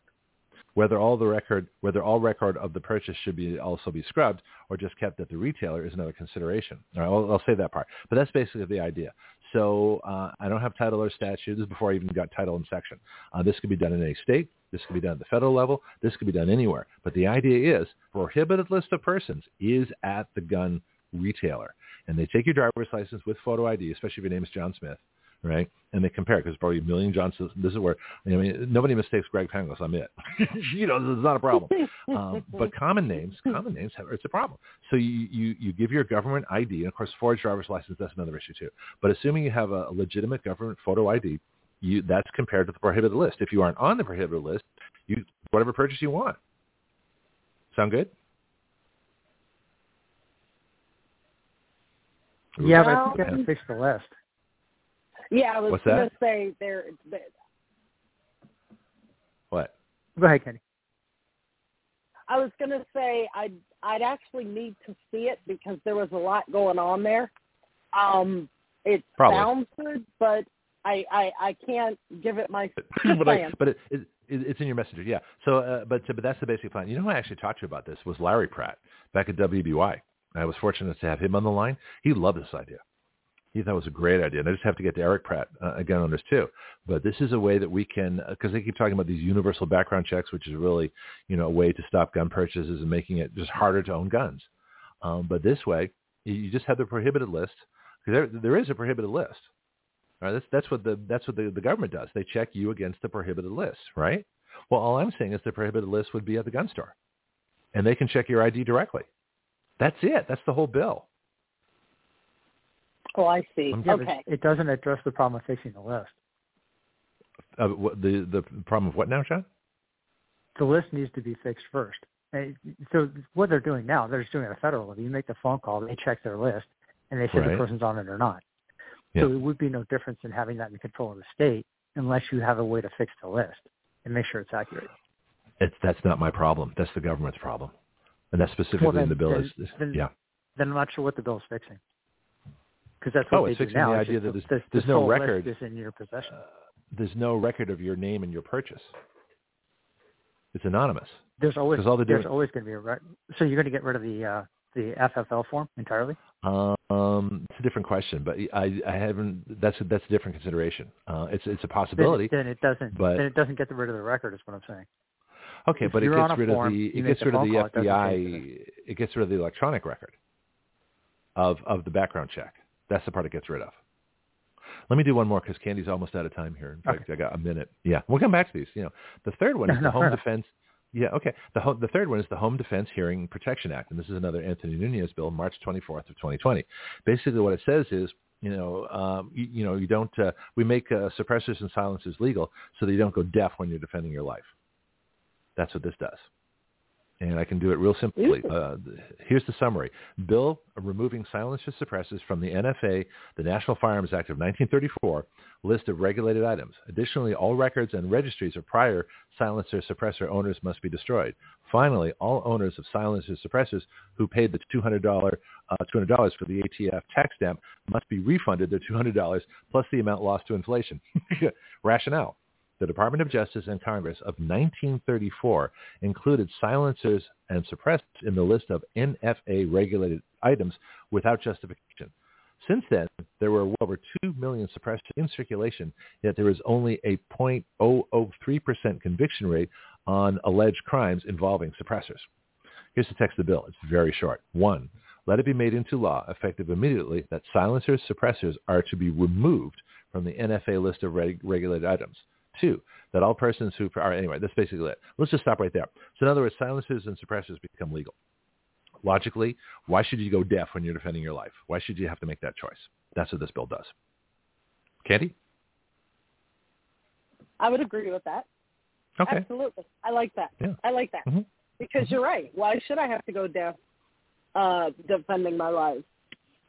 Whether all the record, whether all record of the purchase should be also be scrubbed or just kept at the retailer is another consideration. All right, I'll, I'll say that part, but that's basically the idea. So uh, I don't have title or statute. This is before I even got title and section. Uh, this could be done in any state. This could be done at the federal level. This could be done anywhere. But the idea is prohibited list of persons is at the gun retailer. And they take your driver's license with photo ID, especially if your name is John Smith, right? And they compare because probably a million John Smiths. This is where, I mean, nobody mistakes Greg Penglis. I'm it. *laughs* you know, this is not a problem. Um, but common names, common names, have, it's a problem. So you, you, you give your government ID, and of course, forged driver's license, that's another issue too. But assuming you have a, a legitimate government photo ID, you, that's compared to the prohibited list. If you aren't on the prohibited list, you whatever purchase you want. Sound good? Yeah, but I think you have to fix the list. Yeah, I was What's going that? to say there. there- What? Go ahead, Kenny. I was going to say I'd I'd actually need to see it because there was a lot going on there. Um, it Probably. sounds good, but I I, I can't give it my *laughs* but I, but it, it, it, it's in your messenger, yeah. So, uh, but but that's the basic plan. You know who I actually talked to you about this was Larry Pratt back at WBY. I was fortunate to have him on the line. He loved this idea. He thought it was a great idea. And I just have to get to Eric Pratt uh, again on this too. But this is a way that we can, because they keep talking about these universal background checks, which is really, you know, a way to stop gun purchases and making it just harder to own guns. Um, but this way, you- you just have the prohibited list. Because there, there is a prohibited list. All right, that's that's what the that's what the, the government does. They check you against the prohibited list, right? Well, all I'm saying is the prohibited list would be at the gun store, and they can check your ID directly. That's it. That's the whole bill. Oh, I see. Yeah, okay. it doesn't address the problem of fixing the list. Uh, what, the the problem of what now, Sean? The list needs to be fixed first. And So what they're doing now, they're just doing it at a federal level. You make the phone call, they check their list, and they say Right. the person's on it or not. Yeah. So it would be no difference in having that in control of the state unless you have a way to fix the list and make sure it's accurate. It's that's not my problem. That's the government's problem, and that's specifically Well, then- in the bill. then- is, is- then- yeah. Then I'm not sure what the bill is fixing. Because that's what Oh, they it's do fixing now. the idea that the- there's- the, there's the no record. is in your possession. Uh, there's no record of your name and your purchase. It's anonymous. There's always 'cause all they're there's always going to be a rec- so you're going to get rid of the uh, the FFL form entirely. Um, it's a different question, but I, I haven't. That's a, that's a different consideration. Uh, it's it's a possibility. then it doesn't but- then it doesn't get rid of the record. Is what I'm saying. Okay, If but it gets rid form, of the it gets rid of the call, it FBI. It gets rid of the electronic record of of the background check. That's the part it gets rid of. Let me do one more because Candy's almost out of time here. In fact, I got a minute. Yeah, we'll come back to these. You know, the third one is the Home. Defense. Yeah, okay. The ho- the third one is the Home Defense Hearing Protection Act, and this is another Anthony Nunez bill, March 24th of 2020. Basically, what it says is, you know, um, you, you know, you don't. Uh, we make uh, suppressors and silencers legal so that you don't go deaf when you're defending your life. That's what this does. And I can do it real simply. Uh, here's the summary. Bill removing silencer suppressors from the NFA, the National Firearms Act of 1934, list of regulated items. Additionally, all records and registries of prior silencer suppressor owners must be destroyed. Finally, all owners of silencer suppressors who paid the $200, uh, $200 for the ATF tax stamp must be refunded their $200 plus the amount lost to inflation. *laughs* Rationale. The Department of Justice and Congress of 1934 included silencers and suppressors in the list of NFA regulated items without justification. Since then, there were over 2 million suppressors in circulation, yet there is only a 0.003% conviction rate on alleged crimes involving suppressors. Here's the text of the bill. It's very short. One, let it be made into law, effective immediately, that silencers, suppressors are to be removed from the NFA list of reg- regulated items. Two, that all persons who are, anyway, that's basically it. Let's just stop right there. So in other words, silencers and suppressors become legal. Logically, why should you go deaf when you're defending your life? Why should you have to make that choice? That's what this bill does. Candy? I would agree with that. Okay. Absolutely. I like that. Yeah. I like that. Mhm. Because Mhm. you're right. Why should I have to go deaf uh, defending my life?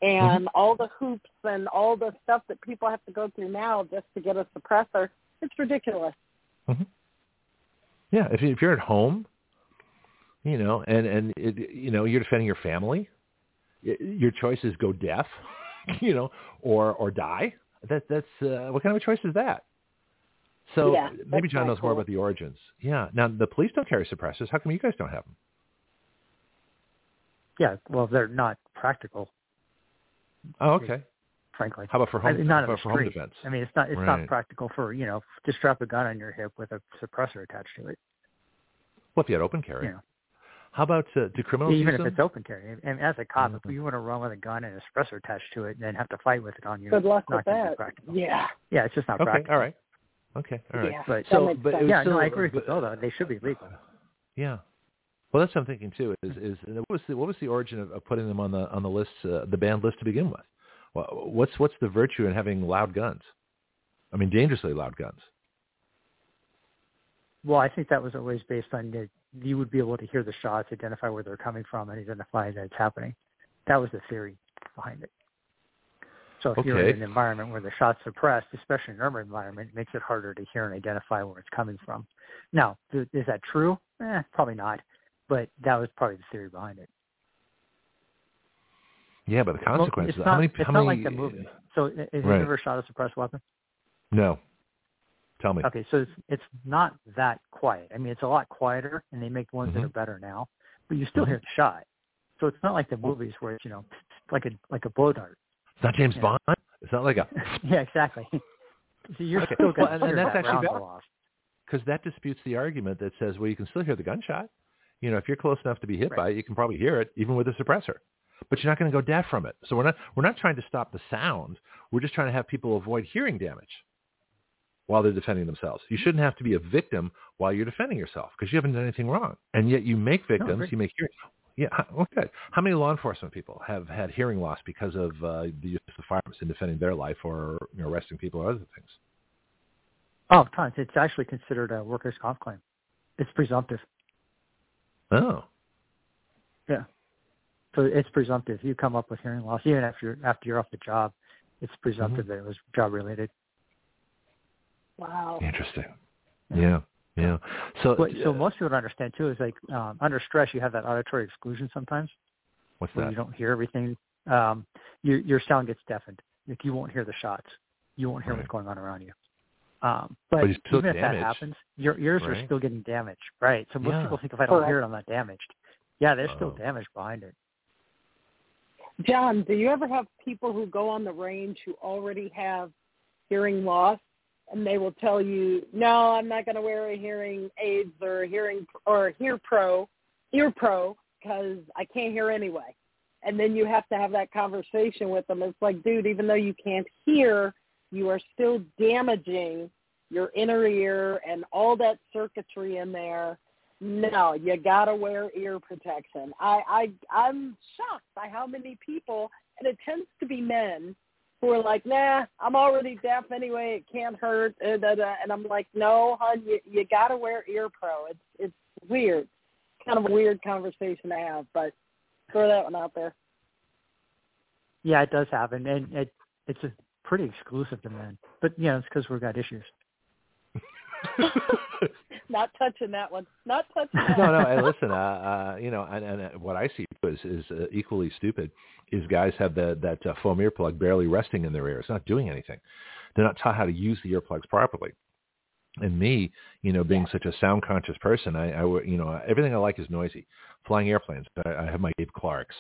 And all the hoops and all the stuff that people have to go through now just to get a suppressor, it's ridiculous. Yeah, if, you, if you're at home, you know, and and it, you know you're defending your family, y- your choice is go deaf, *laughs* you know, or or die. That that's uh, what kind of a choice is that? So Yeah, maybe John not knows more about the origins. Yeah. Now the police don't carry suppressors. How come you guys don't have them? Yeah, well, they're not practical, Oh, okay. Frankly. How about for I home? mean, not how about for home defense? I mean, it's not it's Right. not practical for you know to strap a gun on your hip with a suppressor attached to it. What if you had open carry? You know, How about uh, do criminals even use if them? it's open carry. And as a cop, Mhm. if you want to run with a gun and a suppressor attached to it, and then have to fight with it on you, Good luck not with that. practical. Yeah. Yeah, it's just not Okay. practical. All right. Okay. All right. Yeah. But So, but it yeah, still, no, I agree with but- Bill though. They should be legal. Yeah. Well, that's what I'm thinking too. Is is what was the what was the origin of, of putting them on the on the list, uh, the banned list to begin with? Wha- What's what's the virtue in having loud guns? I mean, dangerously loud guns. Well, I think that was always based on that you would be able to hear the shots, identify where they're coming from, and identify that it's happening. That was the theory behind it. So if you're in an environment where the shot's are suppressed, especially in an urban environment, it makes it harder to hear and identify where it's coming from. Now, th- is that true? Eh, probably not. But that was probably the theory behind it. Yeah, but the Well, consequences. it's how not, many? it's how not many? like the movie. So i- have Right. ever shot a suppressed weapon? No. Tell me. Okay, so it's it's not that quiet. I mean, it's a lot quieter, and they make ones that Mhm. are better now, but you still Mhm. hear the shot. So it's not like the movies where it's you know like a like a blow dart. It's not James. Bond. It's not like a *laughs* yeah, exactly. *laughs* so you're Okay. still Well, and- and that's that actually off. because that disputes the argument that says, well, you can still hear the gunshot. You know, if you're close enough to be hit Right. by it, you can probably hear it even with a suppressor. But you're not going to go deaf from it. So we're not we're not trying to stop the sound. We're just trying to have people avoid hearing damage while they're defending themselves. You shouldn't have to be a victim while you're defending yourself because you haven't done anything wrong. And yet you make victims. agree. you make hearing. Yeah, *laughs* okay. How many law enforcement people have had hearing loss because of uh, the use of firearms in defending their life or you know, arresting people or other things? Oh, tons. It's actually considered a workers' comp claim. It's presumptive. Oh, Yeah. So it's presumptive. You come up with hearing loss even after you're, after you're off the job. It's presumptive Mm-hmm. that it was job related. Wow. interesting. Yeah, yeah. So, What, so uh, most people don't understand too is like um, under stress you have that auditory exclusion sometimes what's that? you don't hear everything. Um, your your sound gets deafened. Like you won't hear the shots. You won't hear Right. what's going on around you. Um, but But you still even if that happens, your ears are still getting damaged, right? So most Yeah. people think if I don't Correct. hear it, I'm not damaged. Yeah, there's still Oh. damage behind it. John, do you ever have people who go on the range who already have hearing loss and they will tell you, no, I'm not going to wear a hearing aids or hearing or hear pro, ear pro because I can't hear anyway. And then you have to have that conversation with them. It's like, dude, even though you can't hear, you are still damaging your inner ear and all that circuitry in there. No, you gotta wear ear protection. I, I I'm shocked by how many people, and it tends to be men who are like, "Nah, I'm already deaf anyway. It can't hurt." Uh, da, da. And I'm like, "No, hon, you you gotta wear ear pro. It's it's weird. kind of a weird conversation to have, but throw that one out there." Yeah, it does happen, and it it's a pretty exclusive to men. But yeah, it's because we've got issues. *laughs* *laughs* *laughs* Not touching that one. Not touching that. no, no. Hey, *laughs* listen, uh, uh, you know, and, and what I see is is uh, equally stupid. Is guys have the, that uh, foam earplug barely resting in their ear. It's not doing anything. They're not taught how to use the earplugs properly. And me, you know, being yeah. such a sound conscious person, I, I, you know, everything I like is noisy. Flying airplanes, I, I have my Dave Clarks.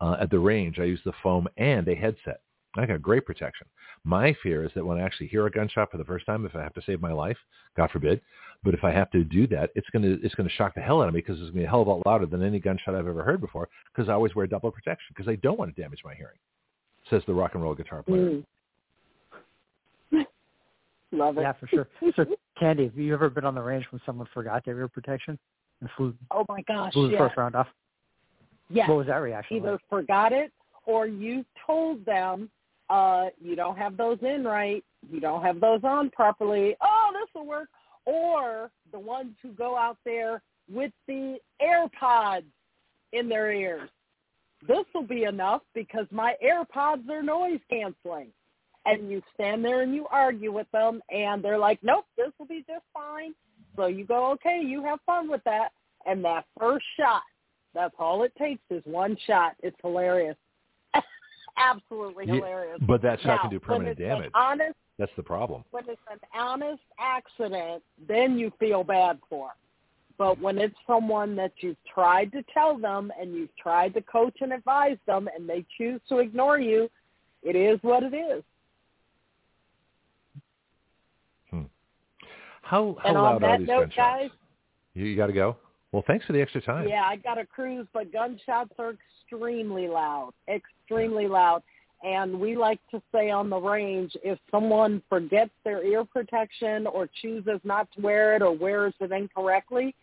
Uh, at the range, I use the foam and a headset. I got great protection. My fear is that when I actually hear a gunshot for the first time, if I have to save my life, God forbid, but if I have to do that, it's gonna it's gonna shock the hell out of me because it's gonna be a hell of a lot louder than any gunshot I've ever heard before. Because I always wear double protection because I don't want to damage my hearing. Says the rock and roll guitar player. Mm. *laughs* Love it. Yeah, for sure. So, Candy, have you ever been on the range when someone forgot their ear protection and flew? Oh my gosh! Flew the yeah. first round off. Yeah. What was that reaction? Either like? forgot it or you told them uh, you don't have those in right, you don't have those on properly. Oh, this will work. Or the ones who go out there with the AirPods in their ears. This will be enough because my AirPods are noise canceling. And you stand there and you argue with them and they're like, nope, this will be just fine. So you go, okay, you have fun with that. And that first shot, that's all it takes is one shot. It's hilarious absolutely hilarious. but that shot now, can do permanent damage. honest, That's the problem. when it's an honest accident, then you feel bad for. But when it's someone that you've tried to tell them and you've tried to coach and advise them and they choose to ignore you, it is what it is. Hmm. How how and loud are these note, gunshots? guys, you, you got to go. Well, thanks for the extra time. Yeah, I got a cruise, but gunshots are extremely loud, extremely loud. And we like to say on the range, if someone forgets their ear protection or chooses not to wear it or wears it incorrectly,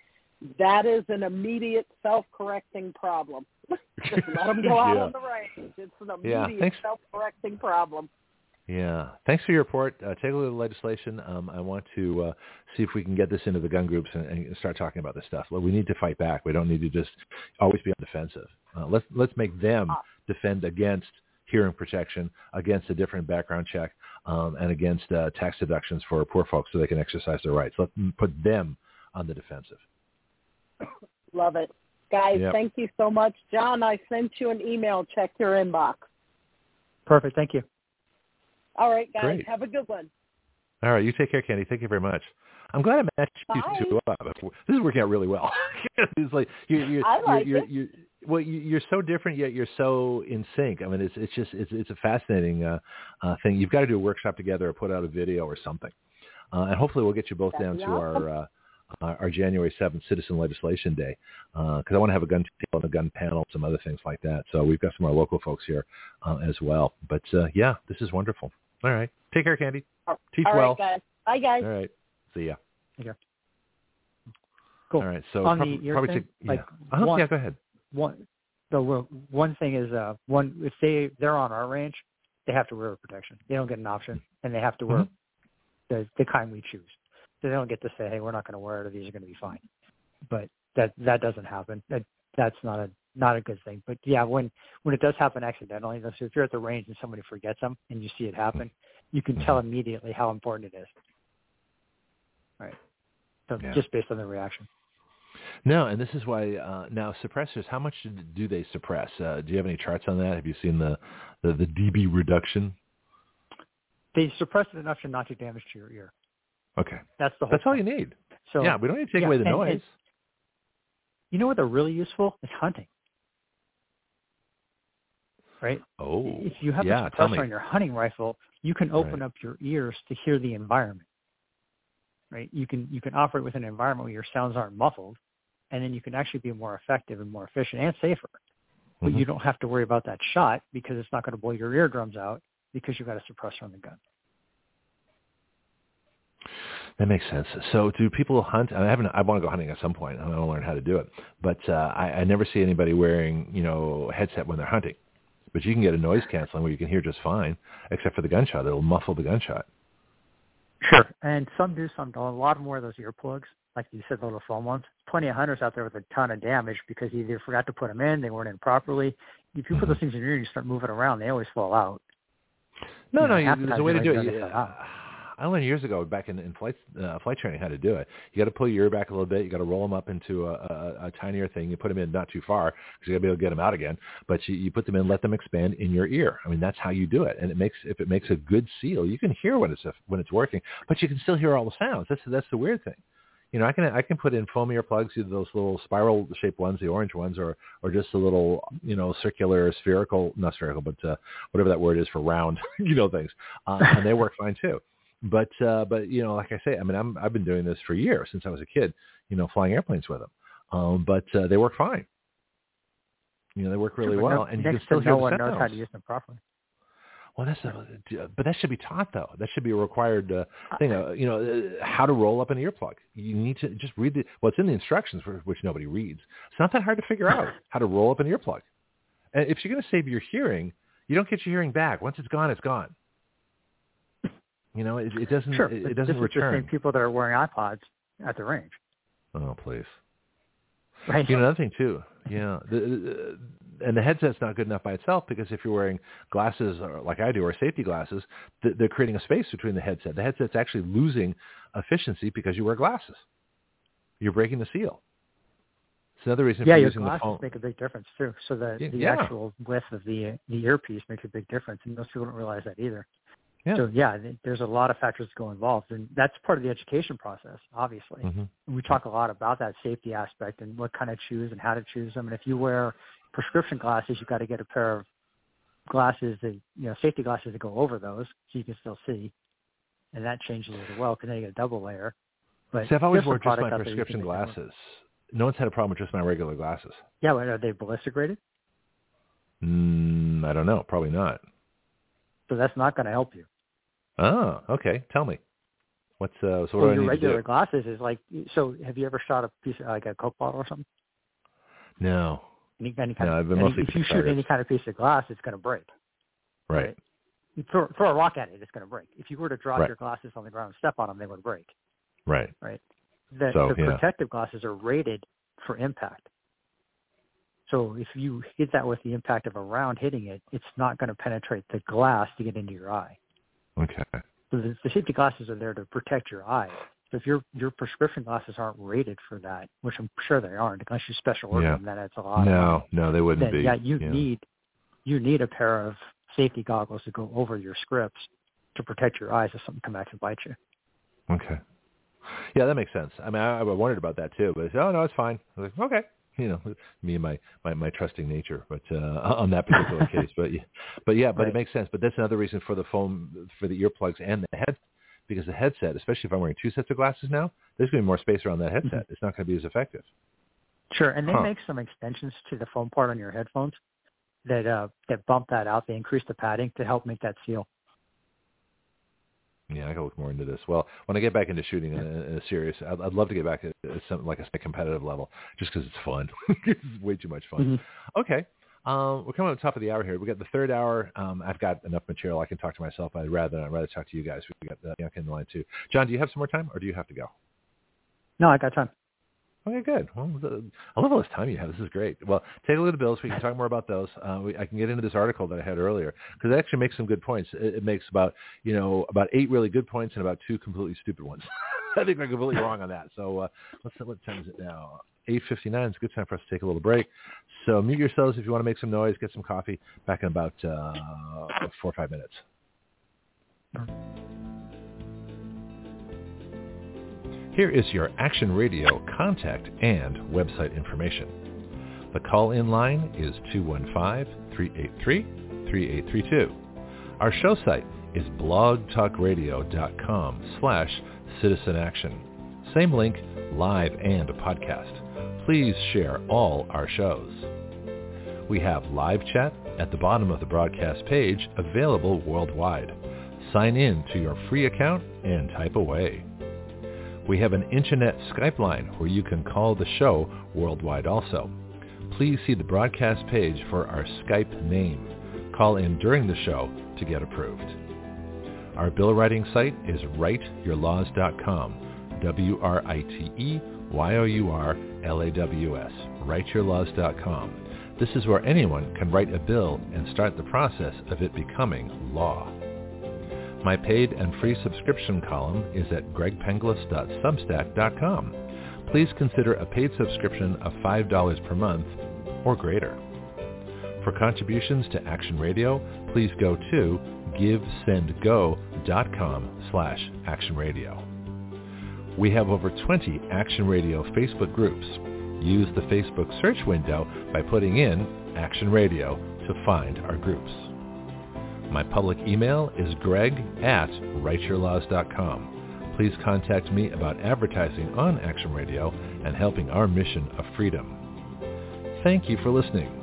that is an immediate self-correcting problem. *laughs* Just let them go out yeah. on the range. It's an immediate thanks. self-correcting problem. Yeah. Thanks for your report. Uh, take a look at the legislation. Um, I want to uh, see if we can get this into the gun groups and, and start talking about this stuff. Well, We need to fight back. We don't need to just always be on defensive. Uh, let's let's make them defend against hearing protection, against a different background check, um, and against uh, tax deductions for poor folks so they can exercise their rights. Let's put them on the defensive. Love it. Guys, Yep. thank you so much. John, I sent you an email. Check your inbox. Perfect. Thank you. All right, guys. Great. Have a good one. All right. You take care, Candy. Thank you very much. I'm glad I matched you two up. This is working out really well. *laughs* it's like you're, you're, I like you're, it. you're, you're, well, you- you're so different yet you're so in sync. I mean, it's it's just it's it's a fascinating uh, uh, thing. You've got to do a workshop together or put out a video or something, uh, and hopefully we'll get you both That'd down to awesome. our uh, uh, our January seventh Citizen Legislation Day because I want to have a gun table and a gun panel, some other things like that. So we've got some of our local folks here uh, as well. But uh, yeah, this is wonderful. All right, take care, Candy. Teach All well. right, guys. Bye, guys. All right, see ya. Cool. All right, so On prob- the probably thing, take, like, yeah. Uh-huh, one- yeah, go ahead. One, the one thing is uh, one if they they're on our range, they have to wear protection. They don't get an option, and they have to wear Mm-hmm. the the kind we choose. So they don't get to say, hey, we're not going to wear it, or these are going to be fine. But that that doesn't happen. That that's not a not a good thing. But yeah, when when it does happen accidentally, so if you're at the range and somebody forgets them and you see it happen, you can tell immediately how important it is. Right. So Yeah. just based on the reaction. No, and this is why uh, now suppressors. How much do, they suppress? Uh, do you have any charts on that? Have you seen the the, the dB reduction? They suppress it enough to not do damage to your ear. Okay, That's the whole. that's all you need. So yeah, we don't need to take yeah, away the and- noise. and- You know what they're really useful? Is hunting. Right? oh, If you have yeah, a suppressor on your hunting rifle, you can open Right. up your ears to hear the environment. right? You can you can operate within an environment where your sounds aren't muffled, and then you can actually be more effective and more efficient and safer. But Mhm. you don't have to worry about that shot because it's not going to blow your eardrums out because you've got a suppressor on the gun. That makes sense. So do people hunt? I haven't. I want to go hunting at some point. I want to learn how to do it. But uh, I, I never see anybody wearing, you know, headset when they're hunting. But you can get a noise canceling where you can hear just fine, except for the gunshot. It'll muffle the gunshot. Sure. And some do, some don't. A lot more of those earplugs, like you said, the little foam ones. Plenty of hunters out there with a ton of damage because you either forgot to put them in, they weren't in properly. If you put those things in your ear and you start moving around, they always fall out. No, You no, know, you, the there's a way to do it. understand I learned years ago back in, in flight uh, flight training how to do it. You got to pull your ear back a little bit. You got to roll them up into a, a, a tinier thing. You put them in not too far because you got to be able to get them out again. But you, you put them in, let them expand in your ear. I mean, that's how you do it. And it makes if it makes a good seal, you can hear when it's a, when it's working, but you can still hear all the sounds. That's that's the weird thing. You know, I can I can put in foam earplugs, either those little spiral shaped ones, the orange ones, or or just a little you know circular, spherical, not spherical, but uh, whatever that word is for round, *laughs* you know things, uh, and they work fine too. But uh, but you know, like I say, I mean, I'm I've been doing this for years since I was a kid. You know, flying airplanes with them, um, but uh, they work fine. You know, they work really Sure, well, no, and you can still to hear no the one knows how to use them properly. Well, that's a, but that should be taught though. That should be a required uh, thing. Uh, you know, uh, how to roll up an earplug. You need to just read the. Well, it's in the instructions, for, which nobody reads. It's not that hard to figure out *laughs* how to roll up an earplug. And if you're going to save your hearing, you don't get your hearing back. Once it's gone, it's gone. You know, it, it doesn't. Sure. It, it doesn't this Is the return. same people that are wearing iPods at the range, Oh, please. right? You know, another thing too. Yeah, the, the, and the headset's not good enough by itself because if you're wearing glasses or like I do or safety glasses, th- they're creating a space between the headset. The headset's actually losing efficiency because you wear glasses. You're breaking the seal. It's another reason yeah, for your using the glasses phone. make a big difference too. So the the yeah. actual width of the the earpiece makes a big difference, and most people don't realize that either. Yeah. So yeah, there's a lot of factors that go involved, and that's part of the education process, obviously. Mhm. We talk a lot about that safety aspect and what kind of shoes and how to choose them. And if you wear prescription glasses, you've got to get a pair of glasses that you know safety glasses that go over those so you can still see, and that changes it as well because then you get a double layer. But See, I've always some just my out there you can prescription glasses. No one's had a problem with just my regular glasses. Yeah, but are they ballistic rated? Mm, I don't know. Probably not. So that's not going to help you. Oh, okay. Tell me. What's uh? So what well, do I need regular to do? glasses is like. So have you ever shot a piece of like a Coke bottle or something? No. Any, any kind No, of, any- if you shoot any kind of piece of glass, it's going to break. Right. You throw, throw a rock at it, it's going to break. If you were to drop Right. your glasses on the ground and step on them, they would break. Right. Right. The, So, the yeah. protective glasses are rated for impact. So if you hit that with the impact of a round hitting it, it's not going to penetrate the glass to get into your eye. Okay. So the, the safety glasses are there to protect your eyes. So if your your prescription glasses aren't rated for that, which I'm sure they aren't, unless you special order Yeah. them, then it's a lot. No, no, they wouldn't Then be. yeah, you need you need a pair of safety goggles to go over your scripts to protect your eyes if something comes back and bites you. Okay. Yeah, that makes sense. I mean, I, I wondered about that too, but I said, oh no, it's fine. I was like, okay, you know, me and my my, my trusting nature, but uh, on that particular *laughs* case, but yeah, but yeah, but Right. it makes sense. But that's another reason for the foam for the earplugs and the head, because the headset, especially if I'm wearing two sets of glasses now, there's going to be more space around that headset. It's not going to be as effective. Sure, and they Huh. make some extensions to the foam part on your headphones that uh that bump that out. They increase the padding to help make that seal. Yeah, I gotta look more into this. Well, when I get back into shooting in a, in a serious, I'd, I'd love to get back at, at something like a competitive level, just because it's fun. *laughs* it's way too much fun. Mhm. Okay. Um, we're coming up to the top of the hour here. We got the third hour. Um, I've got enough material. I can talk to myself. I'd rather I'd rather talk to you guys. We got uh, Bianca in the line too. John, do you have some more time, or do you have to go? No, I got time. Okay, good. Well, the, I love all this time you have. This is great. Well, take a look at the bills. We can talk more about those. Uh, we, I can get into this article that I had earlier because it actually makes some good points. It, it makes about you know about eight really good points and about two completely stupid ones. *laughs* I think we're completely wrong on that. So uh, let's what time is it now? Eight fifty nine. It's a good time for us to take a little break. So mute yourselves if you want to make some noise. Get some coffee. Back in about uh, four or five minutes. Here is your Action Radio contact and website information. The call-in line is 215-383-3832. Our show site is blogtalkradio.com slash citizenaction. Same link, live and podcast. Please share all our shows. We have live chat at the bottom of the broadcast page available worldwide. Sign in to your free account and type away. We have an internet Skype line where you can call the show worldwide also. Please see the broadcast page for our Skype name. Call in during the show to get approved. Our bill writing site is writeyourlaws.com, W-R-I-T-E-Y-O-U-R-L-A-W-S, writeyourlaws.com. This is where anyone can write a bill and start the process of it becoming law. My paid and free subscription column is at gregpenglis.substack.com. Please consider a paid subscription of $5 per month or greater. For contributions to Action Radio, please go to givesendgo.com slash actionradio. We have over 20 Action Radio Facebook groups. Use the Facebook search window by putting in Action Radio to find our groups. My public email is greg at writeyourlaws.com. Please contact me about advertising on Action Radio and helping our mission of freedom. Thank you for listening.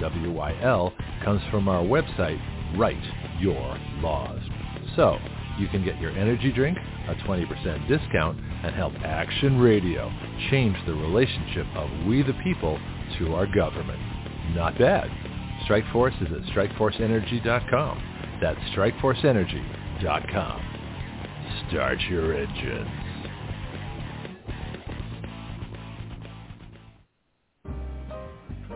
WYL comes from our website, Write Your Laws. So you can get your energy drink, a 20% discount, and help Action Radio change the relationship of we the people to our government. Not bad. Strikeforce is at strikeforceenergy.com. That's strikeforceenergy.com. Start your engines.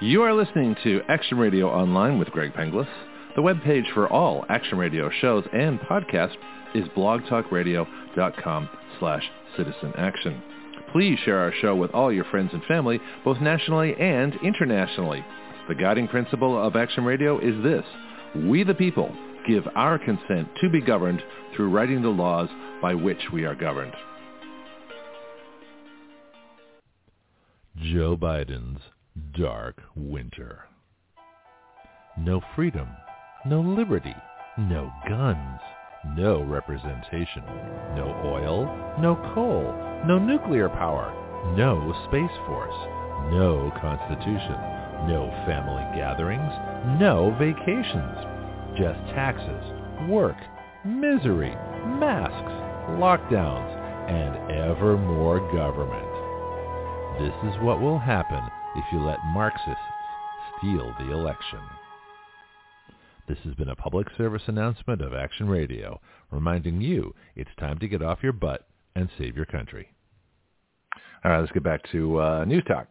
You are listening to Action Radio Online with Greg Penglis. The webpage for all Action Radio shows and podcasts is blogtalkradio.com slash citizen action. Please share our show with all your friends and family, both nationally and internationally. The guiding principle of Action Radio is this. We the people give our consent to be governed through writing the laws by which we are governed. Joe Biden's dark winter. No freedom, no liberty, no guns, no representation, no oil, no coal, no nuclear power, no space force, no constitution, no family gatherings, no vacations, just taxes, work, misery, masks, lockdowns, and ever more government. This is what will happen if you let Marxists steal the election. This has been a public service announcement of Action Radio, reminding you it's time to get off your butt and save your country. All right, let's get back to uh, News Talk.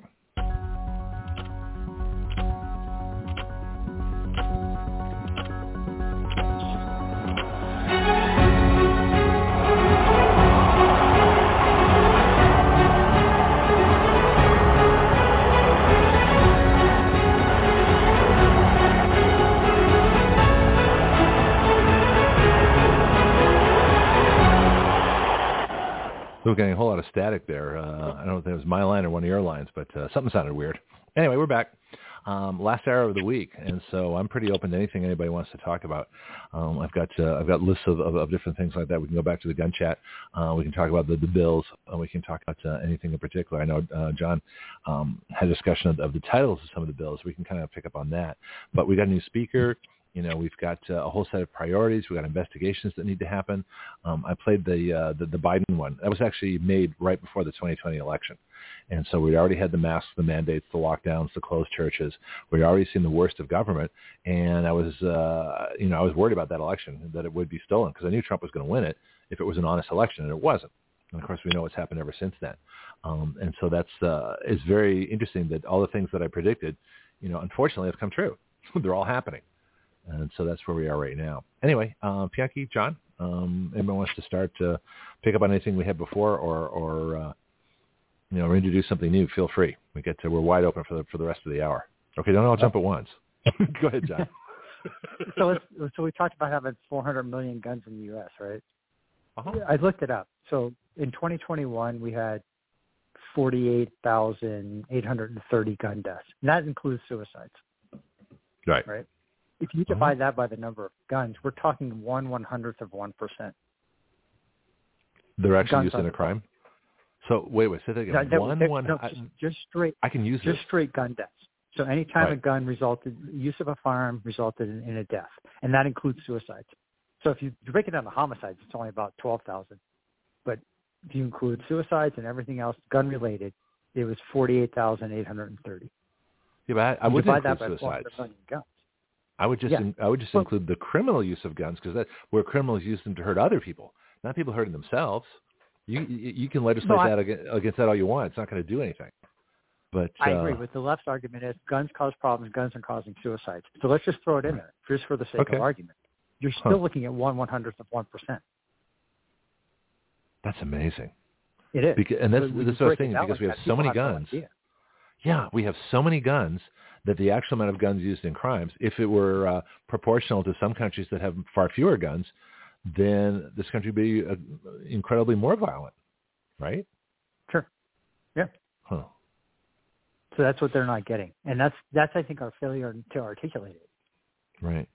We were getting a whole lot of static there. Uh, I don't know if it was my line or one of your lines, but uh, something sounded weird. Anyway, we're back. Um, last hour of the week, and so I'm pretty open to anything anybody wants to talk about. Um, I've got uh, I've got lists of, of, of different things like that. We can go back to the gun chat. Uh, we can talk about the, the bills. Uh, we can talk about uh, anything in particular. I know uh, John um, had a discussion of, of the titles of some of the bills. We can kind of pick up on that. But we got a new speaker. You know, we've got uh, a whole set of priorities. We've got investigations that need to happen. Um, I played the, uh, the the Biden one. That was actually made right before the 2020 election, and so we already had the masks, the mandates, the lockdowns, the closed churches. We'd already seen the worst of government, and I was, uh, you know, I was worried about that election that it would be stolen because I knew Trump was going to win it if it was an honest election, and it wasn't. And of course, we know what's happened ever since then. Um, and so that's uh, it's very interesting that all the things that I predicted, you know, unfortunately have come true. *laughs* They're all happening. And so that's where we are right now. Anyway, uh, Pianki, John, um, anyone wants to start to pick up on anything we had before, or, or uh, you know, introduce something new? Feel free. We get to we're wide open for the for the rest of the hour. Okay, don't all jump at once. *laughs* Go ahead, John. *laughs* so so we talked about having 400 million guns in the U.S., right? Uh-huh. I looked it up. So in 2021, we had 48,830 gun deaths. And that includes suicides, Right. right? If you mm-hmm. divide that by the number of guns, we're talking one one hundredth of one percent. They're actually Guns used in a crime. So wait, wait, say that again. That- that- one, that- one. no, I, just, just straight, I can use just this. straight gun deaths. So anytime a gun resulted, use of a firearm resulted in, in a death, and that includes suicides. So if you break it down to homicides, it's only about twelve thousand. But if you include suicides and everything else gun related, it was forty-eight thousand eight hundred and thirty. Yeah, but I, I wouldn't include that by 400 suicides. I would just Yeah. in, I would just Well- include the criminal use of guns because that's where criminals use them to hurt other people, not people hurting themselves. You you, can legislate No, I- that against, against that all you want. It's not going to do anything. But I uh, agree. with the left's argument is guns cause problems, guns are causing suicides. So let's just throw it in there, just for the sake Okay. of argument. You're Huh. still looking at one one hundredth of one percent. that's amazing. It is. Because, and that's when that's what I was break it thinking down because we have so many guns. Yeah, we have so many guns that the actual amount of guns used in crimes, if it were uh, proportional to some countries that have far fewer guns, then this country would be uh, incredibly more violent, right? Sure. Yeah. Huh. So that's what they're not getting, and that's that's I think our failure to articulate it. Right.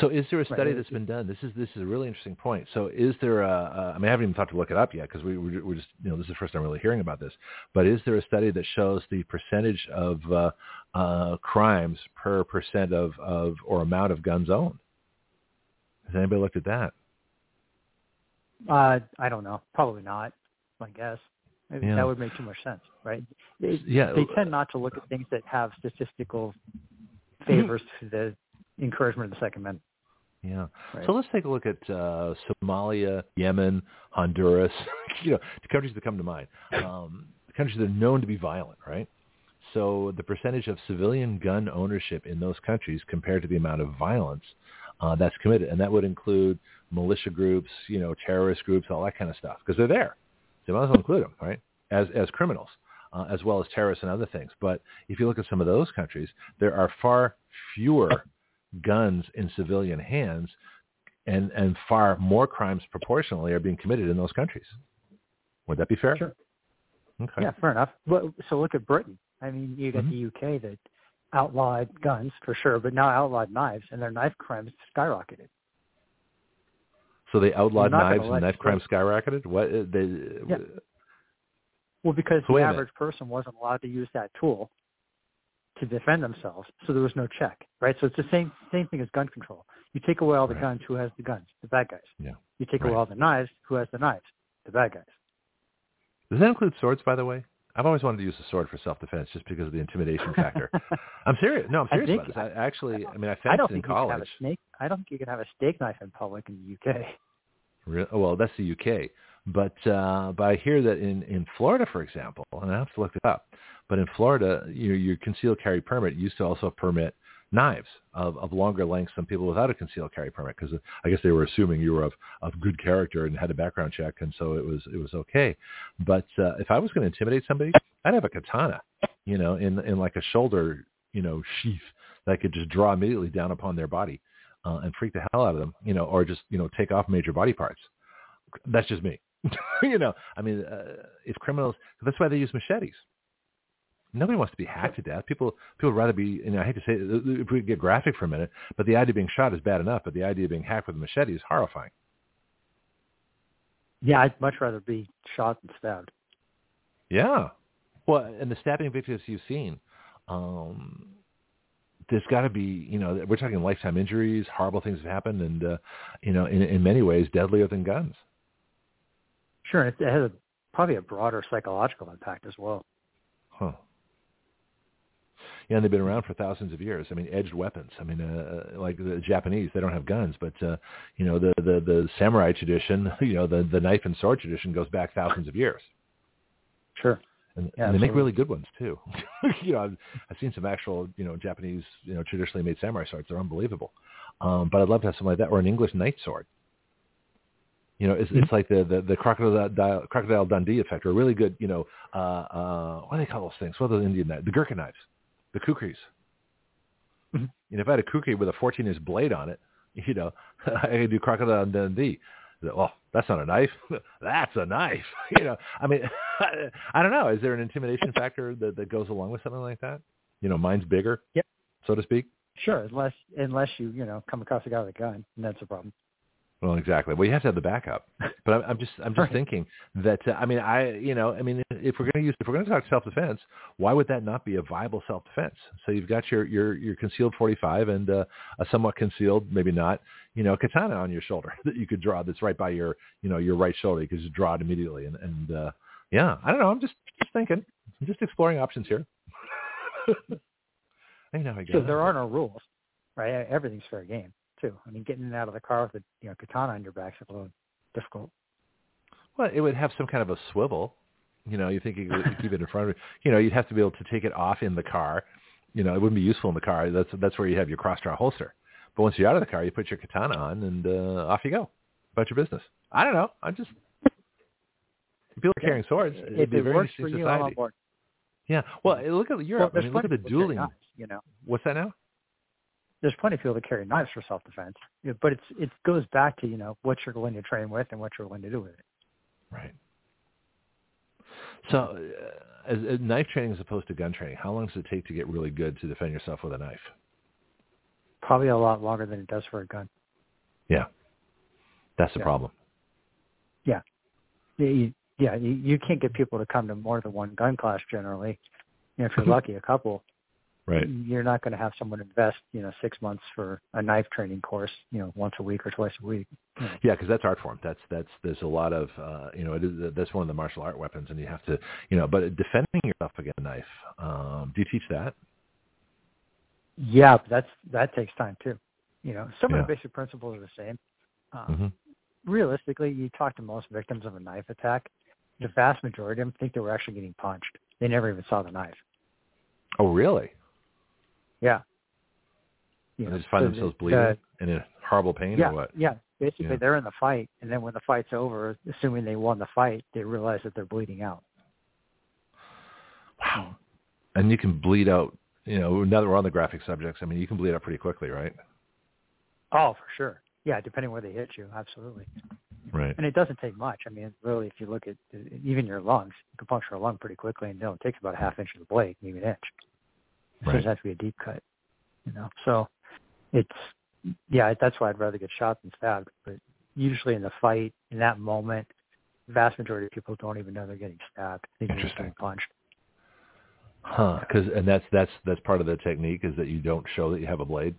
So is there a Right. study that's been done? This is this is a really interesting point. So is there a, a I mean I haven't even thought to look it up yet because we we're, we're just you know this is the first time really hearing about this. But is there a study that shows the percentage of uh, uh, crimes per percent of, of or amount of guns owned? Has anybody looked at that? uh, I don't know. Probably not. I guess Maybe Yeah. that would make too much sense, right? They, Yeah. they tend not to look at things that have statistical favors to the encouragement of the Second Amendment. Yeah. Right. So let's take a look at uh, Somalia, Yemen, Honduras. *laughs* you know, the countries that come to mind. Um, countries that are known to be violent, right? So the percentage of civilian gun ownership in those countries compared to the amount of violence uh, that's committed, and that would include militia groups, you know, terrorist groups, all that kind of stuff, because they're there. So you might as well include them, right? As as criminals, uh, as well as terrorists and other things. But if you look at some of those countries, there are far fewer guns in civilian hands and, and far more crimes proportionally are being committed in those countries. Would that be fair? Sure. Okay. Yeah, fair enough. But, so look at Britain. I mean, you got Mhm. the UK that outlawed guns for sure, but now outlawed knives, and their knife crimes skyrocketed. So they outlawed You're not gonna knives and knife crime skyrocketed? What uh, they Yeah. Well, because the average person wasn't allowed to use that tool to defend themselves, so there was no check, right? So it's the same same thing as gun control. You take away all the Right. guns, who has the guns? The bad guys. Yeah. You take Right. away all the knives, who has the knives? The bad guys. Does that include swords, by the way? I've always wanted to use a sword for self-defense just because of the intimidation factor. *laughs* I'm serious. No, I'm serious think, about this. I actually, I mean, I fenced I don't in college. You have a snake. I don't think you can have a steak knife in public in the UK. Really? Well, that's the UK. But uh, but I hear that in in Florida, for example, and I have to look it up. But in Florida, your your concealed carry permit used to also permit knives of, of longer lengths than people without a concealed carry permit because I guess they were assuming you were of, of good character and had a background check and so it was it was okay. But uh, if I was going to intimidate somebody, I'd have a katana, you know, in in like a shoulder you know sheath that I could just draw immediately down upon their body uh, and freak the hell out of them, you know, or just you know take off major body parts. That's just me. *laughs* you know, I mean, uh, if criminals, that's why they use machetes. Nobody wants to be hacked to death. People people would rather be. You know, I hate to say it, if we get graphic for a minute, but the idea of being shot is bad enough, but the idea of being hacked with a machete is horrifying. Yeah, I'd much rather be shot than stabbed. Yeah, well, and the stabbing victims you've seen, um, there's got to be, you know, we're talking lifetime injuries, horrible things have happened, and uh, you know, in, in many ways, deadlier than guns. Sure, it has a, probably a broader psychological impact as well. Huh. Yeah, and they've been around for thousands of years. I mean, edged weapons. I mean, uh, like the Japanese, they don't have guns, but uh, you know, the, the the samurai tradition, *laughs* you know, the the knife and sword tradition goes back thousands of years. Sure. And, Yeah, and they make really good ones too. *laughs* you know, I've, I've seen some actual, you know, Japanese, you know, traditionally made samurai swords. They're unbelievable. Um, but I'd love to have something like that, or an English knight sword. You know, it's, it's like the, the, the crocodile, crocodile Dundee effect, or a really good, you know, uh, uh, what do they call those things? What are the Indian knives? The Gurkha knives, the kukris. Mm-hmm. You know, if I had a kukri with a 14-inch blade on it, *laughs* you know, *laughs* I could do crocodile Dundee. Well, that's not a knife. *laughs* That's a knife. you know, I mean, I don't know. Is there an intimidation factor that, that goes along with something like that? You know, mine's bigger, Yep. so to speak. Sure, unless unless you you know come across a guy with a gun, and that's a problem. Well, exactly. Well, you have to have the backup. But I'm, I'm just, I'm just Right. thinking that, uh, I mean, I, you know, I mean, if we're going to use, if we're going to talk self-defense, why would that not be a viable self-defense? So you've got your, your, your concealed 45 and uh, a somewhat concealed, maybe not, you know, katana on your shoulder *laughs* that you could draw. That's right by your, you know, your right shoulder. You could just draw it immediately. And, and uh, yeah, I don't know. I'm just, just thinking, I'm just exploring options here. *laughs* I know I So there are no rules, right? Everything's fair game too. I mean, getting it out of the car with a you know katana on your back's a little difficult. Well, it would have some kind of a swivel. You know, you think you could keep it in front of you. You know, you'd have to be able to take it off in the car. You know, it wouldn't be useful in the car. That's that's where you have your cross draw holster. But once you're out of the car, you put your katana on and uh, off you go about your business. I don't know. I'm just people are carrying swords. It'd be it very works for you, I'm on board. Yeah. Well, look at Well, Europe. I mean, look at the of people that carry dueling. knives, you know, What's that now? There's plenty of people that carry knives for self-defense, but it's it goes back to you know what you're willing to train with and what you're willing to do with it. Right. So, uh, as, as knife training as opposed to gun training, how long does it take to get really good to defend yourself with a knife? Probably a lot longer than it does for a gun. Yeah. That's the Yeah. problem. Yeah, you, yeah, you, you can't get people to come to more than one gun class generally. You know, if you're *laughs* lucky, a couple. Right. You're not going to have someone invest, you know, six months for a knife training course, you know, once a week or twice a week. Yeah, because that's art form. That's that's there's a lot of uh, you know it is that's one of the martial art weapons, and you have to you know. But defending yourself against a knife, um, do you teach that? Yeah, but that's that takes time too. You know, some Yeah. of the basic principles are the same. Um, hmm Realistically, you talk to most victims of a knife attack, the vast majority of them think they were actually getting punched. They never even saw the knife. Oh, really? Yeah. You And know, they just find so themselves the- bleeding and in horrible pain, yeah, or what? yeah. Basically, Yeah. they're in the fight, and then when the fight's over, assuming they won the fight, they realize that they're bleeding out. Wow. And you can bleed out. You know, now that we're on the graphic subjects, I mean, you can bleed out pretty quickly, right? Oh, for sure. Yeah, depending where they hit you, absolutely. Right. And it doesn't take much. I mean, really, if you look at uh, even your lungs, you can puncture a lung pretty quickly, and it only takes about a half inch of the blade, maybe an inch. It Right. doesn't have to be a deep cut, you know. So it's yeah, that's why I'd rather get shot than stabbed. But usually in the fight, in that moment, the vast majority of people don't even know they're getting stabbed. They Interesting. getting punched. Huh? Because and that's that's that's part of the technique is that you don't show that you have a blade,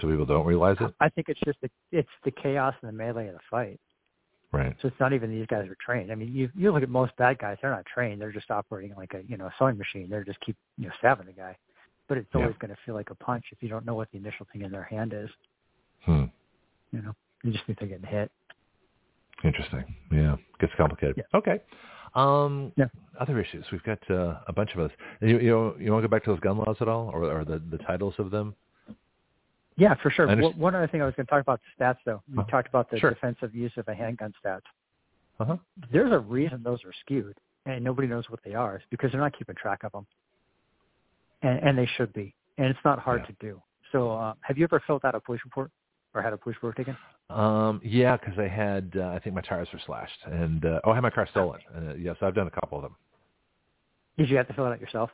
so people don't realize it. I think it's just the it's the chaos and the melee of the fight. Right. So it's not even these guys are trained. I mean, you you look at most bad guys; they're not trained. They're just operating like a you know a sewing machine. They're just keep you know stabbing the guy. But it's Yeah. always going to feel like a punch if you don't know what the initial thing in their hand is. Hmm. You know, you just think they're getting hit. Interesting. Yeah. Gets complicated. Yeah. Okay. Um, Yeah. Other issues. We've got uh, a bunch of us. You, you, you want to go back to those gun laws at all, or, or the, the titles of them? Yeah, for sure. One other thing I was going to talk about the stats, though. We Uh-huh. talked about the Sure. defensive use of a handgun stats. Uh-huh. There's a reason those are skewed, and nobody knows what they are. It's because they're not keeping track of them, and, and they should be. And it's not hard Yeah. to do. So, uh, have you ever filled out a police report or had a police report taken? Um, yeah, because I had, uh, I think my tires were slashed, and uh, oh, I had my car stolen. Uh, yes, I've done a couple of them. Did you have to fill it out yourself?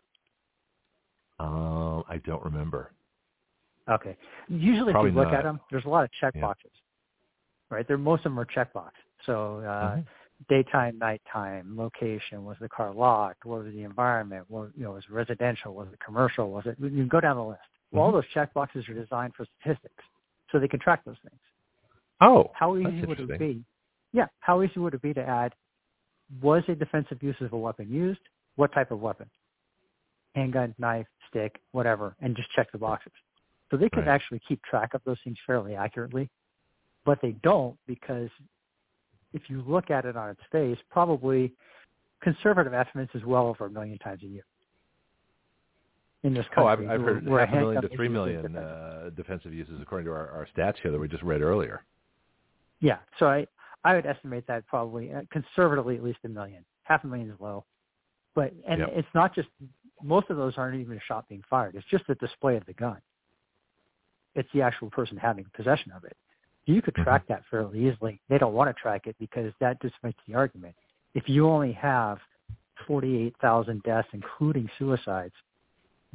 Um, I don't remember. Okay. Usually, Probably if you look not. at them, there's a lot of check Yeah. boxes, right? There, most of them are check box. So, uh, Mhm. Daytime, nighttime, location, was the car locked? What was the environment? What, you know, was it residential? Was it commercial? Was it? You can go down the list. Well, all Mhm. those check boxes are designed for statistics, so they can track those things. Oh, How easy would it be? Yeah, how easy would it be to add? Was a defensive use of a weapon used? What type of weapon? Handgun, knife, stick, whatever, and just check the boxes. So they can Right. actually keep track of those things fairly accurately, but they don't because if you look at it on its face, probably conservative estimates is well over a million times a year in this country. Oh, I've. I've heard half a million to three million defensive. uh, defensive uses according to our, our stats here that we just read earlier. Yeah, so I I would estimate that probably uh, conservatively at least a million. Half a million is low, but and Yep. it's not just most of those aren't even a shot being fired. It's just the display of the gun. It's the actual person having possession of it. You could Mhm. track that fairly easily. They don't want to track it because that just makes the argument. If you only have 48,000 deaths, including suicides,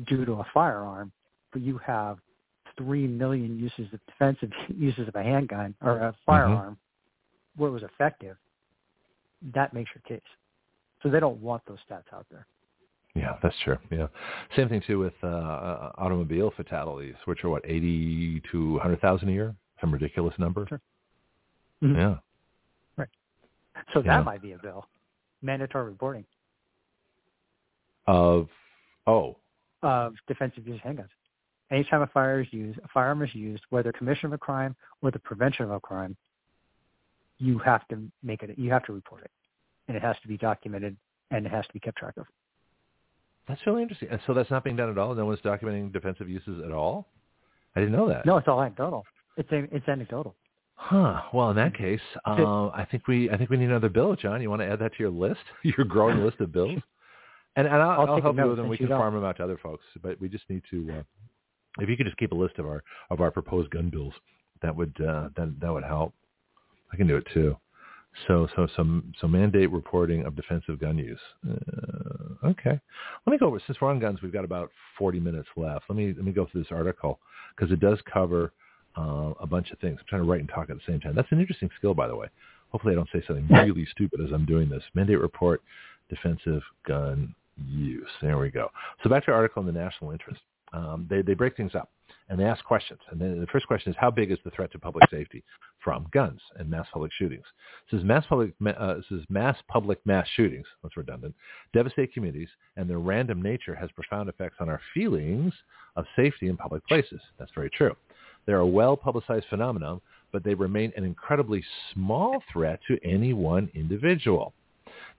due to a firearm, but you have 3 million uses of defensive *laughs* uses of a handgun or a firearm where it was effective, that makes your case. So they don't want those stats out there. Yeah, that's true. Yeah, same thing too with uh, uh, automobile fatalities, which are what eighty to hundred thousand a year, some ridiculous number. Sure. Mhm. Yeah. Right. So Yeah. that might be a bill. Mandatory reporting Of oh, of defensive use handguns. Anytime a fire is used, a firearm is used, whether commission of a crime or the prevention of a crime, you have to make it. You have to report it, and it has to be documented, and it has to be kept track of. that's really interesting. And so that's not being done at all. No one's documenting defensive uses at all. I didn't know that. No, it's all anecdotal. It's it's anecdotal. Huh. Well, in that case, uh, I think we I think we need another bill, John. You want to add that to your list, *laughs* your growing list of bills? *laughs* And, and I'll, I'll I'll a help you with them. We can don't. farm them out to other folks, but we just need to. Uh, if you could just keep a list of our of our proposed gun bills, that would uh, that that would help. I can do it too. So so some so mandate reporting of defensive gun use. Uh, okay, let me go over. Since we're on guns, we've got about forty minutes left. Let me let me go through this article because it does cover uh, a bunch of things. I'm trying to write and talk at the same time. That's an interesting skill, by the way. Hopefully, I don't say something *laughs* really stupid as I'm doing this. Mandate report defensive gun use. There we go. So back to our article in the national interest. Um, they, they break things up and they ask questions. And then the first question is, how big is the threat to public safety from guns and mass public shootings? It says mass public, uh, says mass public mass shootings, that's redundant, devastate communities, and their random nature has profound effects on our feelings of safety in public places. That's very true. They're a well-publicized phenomenon, but they remain an incredibly small threat to any one individual.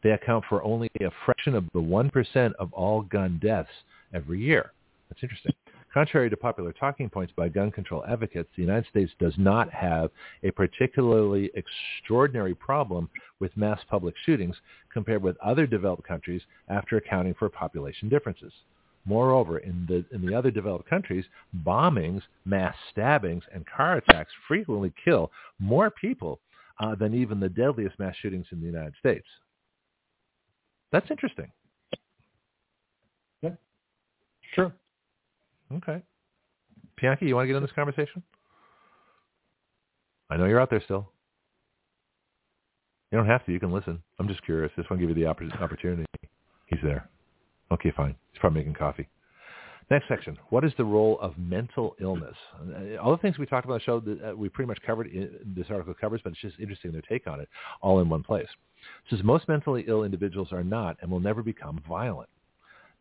They account for only a fraction of the 1% of all gun deaths every year. That's interesting. Contrary to popular talking points by gun control advocates, the United States does not have a particularly extraordinary problem with mass public shootings compared with other developed countries after accounting for population differences. Moreover, in the, in the other developed countries, bombings, mass stabbings, and car attacks frequently kill more people uh, than even the deadliest mass shootings in the United States. That's interesting. Yeah. Sure. Okay. Bianchi, you want to get in this conversation? I know you're out there still. You don't have to. You can listen. I'm just curious. Just want to give you the opportunity. He's there. Okay, fine. He's probably making coffee. Next section. What is the role of mental illness? Uh, all the things we talked about the show, that, uh, we pretty much covered, this article covers, but it's just interesting their take on it all in one place. It says most mentally ill individuals are not and will never become violent.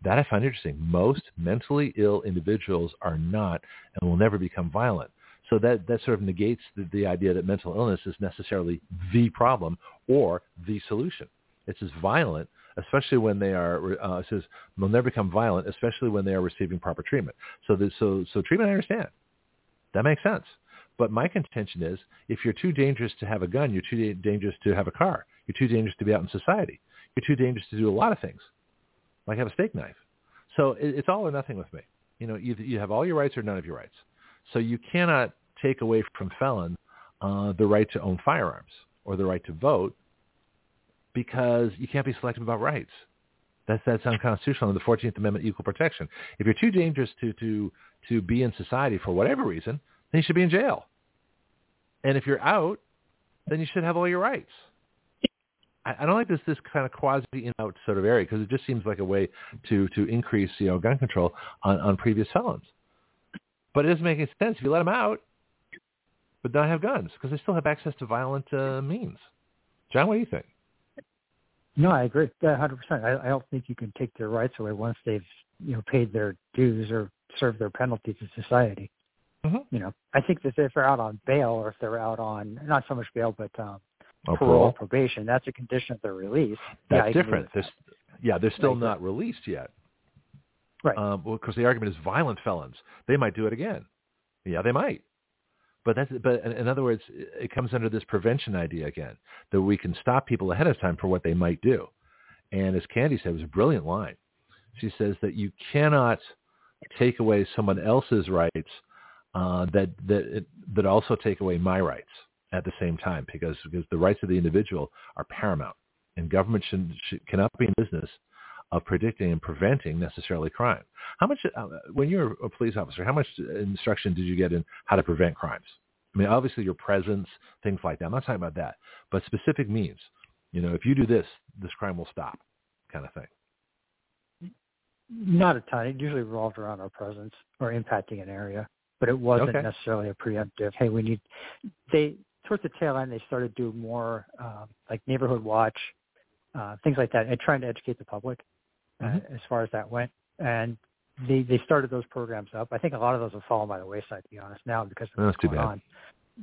That I find interesting. Most mentally ill individuals are not and will never become violent. So that, that sort of negates the, the idea that mental illness is necessarily the problem or the solution. It's as violent especially when they are, uh, says, they'll never become violent, especially when they are receiving proper treatment. So, the, so, so treatment, I understand. That makes sense. But my contention is, if you're too dangerous to have a gun, you're too dangerous to have a car. You're too dangerous to be out in society. You're too dangerous to do a lot of things, like have a steak knife. So it, it's all or nothing with me. You know, you, you have all your rights or none of your rights. So you cannot take away from felon uh, the right to own firearms or the right to vote because you can't be selective about rights. That's that's unconstitutional in the Fourteenth Amendment, equal protection. If you're too dangerous to to to be in society for whatever reason, then you should be in jail. And if you're out, then you should have all your rights. I, I don't like this this kind of quasi in out sort of area because it just seems like a way to to increase you know gun control on on previous felons. But it doesn't make any sense if you let them out, but not have guns because they still have access to violent uh, means. John, what do you think? No, I agree. Yeah, hundred percent. I, I don't think you can take their rights away once they've you know paid their dues or served their penalty to society. Mm-hmm. You know, I think that if they're out on bail or if they're out on not so much bail but um, oh, parole, parole, probation, that's a condition of their release. That's yeah, different. They're, yeah, they're still right. not released yet. Right. Um, well, because the argument is violent felons. They might do it again. Yeah, they might. But that's but in other words, it comes under this prevention idea again that we can stop people ahead of time for what they might do. And as Candy said, it was a brilliant line. She says that you cannot take away someone else's rights uh, that that that also take away my rights at the same time because because the rights of the individual are paramount, and government should, should cannot be in business of predicting and preventing necessarily crime. How much, uh, when you're a police officer, how much instruction did you get in how to prevent crimes? I mean, obviously your presence, things like that. I'm not talking about that, but specific means. You know, if you do this, this crime will stop, kind of thing. Not a ton. It usually revolved around our presence or impacting an area, but it wasn't Okay. necessarily a preemptive. Hey, we need. They towards the tail end, they started doing more um, like neighborhood watch, uh, things like that, and trying to educate the public uh, Mhm. as far as that went. And they they started those programs up. I think a lot of those have fallen by the wayside, to be honest, now because of That's what's too going bad. on.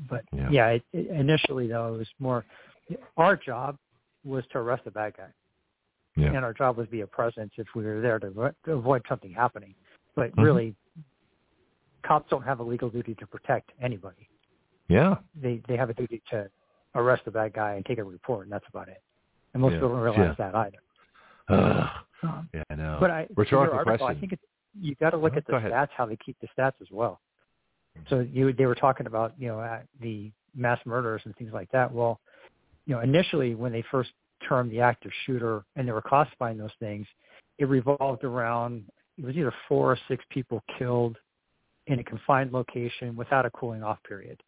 But Yeah. yeah, it, it, initially though, it was more our job was to arrest the bad guy Yeah. and our job was be a presence if we were there to, to avoid something happening. But Mhm. really, cops don't have a legal duty to protect anybody. Yeah. They they have a duty to arrest the bad guy and take a report, and that's about it. And most Yeah. people don't realize that either. Ugh. Um, yeah, I know. but I, Rhetorical article, question. I think it's, you got to look Uh-huh. at the ahead. stats, how they keep the stats as well. So you they were talking about you know the mass murders and things like that. Well, you know initially when they first termed the active shooter and they were classifying those things, it revolved around it was either four or six people killed in a confined location without a cooling off period,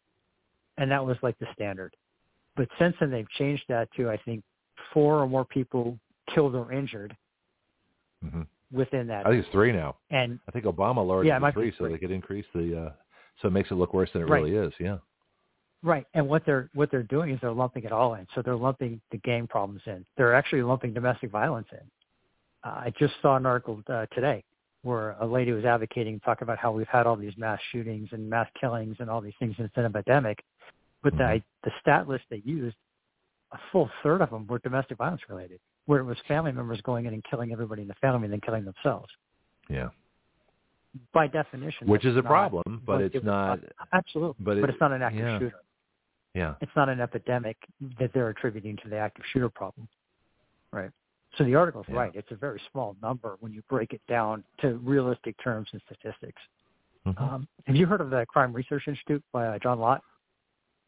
and that was like the standard. But since then they've changed that to I think four or more people killed or injured Mhm. within that. I think it's three now. And I think Obama lowered Yeah, it to be three so they could increase the, uh, so it makes it look worse than it Right. really is. Yeah. right, and what they're what they're doing is they're lumping it all in. So they're lumping the gang problems in. They're actually lumping domestic violence in. Uh, I just saw an article uh, today where a lady was advocating, talking about how we've had all these mass shootings and mass killings and all these things since an epidemic, but the Mhm. the stat list they used, a full third of them were domestic violence related, where it was family members going in and killing everybody in the family and then killing themselves. Yeah. By definition, Which is a not problem, but it's it- not, absolutely, but but, it's not an active yeah. shooter. yeah. it's not an epidemic that they're attributing to the active shooter problem. Right. So the article's Yeah. right. It's a very small number when you break it down to realistic terms and statistics. Mhm. Um, have you heard of the Crime Research Institute by uh, John Lott?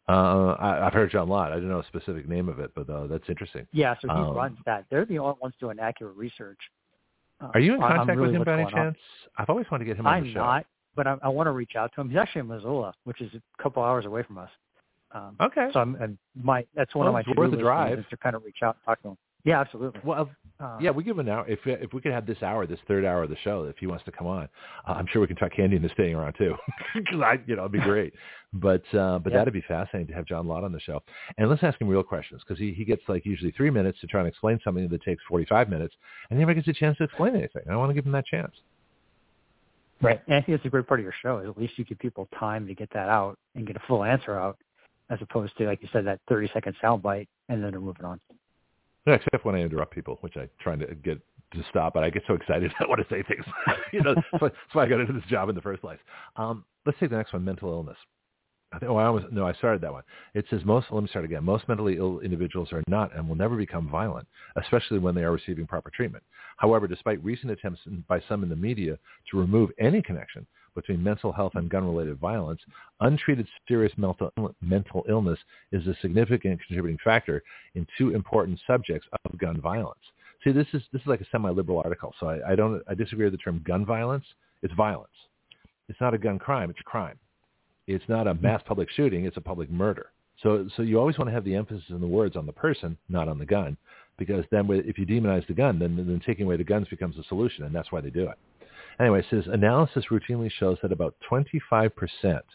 Uh, I, I've heard John Lott. I don't know a specific name of it, but uh, that's interesting. Yeah, so he Um, runs that. They're the only ones doing accurate research. Uh, Are you in on- on contact really with him by any going on. chance? I've always wanted to get him on I'm the show. not, but I, I want to reach out to him. He's actually in Missoula, which is a couple hours away from us. Um, Okay. So I'm, I'm my that's one Well, of my worth a to-do drive. is to kind of reach out and talk to him. Yeah, absolutely. Well, Uh, yeah, we give him an hour. If if we could have this hour, this third hour of the show, if he wants to come on, uh, I'm sure we can talk Candy into staying around too, *laughs* because I, you know, it'd be *laughs* great. But uh, but Yeah. that'd be fascinating to have John Lott on the show, and let's ask him real questions because he he gets like usually three minutes to try and explain something that takes 45 minutes, and he never gets a chance to explain anything. I want to give him that chance. Right. And I think it's a great part of your show. Is at least you give people time to get that out and get a full answer out, as opposed to like you said that 30 second soundbite and then they're moving on. No, except when I interrupt people, which I try to get to stop, but I get so excited *laughs* I want to say things. *laughs* you know, that's why, that's why I got into this job in the first place. Um, let's take the next one: mental illness. I think, oh, I almost, no, I started that one. It says most. Let me start again. Most mentally ill individuals are not and will never become violent, especially when they are receiving proper treatment. However, despite recent attempts by some in the media to remove any connection between mental health and gun-related violence, untreated serious mental mental illness is a significant contributing factor in two important subjects of gun violence. See, this is this is like a semi-liberal article, so I, I don't I disagree with the term gun violence. It's violence. It's not a gun crime. It's a crime. It's not a hmm. mass public shooting. It's a public murder. So so you always want to have the emphasis in the words on the person, not on the gun, because then with- if you demonize the gun, then then taking away the guns becomes a solution, and that's why they do it. Anyway, it says analysis routinely shows that about 25 percent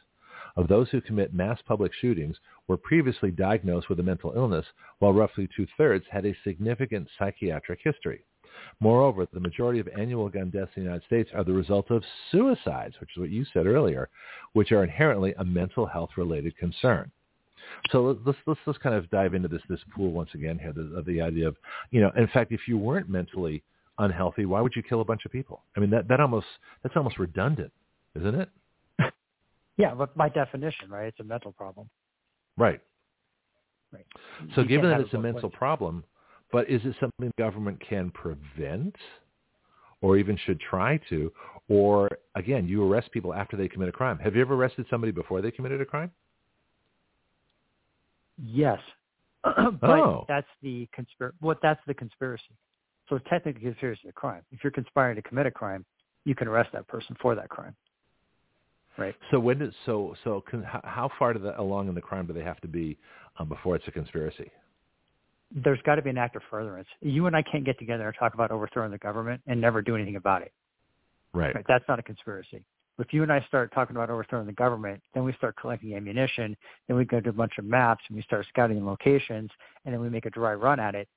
of those who commit mass public shootings were previously diagnosed with a mental illness, while roughly two-thirds had a significant psychiatric history. Moreover, the majority of annual gun deaths in the United States are the result of suicides, which is what you said earlier, which are inherently a mental health-related concern. So let's let's let's kind of dive into this this pool once again here the, of the idea of you know in fact if you weren't mentally unhealthy why would you kill a bunch of people I mean that that almost that's almost redundant isn't it *laughs* Yeah, but by definition, right, it's a mental problem. right Right. So You given that it's a mental ways. problem, but is it something the government can prevent or even should try to? Or again, you arrest people after they commit a crime. Have you ever arrested somebody before they committed a crime? Yes, *clears throat* but Oh. that's the conspir. What that's the conspiracy. So technically conspiracy a crime. If you're conspiring to commit a crime, you can arrest that person for that crime. Right. So when does so so can, how, how far the, along in the crime do they have to be um, before it's a conspiracy? There's got to be an act of furtherance. You and I can't get together and talk about overthrowing the government and never do anything about it. Right. Right. That's not a conspiracy. If you and I start talking about overthrowing the government, then we start collecting ammunition, then we go to a bunch of maps and we start scouting locations, and then we make a dry run at it.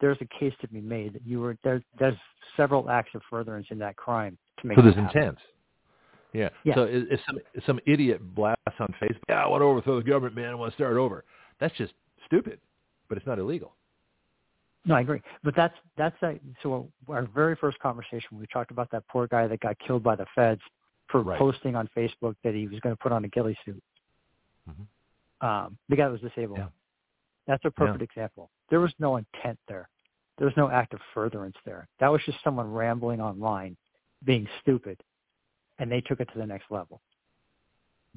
There's a case to be made that you were there. There's several acts of furtherance in that crime to make. So there's intent. Yeah. Yeah. So if some some idiot blasts on Facebook, yeah, I want to overthrow the government, man. I want to start over. That's just stupid, but it's not illegal. No, I agree. But that's that's a, so our very first conversation we talked about that poor guy that got killed by the feds for Right. posting on Facebook that he was going to put on a ghillie suit. Mhm. Um, the guy was disabled. Yeah. That's a perfect example. There was no intent there. There was no act of furtherance there. That was just someone rambling online, being stupid, and they took it to the next level.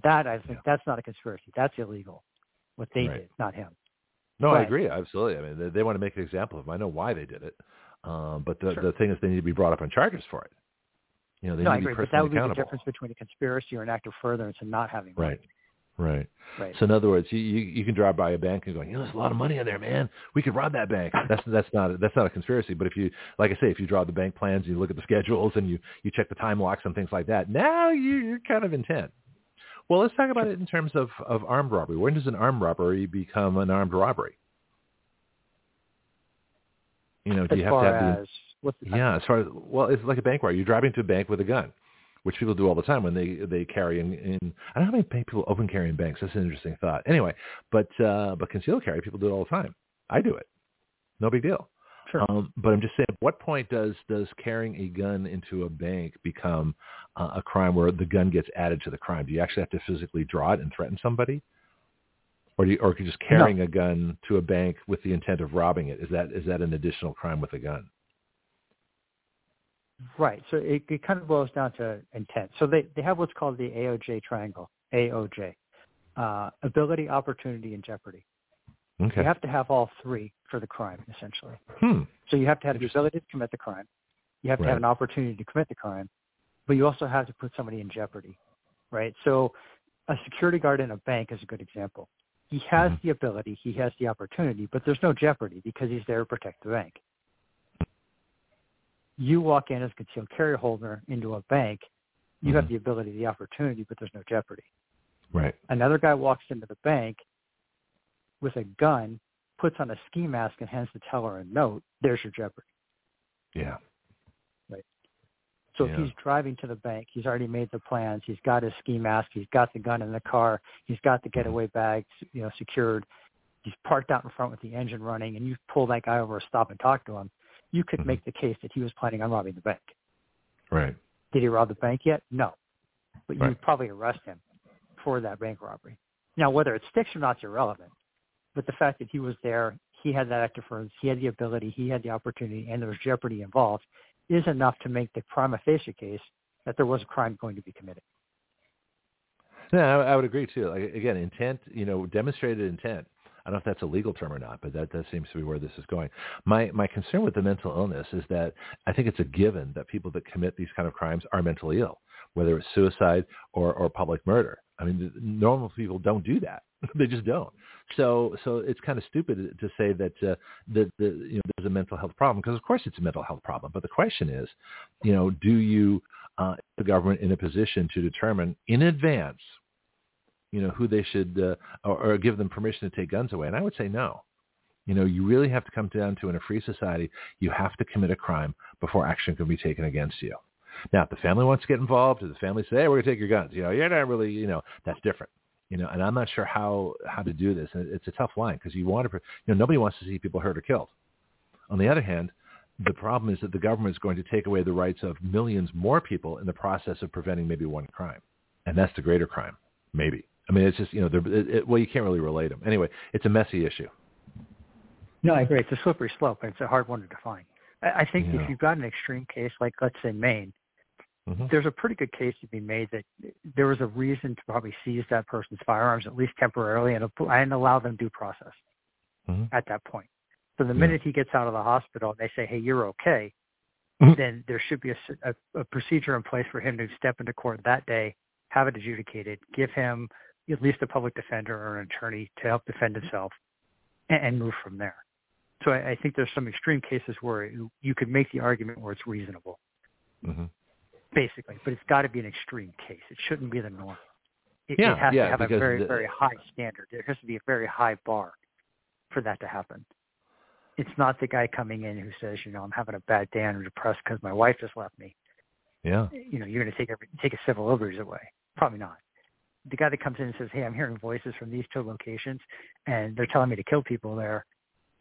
That I think Yeah. that's not a conspiracy. That's illegal. What they Right. did, not him. No, I agree. Absolutely. I mean, they, they want to make an example of him. I know why they did it. Um, but the, Sure. the thing is they need to be brought up on charges for it. You know, they no, I need to agree. be But that would be the difference between a conspiracy or an act of furtherance and not having. Right. Right. Right. So in other words, you, you you can drive by a bank and go, you know, there's a lot of money in there, man. We could rob that bank. That's that's not that's not a conspiracy. But if you, like I say, if you draw the bank plans, and you look at the schedules, and you you check the time locks and things like that, now you, you're kind of intent. Well, let's talk about it in terms of of armed robbery. When does an armed robbery become an armed robbery? You know, do as you have to have the as yeah, as far as well, it's like a bank robbery. You're driving to a bank with a gun, which people do all the time when they they carry in. in I don't know how many people open carry in banks. That's an interesting thought. Anyway, but uh, but concealed carry people do it all the time. I do it. No big deal. Sure. Um, but I'm just saying, at what point does does carrying a gun into a bank become uh, a crime where the gun gets added to the crime? Do you actually have to physically draw it and threaten somebody? Or, do you, or just carrying a gun to a bank with the intent of robbing it is that is that an additional crime with a gun? Right. So it, it kind of boils down to intent. So they, they have what's called the AOJ triangle, AOJ, uh, ability, opportunity, and jeopardy. Okay. You have to have all three for the crime, essentially. hmm. So you have to have the ability to commit the crime. You have to Right. have an opportunity to commit the crime, but you also have to put somebody in jeopardy, right? So a security guard in a bank is a good example. He has Mhm. the ability, he has the opportunity, but there's no jeopardy because he's there to protect the bank. You walk in as a concealed carry holder into a bank, you mm-hmm. have the ability, the opportunity, but there's no jeopardy. Right. Another guy walks into the bank with a gun, puts on a ski mask, and hands the teller a note. There's your jeopardy. Yeah. Right. So yeah. if he's driving to the bank, he's already made the plans. He's got his ski mask. He's got the gun in the car. He's got the getaway bag, you know, secured. He's parked out in front with the engine running, and you pull that guy over, stop and talk to him. You could mm-hmm. make the case that he was planning on robbing the bank. Right. Did he rob the bank yet? No. But right. you would probably arrest him for that bank robbery. Now, whether it sticks or not is irrelevant. But the fact that he was there, he had that act of furtherance, he had the ability, he had the opportunity, and there was jeopardy involved, is enough to make the prima facie case that there was a crime going to be committed. Yeah, I, I would agree too. Like, again, intent, you know, demonstrated intent. I don't know if that's a legal term or not, but that, that seems to be where this is going. My my concern with the mental illness is that I think it's a given that people that commit these kind of crimes are mentally ill, whether it's suicide or, or public murder. I mean, normal people don't do that. *laughs* they just don't. So, so it's kind of stupid to say that uh, that the, you know there's a mental health problem because of course it's a mental health problem. But the question is, you know, do you uh, the government in a position to determine in advance, you know, who they should uh, or, or give them permission to take guns away? And I would say no. You know, you really have to come down to in a free society, you have to commit a crime before action can be taken against you. Now, if the family wants to get involved, if the family say, "Hey, we're going to take your guns," you know, you're not really, you know, that's different. You know, and I'm not sure how how to do this. And it's a tough line because you want to, you know, nobody wants to see people hurt or killed. On the other hand, the problem is that the government is going to take away the rights of millions more people in the process of preventing maybe one crime, and that's the greater crime, maybe. I mean, it's just you know, it, it, well, you can't really relate them. Anyway, it's a messy issue. No, I agree. It's a slippery slope, and it's a hard one to define. I, I think Yeah. if you've got an extreme case like, let's say, Maine, Mhm. there's a pretty good case to be made that there was a reason to probably seize that person's firearms at least temporarily and, and allow them due process Mhm. at that point. So the Yeah. minute he gets out of the hospital and they say, "Hey, you're okay," Mhm. then there should be a procedure in place for him to step into court that day, have it adjudicated, give him at least a public defender or an attorney to help defend himself, and, and move from there. So I, I think there's some extreme cases where you, you could make the argument where it's reasonable Mhm. basically, but it's got to be an extreme case. It shouldn't be the norm. It, Yeah, it has yeah, to have a very, the- very high standard. There has to be a very high bar for that to happen. It's not the guy coming in who says, you know, I'm having a bad day and I'm depressed because my wife just left me. Yeah. You know, you're going to take every, take a civil liberties away. Probably not. The guy that comes in and says, hey, I'm hearing voices from these two locations and they're telling me to kill people there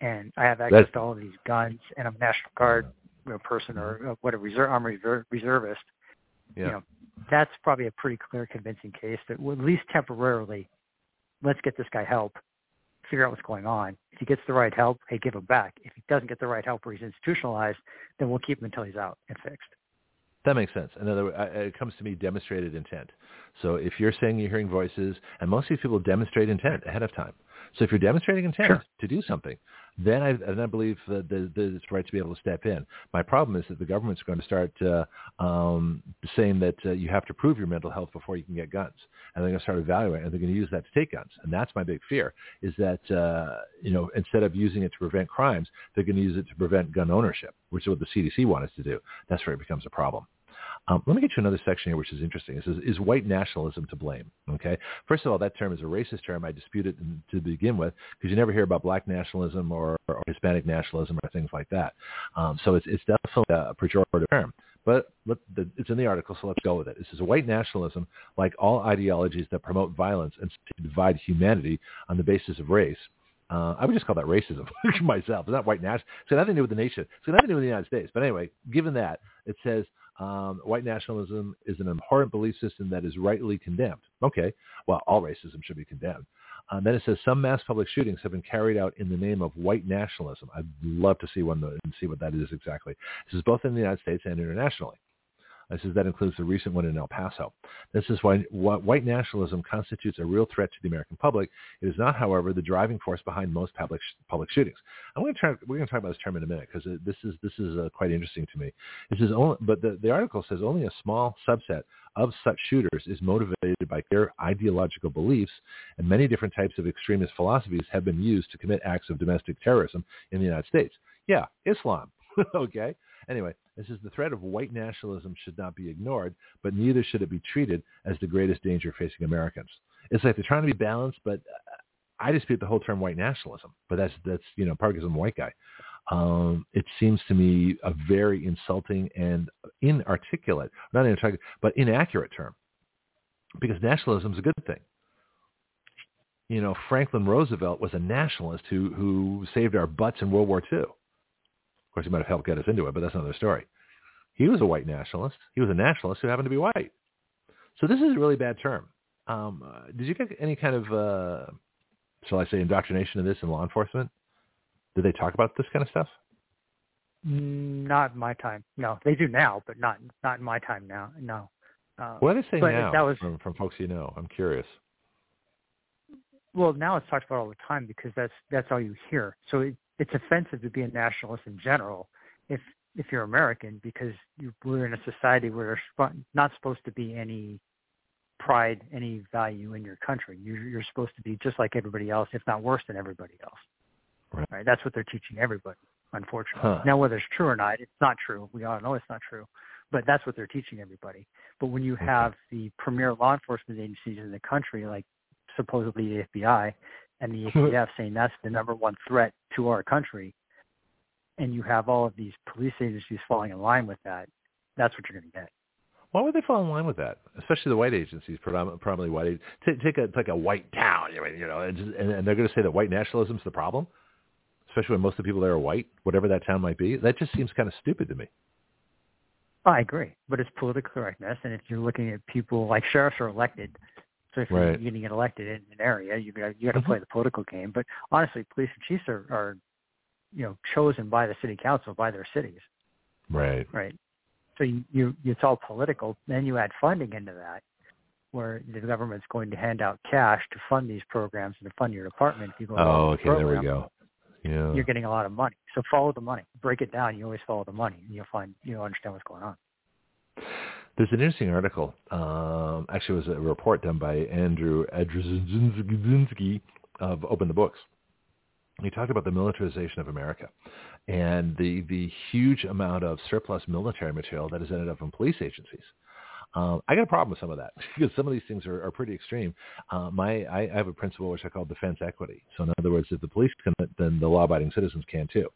and I have access That's- to all of these guns and I'm a National Guard you know, person or uh, what a reserve, I'm a reserve, reservist Yeah. you know, that's probably a pretty clear, convincing case that well, at least temporarily, let's get this guy help, figure out what's going on. If he gets the right help, hey, give him back. If he doesn't get the right help or he's institutionalized, then we'll keep him until he's out and fixed. That makes sense. In other words, it comes to me demonstrated intent. So if you're saying you're hearing voices, and most of these people demonstrate intent ahead of time. So if you're demonstrating intent Sure. to do something, then I, then I believe that it's right to be able to step in. My problem is that the government's going to start uh, um, saying that uh, you have to prove your mental health before you can get guns, and they're going to start evaluating, and they're going to use that to take guns. And that's my big fear: is that uh, you know instead of using it to prevent crimes, they're going to use it to prevent gun ownership, which is what the CDC wants us to do. That's where it becomes a problem. Um, let me get you another section here, which is interesting. It says, is white nationalism to blame? Okay. First of all, that term is a racist term. I dispute it to begin with because you never hear about black nationalism or, or Hispanic nationalism or things like that. Um, so it's, it's definitely a pejorative term. But let, the, it's in the article, so let's go with it. It says white nationalism, like all ideologies that promote violence and divide humanity on the basis of race, uh, I would just call that racism *laughs* myself. It's not white national. It's got nothing to do with the nation. It's got nothing to do with the United States. But anyway, given that, it says um, white nationalism is an abhorrent belief system that is rightly condemned. Okay, well, all racism should be condemned. Uh, then it says some mass public shootings have been carried out in the name of white nationalism. I'd love to see one and see what that is exactly. This is both in the United States and internationally. This says that includes the recent one in El Paso. This is why, white nationalism constitutes a real threat to the American public. It is not, however, the driving force behind most public public shootings. I'm going to try. We're going to talk about this term in a minute because this is this is uh, quite interesting to me. This is only, but the, the article says only a small subset of such shooters is motivated by their ideological beliefs, and many different types of extremist philosophies have been used to commit acts of domestic terrorism in the United States. Yeah, Islam. *laughs* okay. Anyway, this is the threat of white nationalism should not be ignored, but neither should it be treated as the greatest danger facing Americans. It's like they're trying to be balanced, but I dispute the whole term white nationalism. But that's that's you know a white guy. Um, it seems to me a very insulting and inarticulate, not inarticulate, but inaccurate term, because nationalism is a good thing. You know, Franklin Roosevelt was a nationalist who who saved our butts in World War II course, he might have helped get us into it, but that's another story. He was a white nationalist. He was a nationalist who happened to be white. So this is a really bad term. Um, uh, did you get any kind of, uh, shall I say, indoctrination of this in law enforcement? Did they talk about this kind of stuff? Not in my time. No, they do now, but not not in my time now. No. Uh, what are they saying now that was, from, from folks you know? I'm curious. Well, now it's talked about all the time because that's that's all you hear. So it, it's offensive to be a nationalist in general if if you're American because you, we're in a society where there's not supposed to be any pride, any value in your country. You're, you're supposed to be just like everybody else, if not worse than everybody else. Right. right? That's what they're teaching everybody, unfortunately. Huh. Now, whether it's true or not, it's not true. We all know it's not true, but that's what they're teaching everybody. But when you have the premier law enforcement agencies in the country, like supposedly the FBI, and the *laughs* ATF saying that's the number one threat to our country, and you have all of these police agencies falling in line with that, that's what you're going to get. Why would they fall in line with that? Especially the white agencies, probably white. Take, take a like a white town, you know, and, and they're going to say that white nationalism is the problem, especially when most of the people there are white, whatever that town might be. That just seems kind of stupid to me. I agree, but it's political correctness, and if you're looking at people like sheriffs are elected, so if right. you're going to get elected in an area, you got you got to mm-hmm. play the political game. But honestly, police and chiefs are, are, you know, chosen by the city council by their cities. Right. Right. So you, you it's all political. Then you add funding into that, where the government's going to hand out cash to fund these programs and to fund your department. If you go oh, okay, program, there we go. Yeah. You're getting a lot of money. So follow the money. Break it down. You always follow the money, and you'll find you'll understand what's going on. There's an interesting article. Um, actually, it was a report done by Andrzejewski of Open the Books. He talked about the militarization of America and the the huge amount of surplus military material that has ended up in police agencies. Um, I got a problem with some of that *laughs* because some of these things are, are pretty extreme. Uh, my I, I have a principle which I call defense equity. So in other words, if the police can, then the law-abiding citizens can too.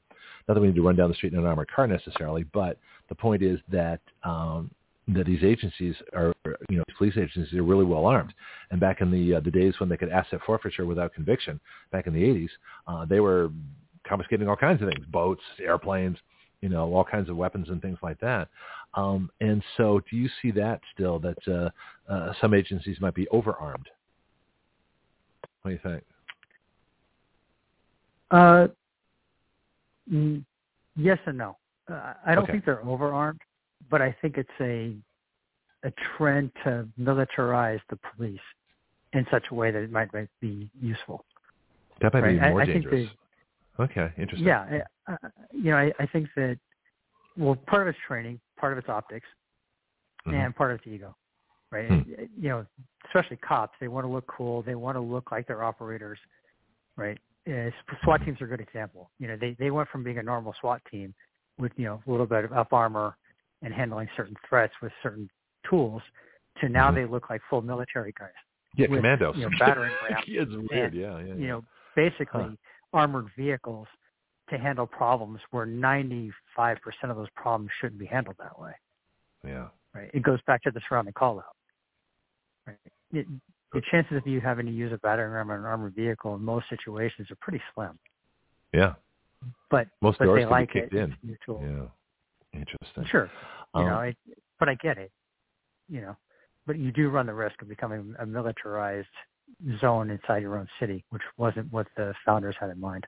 Not that we need to run down the street in an armored car necessarily, but the point is that um, that these agencies are, you know, police agencies are really well armed. And back in the uh, the days when they could asset forfeiture without conviction, back in the 80s, uh, they were confiscating all kinds of things, boats, airplanes, you know, all kinds of weapons and things like that. Um, and so, do you see that still that uh, uh, some agencies might be overarmed? What do you think? Uh, yes and no. Uh, I don't okay. think they're overarmed but I think it's a a trend to militarize the police in such a way that it might, might be useful. That might right? be more I, I dangerous. Okay, interesting. Yeah, uh, you know, I, I think that well, part of it's training, part of it's optics, mm-hmm. and part of it's ego, right? Hmm. You know, especially cops, they want to look cool, they want to look like they're operators, right? Uh, SWAT teams are a good example. You know, they they went from being a normal SWAT team with you know a little bit of up armor and handling certain threats with certain tools to now mm-hmm. they look like full military guys. Yeah, with, commandos. You know, *laughs* battering rams. it's weird. And, yeah, yeah, yeah. You know, basically huh. armored vehicles to handle problems where 95% of those problems shouldn't be handled that way. Yeah. Right. It goes back to the surrounding call out. Right. It, the chances of you having to use a battering ram on an armored vehicle in most situations are pretty slim. Yeah. But most but doors they can like be kicked it. in. Yeah. Interesting. Sure. You um, know, I, but I get it. You know, but you do run the risk of becoming a militarized zone inside your own city, which wasn't what the founders had in mind.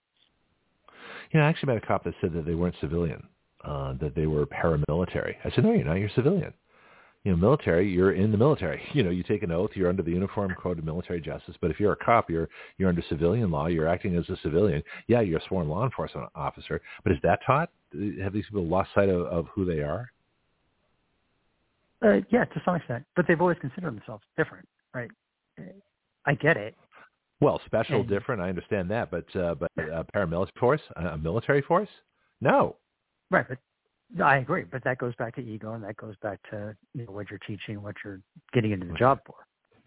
Yeah, I actually met a cop that said that they weren't civilian, uh, that they were paramilitary. I said, no, you're not. You're civilian. You know, military, you're in the military. *laughs* You know, you take an oath, you're under the Uniform Code of Military Justice. But if you're a cop, you're you're under civilian law. You're acting as a civilian. Yeah, you're a sworn law enforcement officer. But is that taught? Have these people lost sight of, of who they are? Uh, yeah, to some extent, but they've always considered themselves different, right? I get it. Well, special, and, different. I understand that, but uh, but a paramilitary force, a military force, no. Right, but I agree, but that goes back to ego, and that goes back to you know what you're teaching, what you're getting into the job for.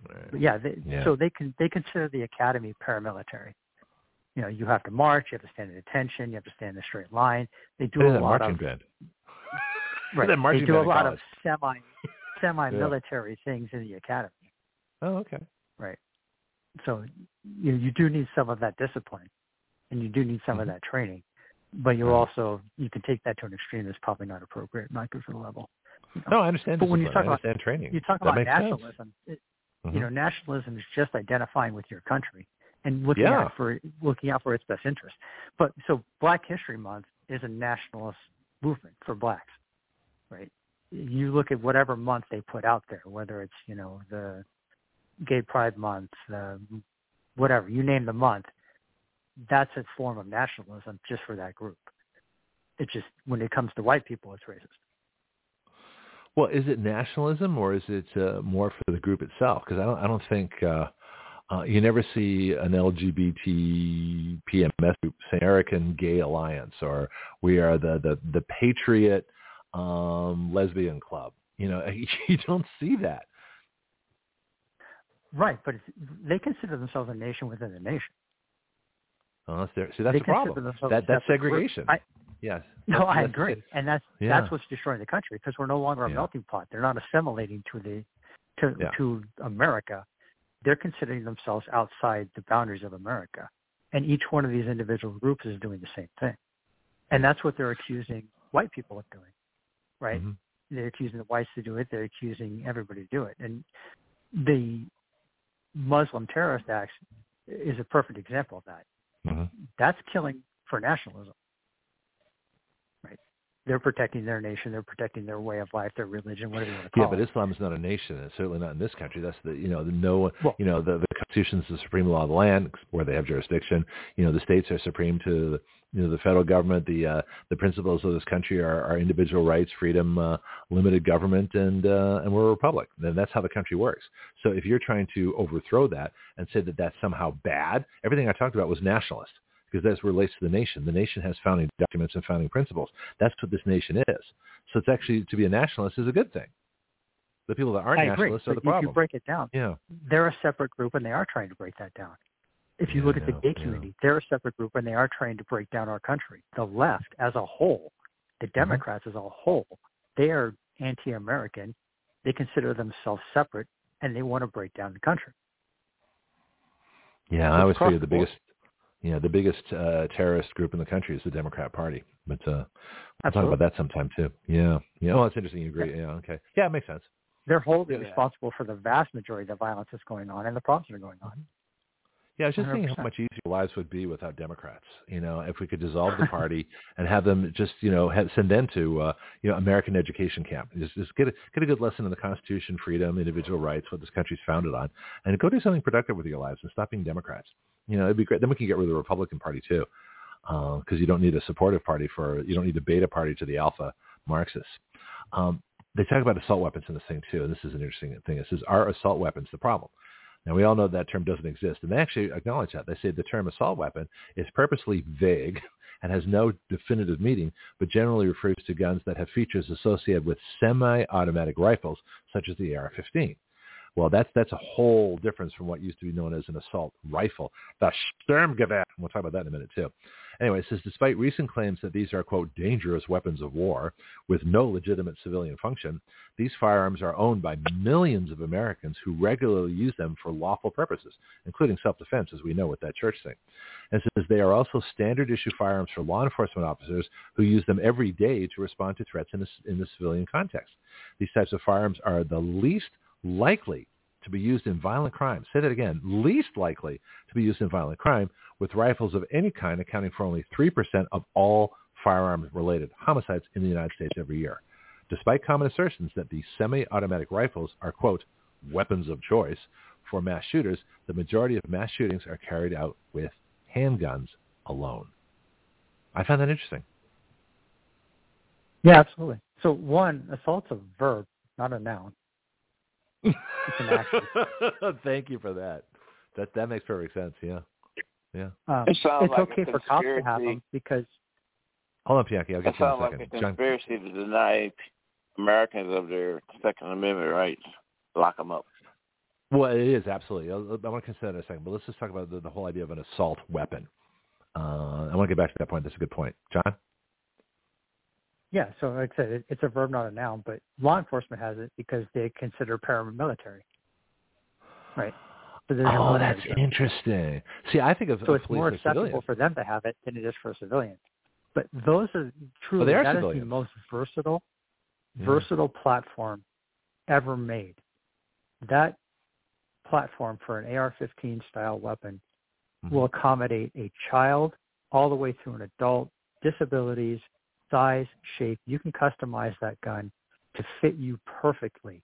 Right. Yeah, they, Yeah. so they can they consider the academy paramilitary. You know, you have to march, you have to stand at attention, you have to stand in a straight line. They do a lot marching of band. *laughs* right. They do a in lot of semi *laughs* semi military things in the academy. Oh, okay. Right. So you you do need some of that discipline, and you do need some of Mhm. that training, but you Right. also you can take that to an extreme that's probably not appropriate, not good for the level. you know. No, I understand. But when you talk about- training. You talk that about nationalism. It, Mhm. You know, nationalism is just identifying with your country and looking Yeah. out for looking out for its best interest. But so Black History Month is a nationalist movement for blacks, right? You look at whatever month they put out there, whether it's you know the Gay Pride Month, the whatever you name the month, that's a form of nationalism just for that group. It just when it comes to white people, it's racist. Well, is it nationalism or is it uh, more for the group itself? Because I don't, I don't think uh, uh, you never see an LGBT PMS group American Gay Alliance or we are the the the Patriot um, Lesbian Club. You know, *laughs* you don't see that. Right, but they consider themselves a nation within a nation. Unless they're, see, that's they the problem. That that's segregation. I, yes. *laughs* no, That's- I that's- agree, and that's Yeah. that's what's destroying the country because we're no longer a Yeah. melting pot. They're not assimilating to the to Yeah. to America. They're considering themselves outside the boundaries of America, and each one of these individual groups is doing the same thing, and that's what they're accusing white people of doing, right? Mhm. They're accusing the whites to do it. They're accusing everybody to do it, and the Muslim terrorist acts is a perfect example of that. Mhm. That's killing for nationalism. They're protecting their nation, they're protecting their way of life, their religion, whatever you want to call it. Yeah, but. Islam is not a nation, and certainly not in this country. That's the you know the no Well- you know the the Constitution is the supreme law of the land where they have jurisdiction. You know the states are supreme to the, you know the federal government. The uh, the principles of this country are, are individual rights, freedom, uh, limited government, and uh, and we're a republic. And that's how the country works. So if you're trying to overthrow that and say that that's somehow bad, everything I talked about was nationalist because that relates to the nation. The nation has founding documents and founding principles. That's what this nation is. So it's actually to be a nationalist is a good thing. The people that aren't I agree. nationalists are But the if you break it down, yeah. they're a separate group and they are trying to break that down. If you Yeah, look at the gay yeah. community, they're a separate group and they are trying to break down our country. The left as a whole, the Mm-hmm. Democrats as a whole, they are anti-American. They consider themselves separate and they want to break down the country. Yeah, I always figured the the board. Biggest, yeah, the biggest uh, terrorist group in the country is the Democrat Party. But uh, we'll talk about that sometime too. Yeah, yeah. Oh, that's interesting. You agree? Yeah. Okay. Yeah, it makes sense. They're wholly Yeah. responsible for the vast majority of the violence that's going on and the problems that are going on. Yeah, I was just thinking 100%. how much easier lives would be without Democrats. You know, if we could dissolve the *laughs* party and have them just, you know, have, send them to, uh, you know, American education camp. Just, just get a get a good lesson in the Constitution, freedom, individual rights, what this country's founded on, and go do something productive with your lives and stop being Democrats. You know, it'd be great. Then we can get rid of the Republican Party too, because you don't need a supportive party for, you don't need a beta party to the alpha Marxists. Um, they talk about assault weapons in this thing too, and this is an interesting thing. It says, are assault weapons the problem? Now, we all know that term doesn't exist, and they actually acknowledge that. They say the term assault weapon is purposely vague *laughs* and has no definitive meaning, but generally refers to guns that have features associated with semi-automatic rifles, such as the AR-15. Well, that's that's a whole difference from what used to be known as an assault rifle, the Sturmgewehr. We'll talk about that in a minute too. Anyway, it says despite recent claims that these are quote dangerous weapons of war with no legitimate civilian function, these firearms are owned by millions of Americans who regularly use them for lawful purposes, including self-defense, as we know with that church thing. And says they are also standard issue firearms for law enforcement officers who use them every day to respond to threats in, a, in the civilian context. These types of firearms are the least likely to be used in violent crime. Say that again, least likely to be used in violent crime, with rifles of any kind accounting for only 3% of all firearms-related homicides in the United States every year. Despite common assertions that the semi-automatic rifles are, quote, weapons of choice for mass shooters, the majority of mass shootings are carried out with handguns alone. I found that interesting. Yeah, absolutely. So one, assault's a verb, not a noun. An. *laughs* Thank you for that. That that makes perfect sense. Yeah, yeah. Um, It sounds it's like a okay for cops to have them because Hold on, Bianchi. I'll get that you in a sounds like second. a John, conspiracy to deny Americans of their Second Amendment rights. Lock them up. well, it is absolutely. I, I want to consider that in a second, but let's just talk about the, the whole idea of an assault weapon. Uh, I want to get back to that point. That's a good point, John. Yeah, so like I said, it, it's a verb, not a noun, but law enforcement has it because they consider paramilitary. Right. So Oh, that's interesting. See, I think of, So it's more acceptable civilians. for them to have it than it is for a civilian. But those are truly they are that is the most versatile Yeah. versatile platform ever made. That platform for an AR-15 style weapon Mhm. will accommodate a child all the way through an adult, disabilities, size, shape. You can customize that gun to fit you perfectly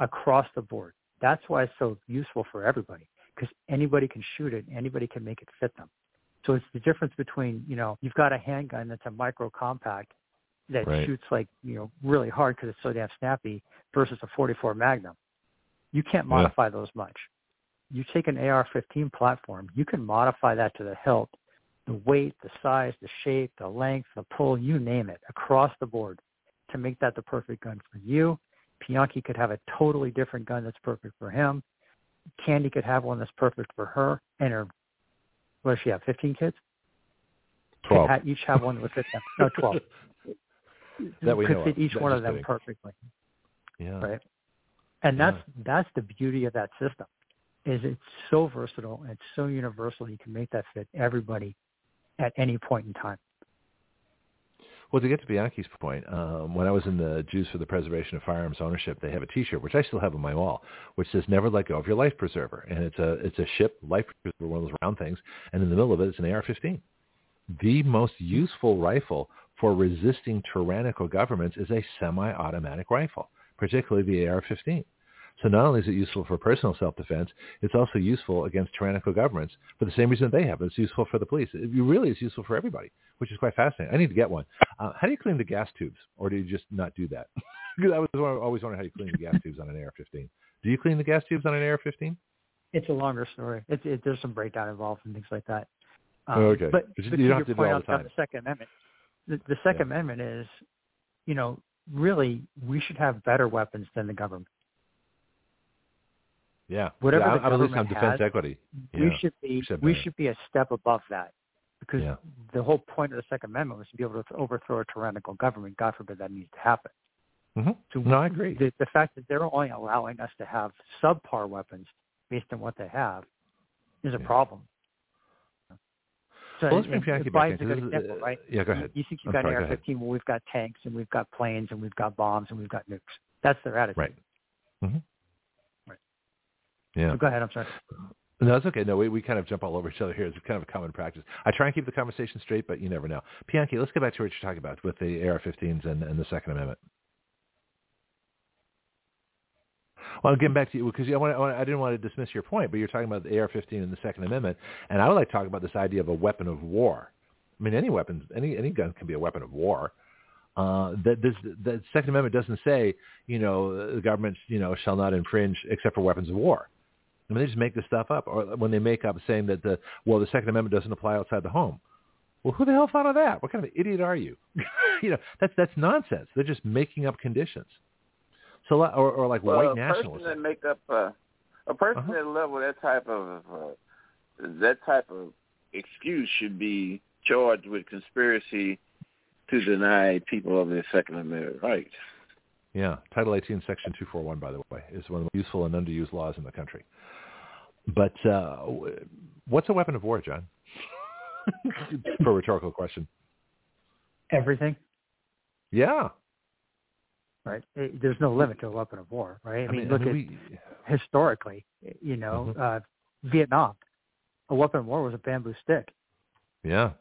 across the board. That's why it's so useful for everybody because anybody can shoot it. Anybody can make it fit them. So it's the difference between, you know, you've got a handgun that's a micro compact that Right. shoots like, you know, really hard because it's so damn snappy versus a 44 Magnum. You can't Yeah. modify those much. You take an AR-15 platform, you can modify that to the hilt, the weight, the size, the shape, the length, the pull, you name it, across the board to make that the perfect gun for you. Bianchi could have a totally different gun that's perfect for him. Candy could have one that's perfect for her and her, what does she have, 15 kids? Could Twelve. ha- each have one that would fit them. No, 12. *laughs* That we could know fit of. each That's one of them kidding. perfectly, Yeah. right? And Yeah. that's that's the beauty of that system, is it's so versatile and so universal. You can make that fit everybody at any point in time. Well, to get to Bianchi's point, um, when I was in the Jews for the Preservation of Firearms Ownership, they have a T-shirt which I still have on my wall, which says "Never let go of your life preserver," and it's a it's a ship life preserver, one of those round things, and in the middle of it is an AR-15. The most useful rifle for resisting tyrannical governments is a semi-automatic rifle, particularly the AR-15. So not only is it useful for personal self-defense, it's also useful against tyrannical governments for the same reason they have. It's useful for the police. It really is useful for everybody, which is quite fascinating. I need to get one. Uh, how do you clean the gas tubes, or do you just not do that? *laughs* Because I was always wondering how you clean the gas tubes on an AR-15. Do you clean the gas tubes on an AR-15? It's a longer story. It's it, there's some breakdown involved and things like that. Um, Oh, okay. But, But you but don't have to do it all the time. the Second Amendment, the, the Second Amendment is, you know, really we should have better weapons than the government. Yeah. Whatever yeah, the I'm at least on government defense has, equity. We should be have we better. should be a step above that because Yeah. the whole point of the Second Amendment was to be able to overthrow a tyrannical government. God forbid that needs to happen. hmm So No, I agree. the, the fact that they're only allowing us to have subpar weapons based on what they have is a Yeah. problem. So Well, let's bring Bianchi back buys in, a 'cause good this is, example, uh, right? yeah, go ahead. You think you've I'm got sorry, an go. AR-15, well, we've got tanks and we've got planes and we've got bombs and we've got nukes. That's their attitude. Right. hmm Right. Yeah. So go ahead. I'm sorry. No, that's okay. No, we, we kind of jump all over each other here. It's kind of a common practice. I try and keep the conversation straight, but you never know. Bianchi, let's get back to what you're talking about with the AR-15s and, and the Second Amendment. Well, I'm getting back to you because I, want, I, want, I didn't want to dismiss your point, but you're talking about the AR-15 and the Second Amendment, and I would like to talk about this idea of a weapon of war. I mean, any weapon, any any gun can be a weapon of war. Uh, that this, the Second Amendment doesn't say, you know, the government, you know, shall not infringe except for weapons of war. I mean, they just make this stuff up, or when they make up saying that the well, the Second Amendment doesn't apply outside the home. Well, who the hell thought of that? What kind of idiot are you? *laughs* you know, that's that's nonsense. They're just making up conditions. So, or, or like Well, white a person that make up uh, a person Uh-huh. that level that type of uh, that type of excuse should be charged with conspiracy to deny people of their Second Amendment rights. Yeah, Title 18, Section 241, by the way, is one of the most useful and underused laws in the country. But uh, what's a weapon of war, John? *laughs* For a rhetorical question. Everything, Yeah. right? It, there's no limit to a weapon of war, right? I, mean, look at we, historically, you know, Mhm. uh, Vietnam, a weapon of war was a bamboo stick. yeah.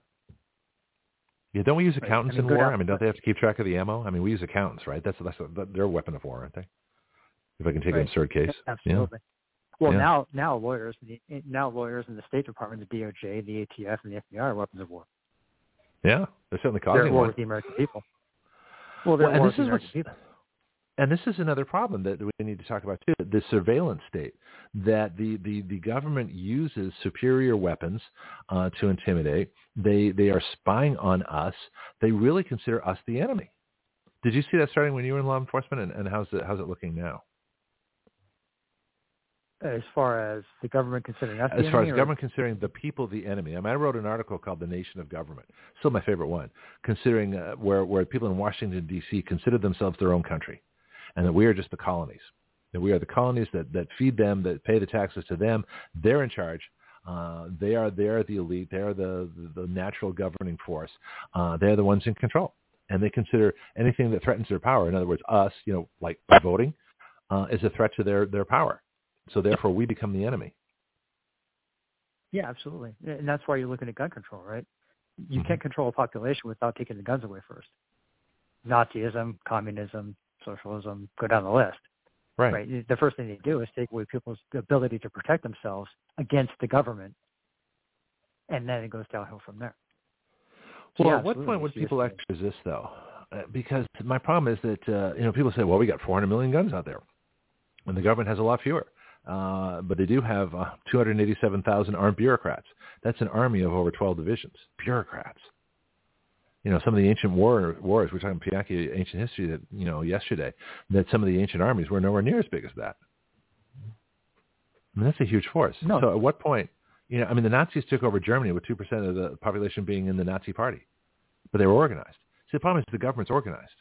Yeah, don't we use Right. accountants I mean, in war? down- I mean, don't they have to keep track of the ammo? I mean, we use accountants, right? That's that's a, they're a weapon of war, aren't they? If I can take Right. an absurd case. Absolutely. Well, Yeah. now now lawyers now lawyers in the State Department, the DOJ, the ATF, and the FBI are weapons of war. Yeah, they're certainly They're causing at war one. with the American people. Well, they're Well, at war this with is the American people. and this is another problem that we need to talk about too, the surveillance state, that the, the, the government uses superior weapons uh, to intimidate. They, they are spying on us. They really consider us the enemy. Did you see that starting when you were in law enforcement, and, and how's, it, how's it looking now? As far as the government considering us as the far enemy, as or- government considering the people the enemy. I mean, I wrote an article called "The Nation of Government," still my favorite one, considering uh, where where people in Washington D.C. consider themselves their own country, and that we are just the colonies. That we are the colonies that that feed them, that pay the taxes to them. They're in charge. Uh, they are they are the elite. They are the the, the natural governing force. Uh, they're the ones in control, and they consider anything that threatens their power. In other words, us, you know, like by voting, uh, is a threat to their their power. So therefore, we become the enemy. Yeah, absolutely. And that's why you're looking at gun control, right? You Mhm. can't control a population without taking the guns away first. Nazism, communism, socialism, go down the list. Right. Right. The first thing they do is take away people's ability to protect themselves against the government, and then it goes downhill from there. So, Well, yeah, at what point would people actually resist, though? Uh, because my problem is that uh, you know people say, well, we got 400 million guns out there, and the government has a lot fewer. Uh, but they do have uh, 287,000 armed bureaucrats. That's an army of over 12 divisions. Bureaucrats. You know, some of the ancient war, wars, we're talking Bianchi ancient history that, you know, yesterday, that some of the ancient armies were nowhere near as big as that. I mean, that's a huge force. No. So at what point, you know, I mean, the Nazis took over Germany with 2% of the population being in the Nazi party, but they were organized. See, the problem is the government's organized,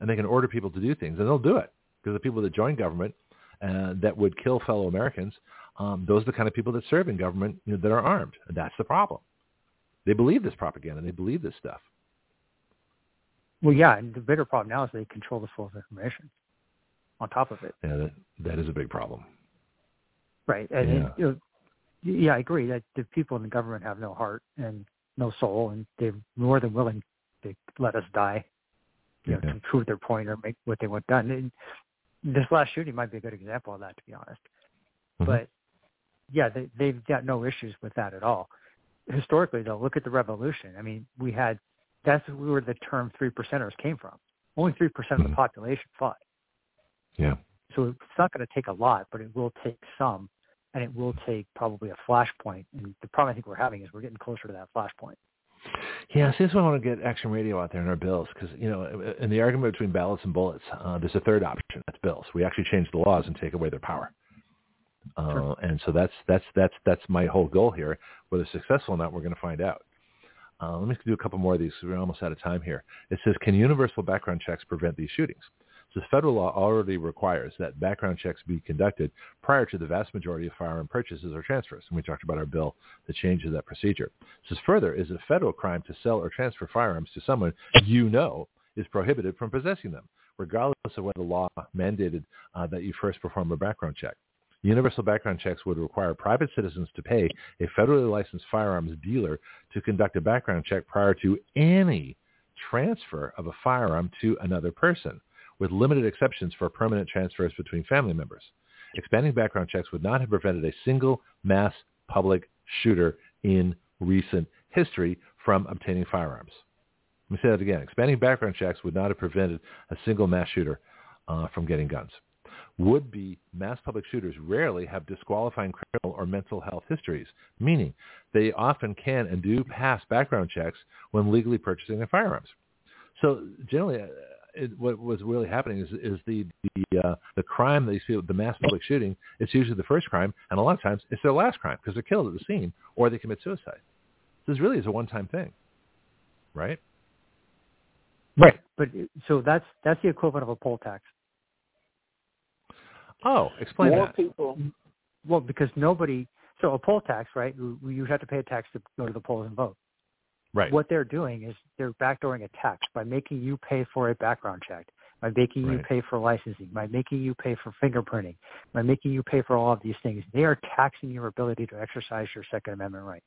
and they can order people to do things, and they'll do it because the people that join government uh, that would kill fellow Americans, um, those are the kind of people that serve in government you know, that are armed. And that's the problem. They believe this propaganda. They believe this stuff. Well, yeah, and the bigger problem now is they control the flow of information. On top of it, Yeah, that, that is a big problem. right? And Yeah. it, you know, yeah, I agree that the people in the government have no heart and no soul, and they're more than willing to let us die, you know, to prove their point or make what they want done. And this last shooting might be a good example of that, to be honest. Mhm. But yeah, they, they've got no issues with that at all. Historically, though, look at the revolution. I mean, we had that's where the term three percenters came from. Only three percent of the population fought. Yeah. So it's not going to take a lot, but it will take some, and it will take probably a flashpoint. And the problem I think we're having is we're getting closer to that flashpoint. Yeah, see, this is why I want to get Action Radio out there in our bills because, you know, in the argument between ballots and bullets, uh, there's a third option. That's bills. We actually change the laws and take away their power. Uh, Sure. And so that's that's that's that's my whole goal here. Whether successful or not, we're going to find out. Uh, let me do a couple more of these. We're almost out of time here. It says, can universal background checks prevent these shootings? So federal law already requires that background checks be conducted prior to the vast majority of firearm purchases or transfers. And we talked about our bill that changes that procedure. It says further, is it a federal crime to sell or transfer firearms to someone you know is prohibited from possessing them, regardless of whether the law mandated uh, that you first perform a background check. Universal background checks would require private citizens to pay a federally licensed firearms dealer to conduct a background check prior to any transfer of a firearm to another person, with limited exceptions for permanent transfers between family members. Expanding background checks would not have prevented a single mass public shooter in recent history from obtaining firearms. Let me say that again. Expanding background checks would not have prevented a single mass shooter uh, from getting guns. Would-be mass public shooters rarely have disqualifying criminal or mental health histories, meaning they often can and do pass background checks when legally purchasing their firearms. So generally, uh, it, what was really happening is, is the the uh, the crime they see, the mass public shooting, it's usually the first crime, and a lot of times it's their last crime because they're killed at the scene or they commit suicide. This really is a one-time thing, right? Right. But so that's that's the equivalent of a poll tax. Oh, explain More that. people. Well, because nobody. So a poll tax, right? You you have to pay a tax to go to the polls and vote. Right. What they're doing is they're backdooring a tax by making you pay for a background check, by making you pay for licensing, by making you pay for fingerprinting, by making you pay for all of these things. They are taxing your ability to exercise your Second Amendment right.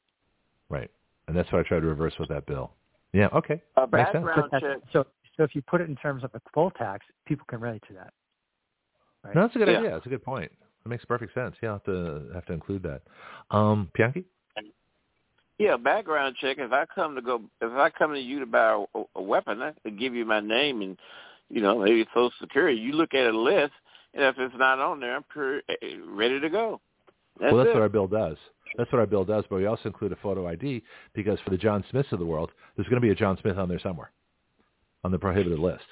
Right. And that's what I tried to reverse with that bill. Yeah. Okay. A Makes sense. background check. so so if you put it in terms of a poll tax, people can relate to that. Right? No, that's a good Yeah. idea. That's a good point. That makes perfect sense. Yeah, I'll have to have to include that. Um, Bianchi? Yeah, background check. If I come to go, if I come to you to buy a, a weapon, I could give you my name and you know, maybe Social Security. You look at a list, and if it's not on there, I'm pretty, eh, ready to go. That's well, that's it. what our bill does. That's what our bill does, but we also include a photo ID because for the John Smiths of the world, there's going to be a John Smith on there somewhere on the prohibited list.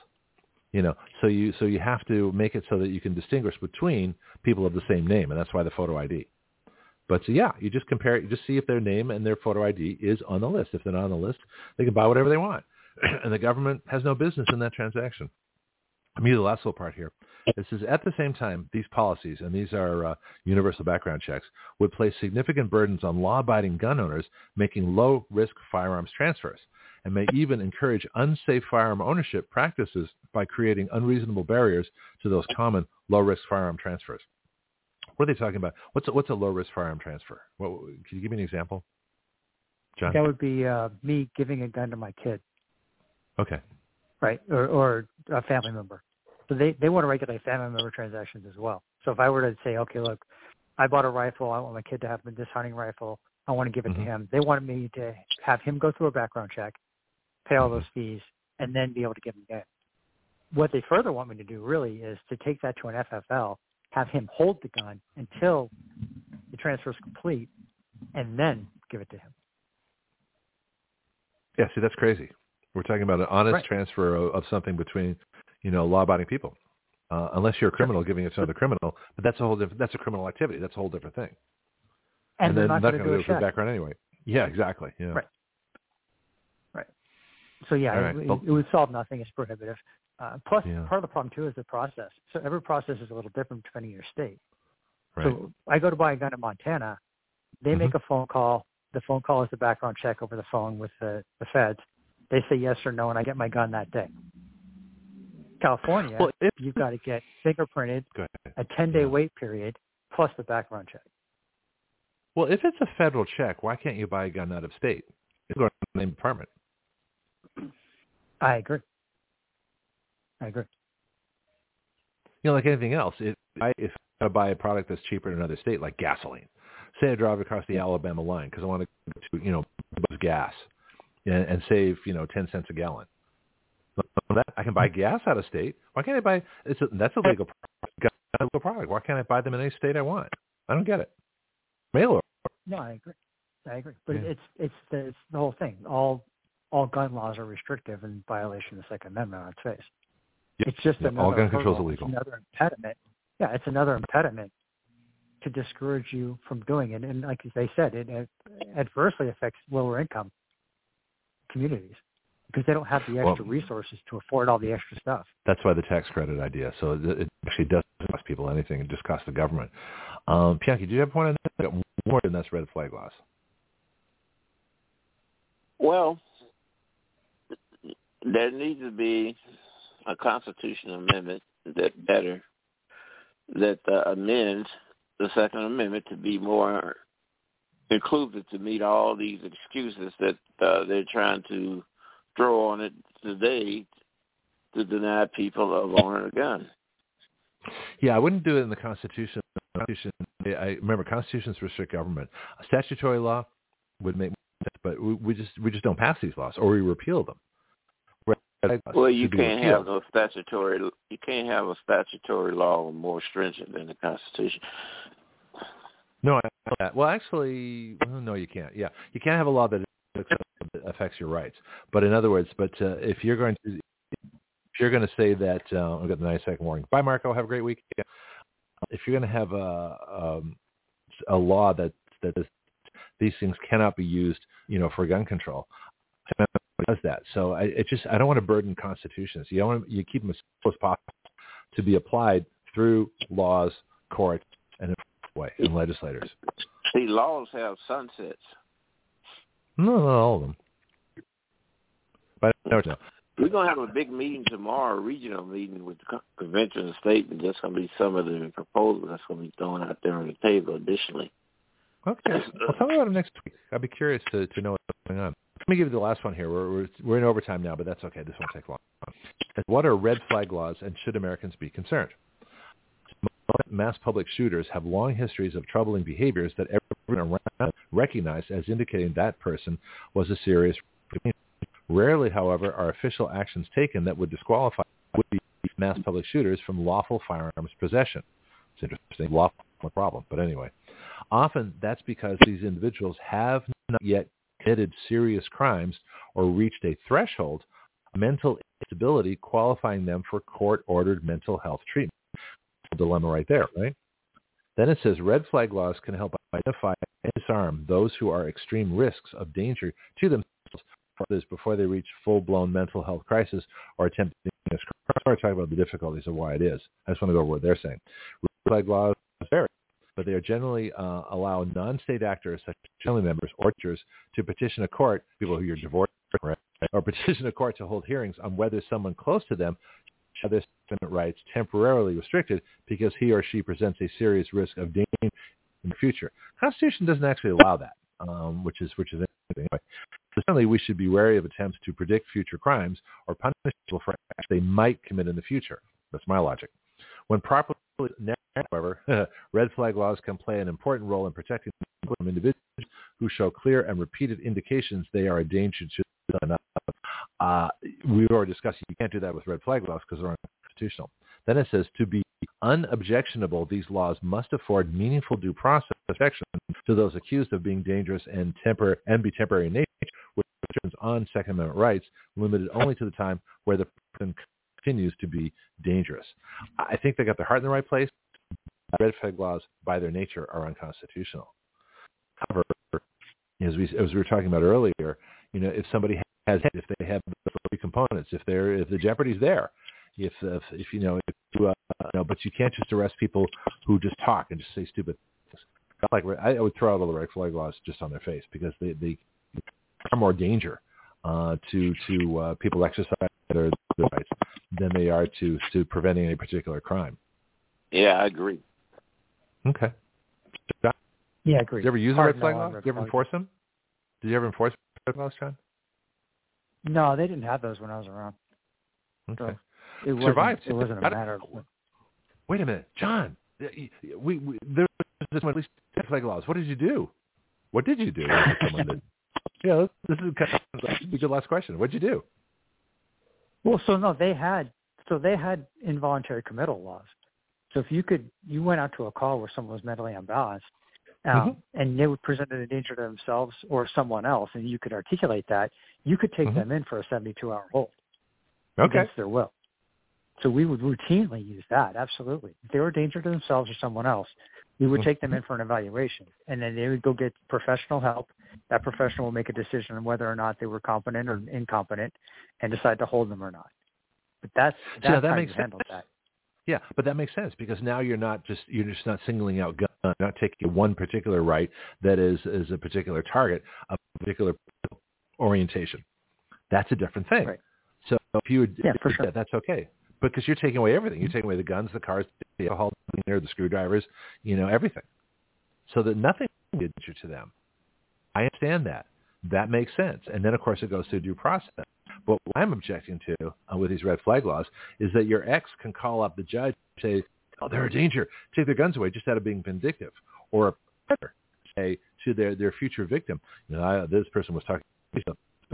You know, so you so you have to make it so that you can distinguish between people of the same name, and that's why the photo ID. But so yeah, you just compare it, you just see if their name and their photo ID is on the list. If they're not on the list, they can buy whatever they want, *clears throat* and the government has no business in that transaction. I mean, the last little part here. This is at the same time, these policies, and these are uh, universal background checks, would place significant burdens on law-abiding gun owners making low-risk firearms transfers and may even encourage unsafe firearm ownership practices by creating unreasonable barriers to those common low-risk firearm transfers. What are they talking about? What's a, what's a low-risk firearm transfer? What, can you give me an example, John? That would be uh, me giving a gun to my kid. Okay. Right, or, or a family member. So they, they want to regulate family member transactions as well. So if I were to say, okay, look, I bought a rifle. I want my kid to have this hunting rifle. I want to give it mm-hmm. to him. They want me to have him go through a background check, pay all those fees, and then be able to give him gun. What they further want me to do really is to take that to an FFL, have him hold the gun until the transfer is complete, and then give it to him. Yeah, see, that's crazy. We're talking about an honest right. transfer of, of, something between, you know, law-abiding people. Uh, unless you're a criminal giving it to another criminal, but that's a whole different. That's a criminal activity. That's a whole different thing. And, and then not going to do it for background anyway. Yeah, exactly. Yeah. Right. Right. So yeah, right. it, it, would solve nothing. It's prohibitive. Uh, plus, yeah. part of the problem too is the process. So every process is a little different depending on your state. Right. So I go to buy a gun in Montana. They mm-hmm. make a phone call. The phone call is the background check over the phone with the, the feds. They say yes or no, and I get my gun that day. California, well, if, you've got to get fingerprinted, a 10-day yeah. wait period, plus the background check. Well, if it's a federal check, why can't you buy a gun out of state? You go to the same department. I agree. I agree. You know, like anything else, if I if I buy a product that's cheaper in another state, like gasoline, say I drive across the Alabama line because I want to, you know, buy gas and, and save, you know, ten cents a gallon. I can buy gas out of state. Why can't I buy? It's a, that's a legal a legal product. Why can't I buy them in any state I want? I don't get it. Mail order. No, I agree. I agree. But Yeah. it's it's the, it's the whole thing. All all gun laws are restrictive and violation of the Second Amendment on its face. Yep. It's just Yep. another All gun control is illegal. It's another impediment. Yeah, it's another impediment to discourage you from doing it. And like they said, it, it adversely affects lower income communities because they don't have the extra Well- resources to afford all the extra stuff. That's why the tax credit idea. So it, it actually doesn't cost people anything. It just costs the government. Um, Bianchi, do you have a point on that? I got more than that's red flag laws. Well, there needs to be a constitutional amendment that better that uh, amends the Second Amendment to be more inclusive to meet all these excuses that uh, they're trying to throw on it today to deny people of owning a gun. Yeah, I wouldn't do it in the Constitution. Constitution I remember constitutions restrict government. Statutory law would make sense, but we, we just we just don't pass these laws or we repeal them. Well, you can't repealed. have a statutory. You can't have a statutory law more stringent than the Constitution. No, I know that. Well, actually, no, you can't. Yeah, you can't have a law that affects your rights. But in other words, but uh, if you're going to if you're going to say that, uh, I've got the 90 second warning. Bye, Marco. Have a great week. If you're going to have a um, a law that that this, these things cannot be used, you know, for gun control, does that. So I it just I don't want to burden constitutions. You don't want to, you keep them as close as possible to be applied through laws, courts, and way and legislators. See, laws have sunsets. No, not all of them. But no. We're gonna have a big meeting tomorrow, a regional meeting with the convention and state, and that's gonna be some of the proposals that's gonna be thrown out there on the table. Additionally, Okay. Well, tell me about it next week. I'd be curious to, to know what's going on. Let me give you the last one here. We're, we're, we're in overtime now, but that's okay. This won't take long. What are red flag laws, and should Americans be concerned? Mass public shooters have long histories of troubling behaviors that everyone around recognized as indicating that person was a serious. Rarely, however, are official actions taken that would disqualify mass public shooters from lawful firearms possession. It's interesting, lawful problem, but anyway. Often that's because these individuals have not yet committed serious crimes or reached a threshold of mental instability qualifying them for court-ordered mental health treatment. Dilemma right there, right? Then it says red flag laws can help identify and disarm those who are extreme risks of danger to themselves others before they reach full-blown mental health crisis or attempt to this crime. talk about the difficulties of why it is. I just want to go over what they're saying. Red flag laws vary, but they are generally uh, allow non-state actors such as family members or teachers to petition a court, people who are divorced, right, or petition a court to hold hearings on whether someone close to them have their rights temporarily restricted because he or she presents a serious risk of danger in the future. Constitution doesn't actually allow that, um, which is which is interesting. Anyway, certainly we should be wary of attempts to predict future crimes or punish people for acts they might commit in the future. That's my logic. When properly however, *laughs* red flag laws can play an important role in protecting individuals who show clear and repeated indications they are a danger to another. Uh, we've already discussed you can't do that with red flag laws because they're unconstitutional. Then it says to be unobjectionable, these laws must afford meaningful due process protection to those accused of being dangerous and, tempor- and be temporary in nature, which turns on Second Amendment rights, limited only to the time where the person continues to be dangerous. I think they got their heart in the right place. Red flag laws, by their nature, are unconstitutional. However, as we as we were talking about earlier, you know, if somebody has if they have the three components, if they're if the jeopardy's there, if if, if you know, if you, uh, but you can't just arrest people who just talk and just say stupid things. Like I would throw out all the red flag laws just on their face because they they are more danger uh, to to uh, people exercising their, their rights than they are to to preventing any particular crime. Yeah, I agree. Okay. Yeah, I agree. Did you ever use Hard a red flag law? Did you ever enforce them? Did you ever enforce red laws, John? No, they didn't have those when I was around. Okay. So it Survived. It wasn't a matter of. Wait a minute, John. We, we there was at least red flag laws. What did you do? What did you do? *laughs* yeah, this is kind of a good last question. What did you do? Well, so no, they had so they had involuntary committal laws. So if you could, you went out to a call where someone was mentally unbalanced, um, mm-hmm. and they would present a danger to themselves or someone else, and you could articulate that, you could take mm-hmm. them in for a 72-hour hold okay. against their will. So we would routinely use that, absolutely. If they were a danger to themselves or someone else, we would mm-hmm. take them in for an evaluation, and then they would go get professional help. That professional will make a decision on whether or not they were competent or incompetent, and decide to hold them or not. But that's that's yeah, that how makes you sense. that. Yeah, but that makes sense because now you're not just you're just not singling out gun, not taking one particular right that is is a particular target, a particular orientation. That's a different thing. Right. So if you would, yeah, for sure. That, that's okay because you're taking away everything. You're taking away the guns, the cars, the alcohol, the screwdrivers, you know, everything. So that nothing danger to them. I understand that. That makes sense. And then, of course, it goes through due process. But what I'm objecting to uh, with these red flag laws is that your ex can call up the judge and say, oh, they're a danger. Take their guns away just out of being vindictive. Or a say to their, their future victim, you know, I, this person was talking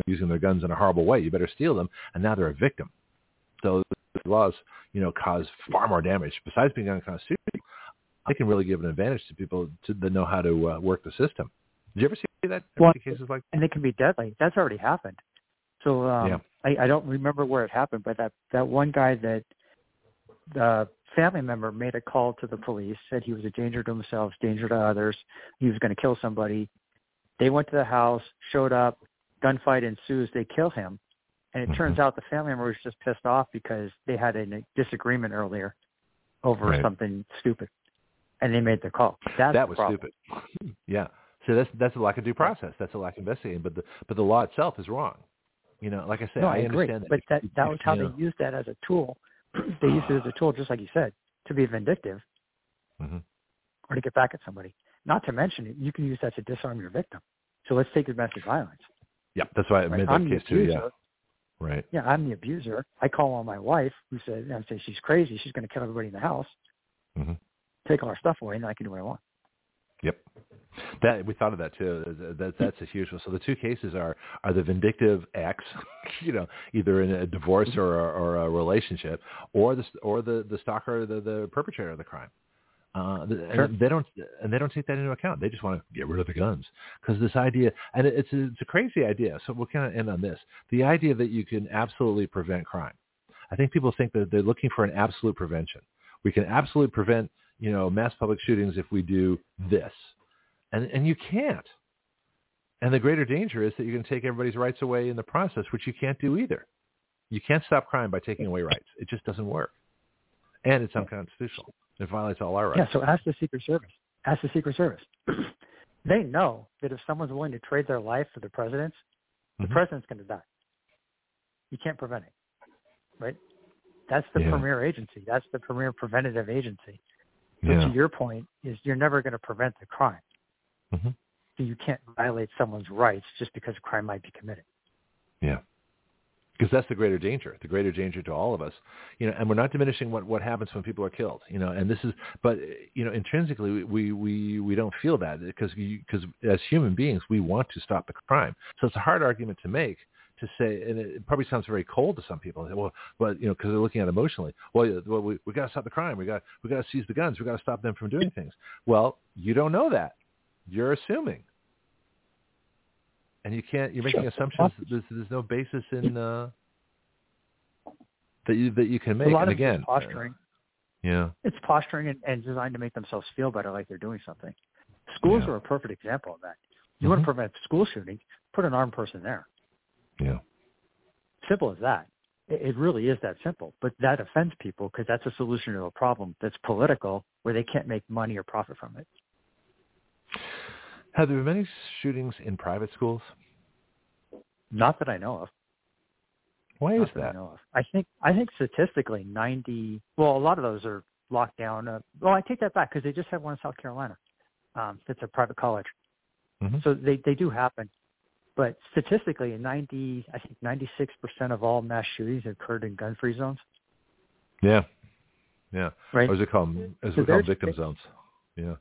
using their guns in a horrible way. You better steal them. And now they're a victim. So the laws, you know, cause far more damage. Besides being unconstitutional, they can really give an advantage to people to, that know how to uh, work the system. Did you ever see that? Well, cases like that? And they can be deadly. That's already happened. So um, yeah. I, I don't remember where it happened, but that that one guy that the family member made a call to the police, said he was a danger to himself, danger to others, he was going to kill somebody. They went to the house, showed up, gunfight ensues, they kill him. And it mm-hmm. turns out the family member was just pissed off because they had a disagreement earlier over right. something stupid. And they made the call. That's that was stupid. *laughs* Yeah. So that's that's a lack of due process. That's a lack of investigating. But the but the law itself is wrong. You know, like I said, no, I, I agree. understand that. But that that was how you they know. used that as a tool. *clears throat* they used it as a tool, just like you said, to be vindictive mm-hmm. or to get back at somebody. Not to mention, you can use that to disarm your victim. So let's take domestic violence. Yeah, that's why I right? made I'm that the case too. Yeah. Right. Yeah, I'm the abuser. I call on my wife, who said, I say she's crazy. She's going to kill everybody in the house. Mm-hmm. Take all our stuff away, and then I can do what I want. Yep. That we thought of that too. That that's a huge one. So the two cases are are the vindictive ex, *laughs* you know, either in a divorce or a, or a relationship, or the or the the stalker, the the perpetrator of the crime. Uh, sure. they don't and they don't take that into account. They just want to get rid of the guns because this idea and it's a, it's a crazy idea. So we'll kind of end on this: the idea that you can absolutely prevent crime. I think people think that they're looking for an absolute prevention. We can absolutely prevent you know mass public shootings if we do this and, and you can't. And the greater danger is that you're going to take everybody's rights away in the process, which you can't do either. You can't stop crime by taking away rights. It just doesn't work. And it's unconstitutional. It violates all our rights. Yeah, so ask the Secret Service. Ask the Secret Service. *clears throat* they know that if someone's willing to trade their life for the president's, the mm-hmm. president's going to die. You can't prevent it, right? That's the yeah. premier agency. That's the premier preventative agency. So yeah. to your point, is you're never going to prevent the crime. Mm-hmm. So you can't violate someone's rights just because a crime might be committed. Yeah. Because that's the greater danger, the greater danger to all of us, you know. And we're not diminishing what what happens when people are killed, you know. And this is, but you know, intrinsically, we we we don't feel that because because as human beings, we want to stop the crime. So it's a hard argument to make to say, and it probably sounds very cold to some people. Well, but you know, because they're looking at it emotionally. Well, well, we we got to stop the crime. We got we got to seize the guns. We got to stop them from doing things. Well, you don't know that. You're assuming, and you can't. You're making sure. assumptions. There's, there's no basis in uh, that you that you can make. A lot and of again, posturing. Yeah, it's posturing and, and, designed to make themselves feel better, like they're doing something. Schools yeah. are a perfect example of that. You mm-hmm. want to prevent school shootings? Put an armed person there. Yeah. Simple as that. It, it really is that simple. But that offends people because that's a solution to a problem that's political, where they can't make money or profit from it. Have there been many shootings in private schools? Not that I know of. Why Not is that? I, know of. I think I think statistically, ninety. Well, a lot of those are locked down. Uh, well, I take that back because they just had one in South Carolina. Um, that's a private college, mm-hmm. so they they do happen. But statistically, ninety, I think ninety six percent of all mass shootings occurred in gun free zones. Yeah, yeah. Right. Or is it called? Is so it called victim zones? Yeah.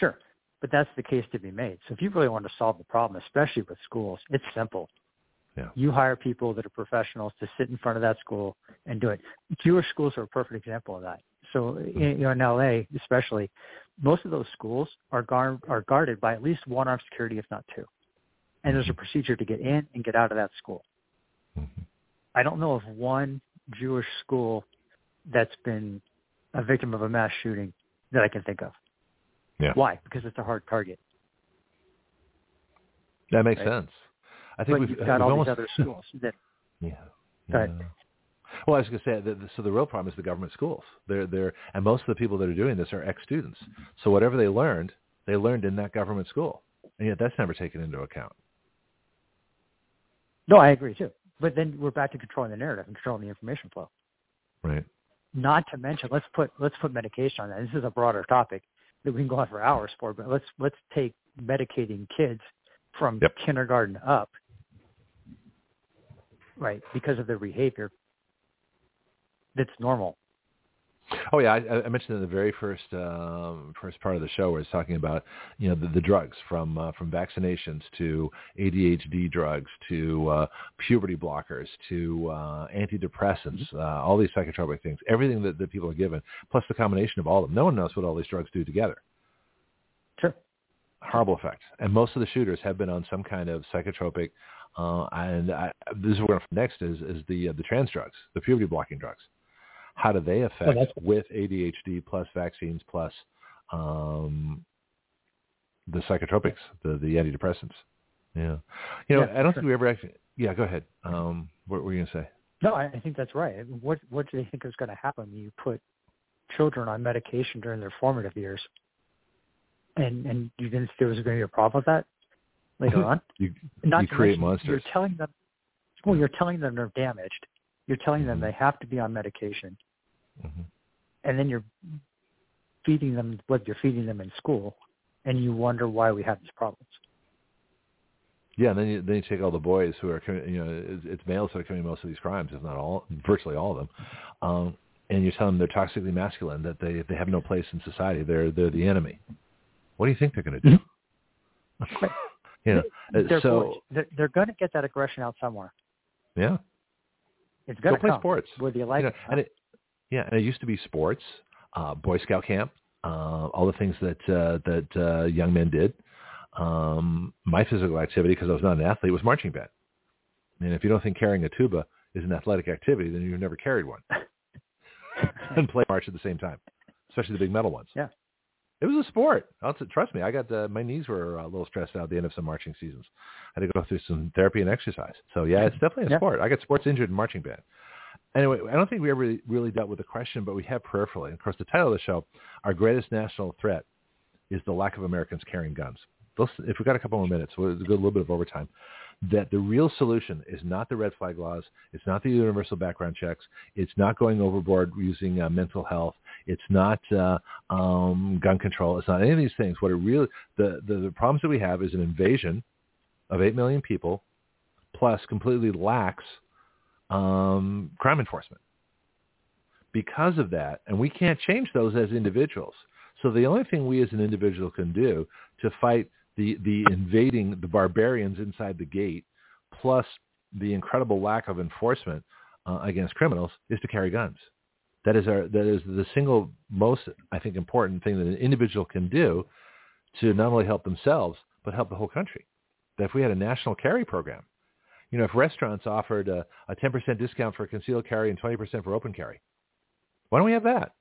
Sure. But that's the case to be made. So if you really want to solve the problem, especially with schools, it's simple. Yeah. You hire people that are professionals to sit in front of that school and do it. Jewish schools are a perfect example of that. So in, you know, in LA, especially, most of those schools are guard, are guarded by at least one armed security, if not two. And there's a procedure to get in and get out of that school. Mm-hmm. I don't know of one Jewish school that's been a victim of a mass shooting that I can think of. Yeah. Why? Because it's a hard target. That makes right? sense. I think but we've you've uh, got we've all almost, these other *laughs* schools that. yeah. yeah. Well, I was going to say that. So the real problem is the government schools. They're they're and most of the people that are doing this are ex-students. So whatever they learned, they learned in that government school, and yet that's never taken into account. No, I agree too. But then we're back to controlling the narrative and controlling the information flow. Right. Not to mention, let's put let's put medication on that. This is a broader topic that we can go on for hours for, but let's let's take medicating kids from yep. kindergarten up, right? Because of their behavior that's normal. Oh yeah, I, I mentioned in the very first um, first part of the show where it's talking about you know the, the drugs from uh, from vaccinations to ADHD drugs to uh, puberty blockers to uh, antidepressants, mm-hmm. uh, all these psychotropic things, everything that, that people are given, plus the combination of all of them. No one knows what all these drugs do together. Sure. Horrible effect, and most of the shooters have been on some kind of psychotropic. Uh, and I, this is where next is is the uh, the trans drugs, the puberty blocking drugs how do they affect oh, with ADHD plus vaccines plus um, the psychotropics, the the antidepressants? Yeah, you know, yeah, I don't sure. think we ever actually. Yeah, go ahead. Um, what were you gonna say? No, I, I think that's right. What what do they think is going to happen when you put children on medication during their formative years? And and you didn't think there was going to be a problem with that later *laughs* on? you Not you create mention, monsters. You're telling them. Well, you're telling them they're damaged, you're telling them they have to be on medication, mm-hmm. and then you're feeding them what you're feeding them in school, and you wonder why we have these problems. Yeah, and then you then you take all the boys who are you know it's, it's males that are committing most of these crimes, if not all, virtually all of them, um, and you tell them they're toxically masculine, that they they have no place in society, they're they're the enemy. What do you think they're going to do? *laughs* You know, they're so they're, they're going to get that aggression out somewhere. yeah, It's going go to play come, sports. whether you like you know, it. and it, yeah, and it used to be sports, uh, Boy Scout camp, uh, all the things that uh, that uh, young men did. Um, my physical activity, because I was not an athlete, was marching band. And if you don't think carrying a tuba is an athletic activity, then you've never carried one *laughs* *laughs* and play march at the same time, especially the big metal ones. Yeah. It was a sport. Trust me. I got uh, my knees were a little stressed out at the end of some marching seasons. I had to go through some therapy and exercise. So yeah, it's definitely a Yeah. sport. I got sports injured in marching band. Anyway, I don't think we ever really, really dealt with the question, but we have peripherally. And of course, the title of the show, our greatest national threat, is the lack of Americans carrying guns. If we've got a couple more minutes, we'll go a little bit of overtime. That the real solution is not the red flag laws. It's not the universal background checks. It's not going overboard using uh, mental health. It's not uh, um, gun control. It's not any of these things. What it really the, the the problems that we have is an invasion of eight million people, plus completely lax um, crime enforcement. Because of that, and we can't change those as individuals. So the only thing we as an individual can do to fight the, the invading, the barbarians inside the gate, plus the incredible lack of enforcement uh, against criminals, is to carry guns. That is our that is the single most I think important thing that an individual can do to not only help themselves but help the whole country. That if we had a national carry program, you know, if restaurants offered a, a 10% discount for concealed carry and 20% for open carry, why don't we have that?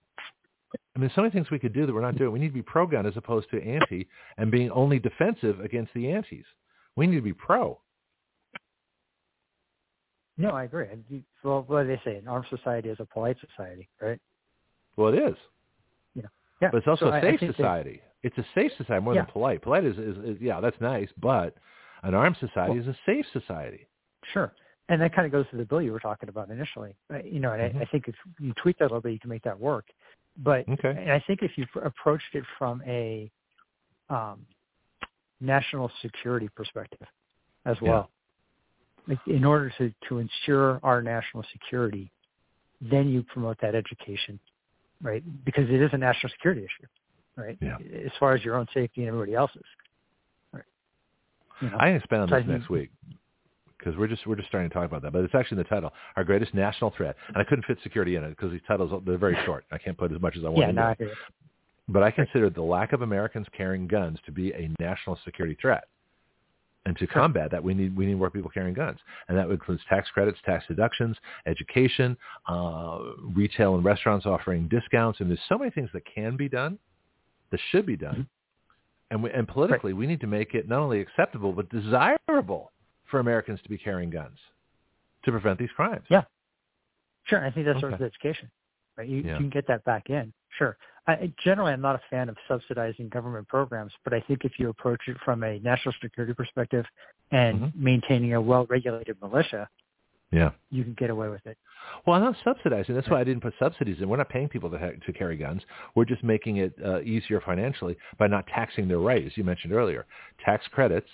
I mean, there's so many things we could do that we're not doing. We need to be pro-gun as opposed to anti and being only defensive against the antis. We need to be pro. No, I agree. Well, what do they say? An armed society is a polite society, right? Well, it is. Yeah. But it's also So a safe society. It's a safe society more Yeah. than polite. Polite is, is, is, yeah, that's nice, but an armed society Well- is a safe society. Sure. And that kind of goes to the bill you were talking about initially. You know, and Mhm. I, I think if you tweak that a little bit, you can make that work. But Okay. and I think if you approached it from a um, national security perspective as well, in order to, to ensure our national security, then you promote that education, right? Because it is a national security issue, right? Yeah. As far as your own safety and everybody else's. Right. You know? I expand on So I this think- next week because we're just we're just starting to talk about that. But it's actually in the title, our greatest national threat, and I couldn't fit security in it because these titles they're very short. I can't put as much as I want. yeah, no. I. But I consider the lack of Americans carrying guns to be a national security threat. And to *laughs* combat that, we need we need more people carrying guns, and that includes tax credits, tax deductions, education, uh, retail and restaurants offering discounts, and there's so many things that can be done, that should be done, and we, and politically we need to make it not only acceptable but desirable for Americans to be carrying guns to prevent these crimes. Yeah. Sure, I think that's sort of Okay. education, right? You, Yeah. you can get that back in. Sure. I, generally, I'm not a fan of subsidizing government programs, but I think if you approach it from a national security perspective and Mhm. maintaining a well-regulated militia, Yeah. you can get away with it. Well, I'm not subsidizing. That's why I didn't put subsidies in. We're not paying people to, ha- to carry guns. We're just making it uh, easier financially by not taxing their right, as you mentioned earlier. Tax credits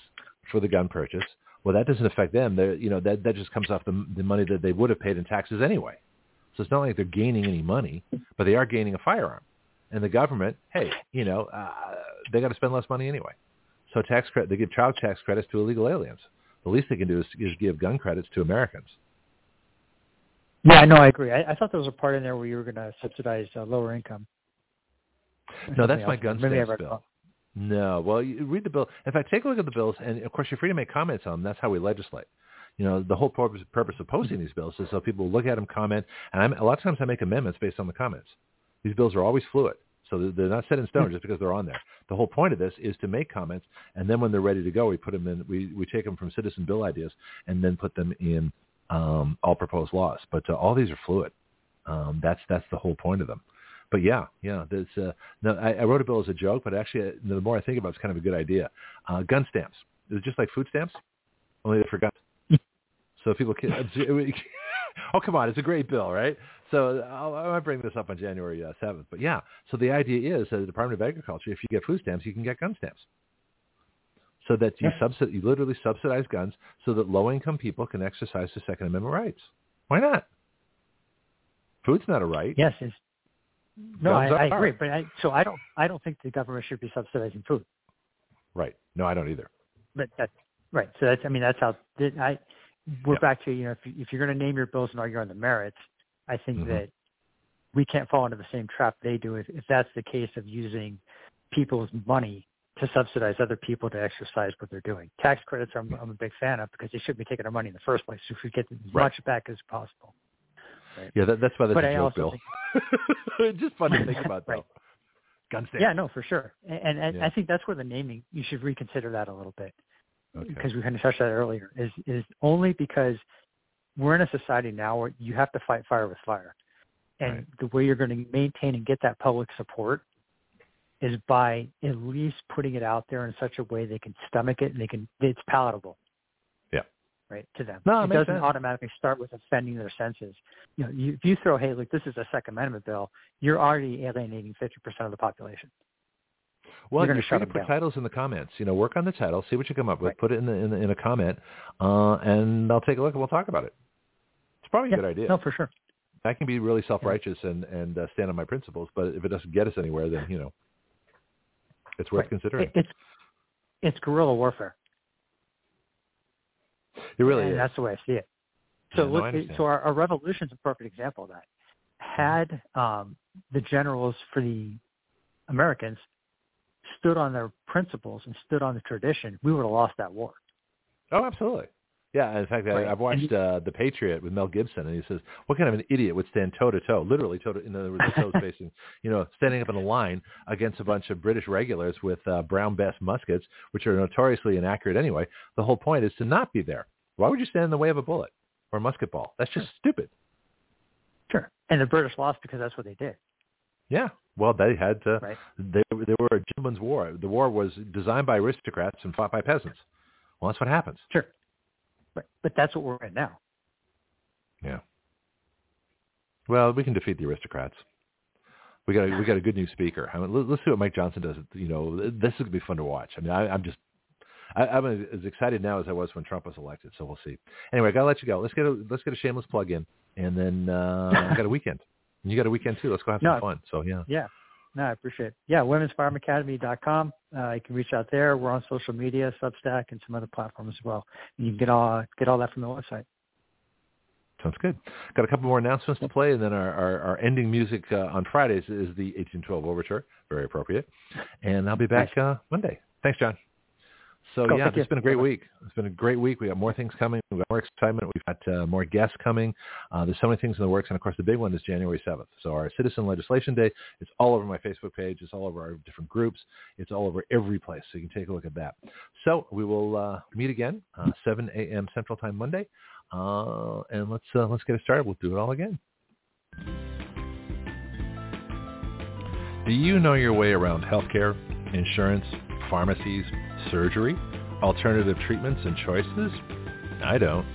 for the gun purchase. Well, that doesn't affect them. They're, you know, that, that just comes off the, the money that they would have paid in taxes anyway. So it's not like they're gaining any money, but they are gaining a firearm. And the government, hey, you know, uh, they got to spend less money anyway. So tax credit, they give child tax credits to illegal aliens. The least they can do is, is give gun credits to Americans. Yeah, no, I agree. I, I thought there was a part in there where you were going to subsidize uh, lower income. No, that's my gun stamps bill. No, well, you read the bill. In fact, take a look at the bills, and of course, you're free to make comments on them. That's how we legislate. You know, the whole purpose, purpose of posting these bills is so people look at them, comment, and I'm, a lot of times I make amendments based on the comments. These bills are always fluid, so they're- not set in stone just because they're on there. The whole point of this is to make comments, and then when they're ready to go, we put them in. We we take them from citizen bill ideas and then put them in um, all proposed laws. But uh, all these are fluid. Um, that's that's the whole point of them. But yeah, yeah, there's uh, no. I, I wrote a bill as a joke, but actually, uh, the more I think about it, it's kind of a good idea. Uh, gun stamps. It's just like food stamps, only they're for guns. So people can. *laughs* oh, come on, it's a great bill, right? So I'll, I might bring this up on January uh, seventh. but yeah, so the idea is that the Department of Agriculture, if you get food stamps, you can get gun stamps. So that you Yeah. subsid- you literally subsidize guns so that low-income people can exercise their Second Amendment rights. Why not? Food's not a right. Yes, it's, no, I, I agree. But I, so I don't, I don't think the government should be subsidizing food. Right. No, I don't either. But that's right. So that's I mean that's how I we're Yeah. back to you know if if you're going to name your bills and argue on the merits, I think Mhm. that we can't fall into the same trap they do if, if that's the case of using people's money to subsidize other people to exercise what they're doing. Tax credits I'm, I'm a big fan of because they shouldn't be taking our money in the first place. So if we get as Right. much back as possible. Yeah, that, that's why that's But a I joke, Bill. *laughs* Just fun to think *laughs* about, though. Right. Gun sales. Yeah, no, for sure. And, and, and Yeah. I think that's where the naming you should reconsider that a little bit. Okay. because we kind of touched that earlier, is is only because we're in a society now where you have to fight fire with fire, and Right. the way you're going to maintain and get that public support is by at least putting it out there in such a way they can stomach it and they can it's palatable. Yeah. Right to them. No, it it doesn't sense. automatically start with offending their senses. You know, you, if you throw, hey, look, this is a Second Amendment bill, you're already alienating 50% of the population. Well, You're you're, gonna free shut to put down. titles in the comments. You know, work on the title, see what you come up with, Right. put it in the in, the, in a comment, uh, and I'll take a look and we'll talk about it. It's probably a Yeah, good idea. No, for sure. I can be really self-righteous and and uh, stand on my principles, but if it doesn't get us anywhere, then you know, it's worth Right. considering. It, it's it's guerrilla warfare. It really and is. That's the way I see it. So Yeah, look, understand. so our, our is a perfect example of that. Had um, the generals for the Americans stood on their principles and stood on the tradition, we would have lost that war. Oh, absolutely. Yeah, in fact, Right. I, I've watched uh, The Patriot with Mel Gibson, and he says, "What kind of an idiot would stand toe to toe, literally toe to, in other words, the toes *laughs* facing, you know, standing up in a line against a bunch of British regulars with uh, Brown Bess muskets, which are notoriously inaccurate anyway. The whole point is to not be there. Why would you stand in the way of a bullet or a musket ball? That's just stupid. Sure. And the British lost because that's what they did, Yeah. Well, they had to. right? They they were a gentleman's war. The war was designed by aristocrats and fought by peasants. Well, that's what happens. Sure. But but that's what we're in now. Yeah. Well, we can defeat the aristocrats. We got a, we got a good new speaker. I mean, let, let's see what Mike Johnson does. You know, this is gonna be fun to watch. I mean, I, I'm just I, I'm as excited now as I was when Trump was elected. So we'll see. Anyway, I gotta let you go. Let's get a let's get a shameless plug in, and then uh, I got a weekend. And you got a weekend too. Let's go have some No. fun. So yeah. Yeah. No, I appreciate it. Yeah, womensfirearmacademy.com. Uh, you can reach out there. We're on social media, Substack, and some other platforms as well. You can get all get all that from the website. Sounds good. Got a couple more announcements to play, and then our, our, our ending music uh, on Fridays is the 1812 Overture. Very appropriate. And I'll be back uh, Monday. Thanks, John. So, Cool. yeah, it's been a great week. It's been a great week. We got more things coming. We've got more excitement. We've got uh, more guests coming. Uh, there's so many things in the works. And, of course, the big one is January 7th. So our Citizen Legislation Day, it's all over my Facebook page. It's all over our different groups. It's all over every place. So you can take a look at that. So we will uh, meet again, uh, 7 a.m. Central Time Monday. Uh, and let's uh, let's get it started. We'll do it all again. Do you know your way around healthcare, insurance, pharmacies, surgery, alternative treatments and choices? I don't.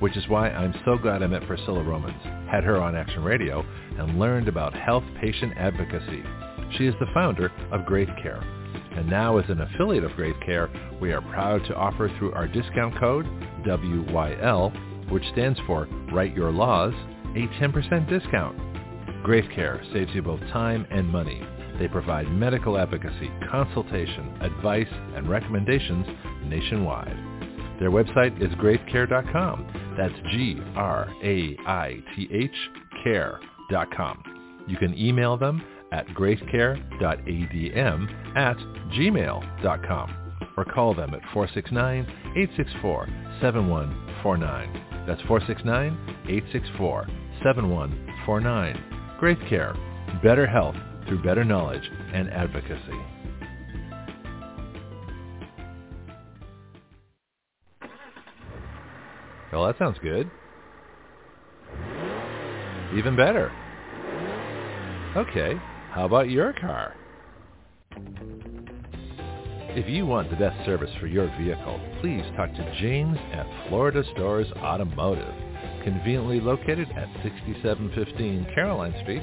Which is why I'm so glad I met Priscilla Romans, had her on Action Radio, and learned about health patient advocacy. She is the founder of Graith Care. And now as an affiliate of Graith Care, we are proud to offer through our discount code, WYL, which stands for Write Your Laws, a 10% discount. Graith Care saves you both time and money. They provide medical advocacy, consultation, advice, and recommendations nationwide. Their website is graithcare.com. That's G-R-A-I-T-H care.com. You can email them at graithcare.adm at gmail.com or call them at 469-864-7149. That's 469-864-7149. Graith Care, better health through better knowledge and advocacy. Well, that sounds good. Even better. Okay, how about your car? If you want the best service for your vehicle, please talk to James at Florida Stores Automotive, conveniently located at 6715 Caroline Street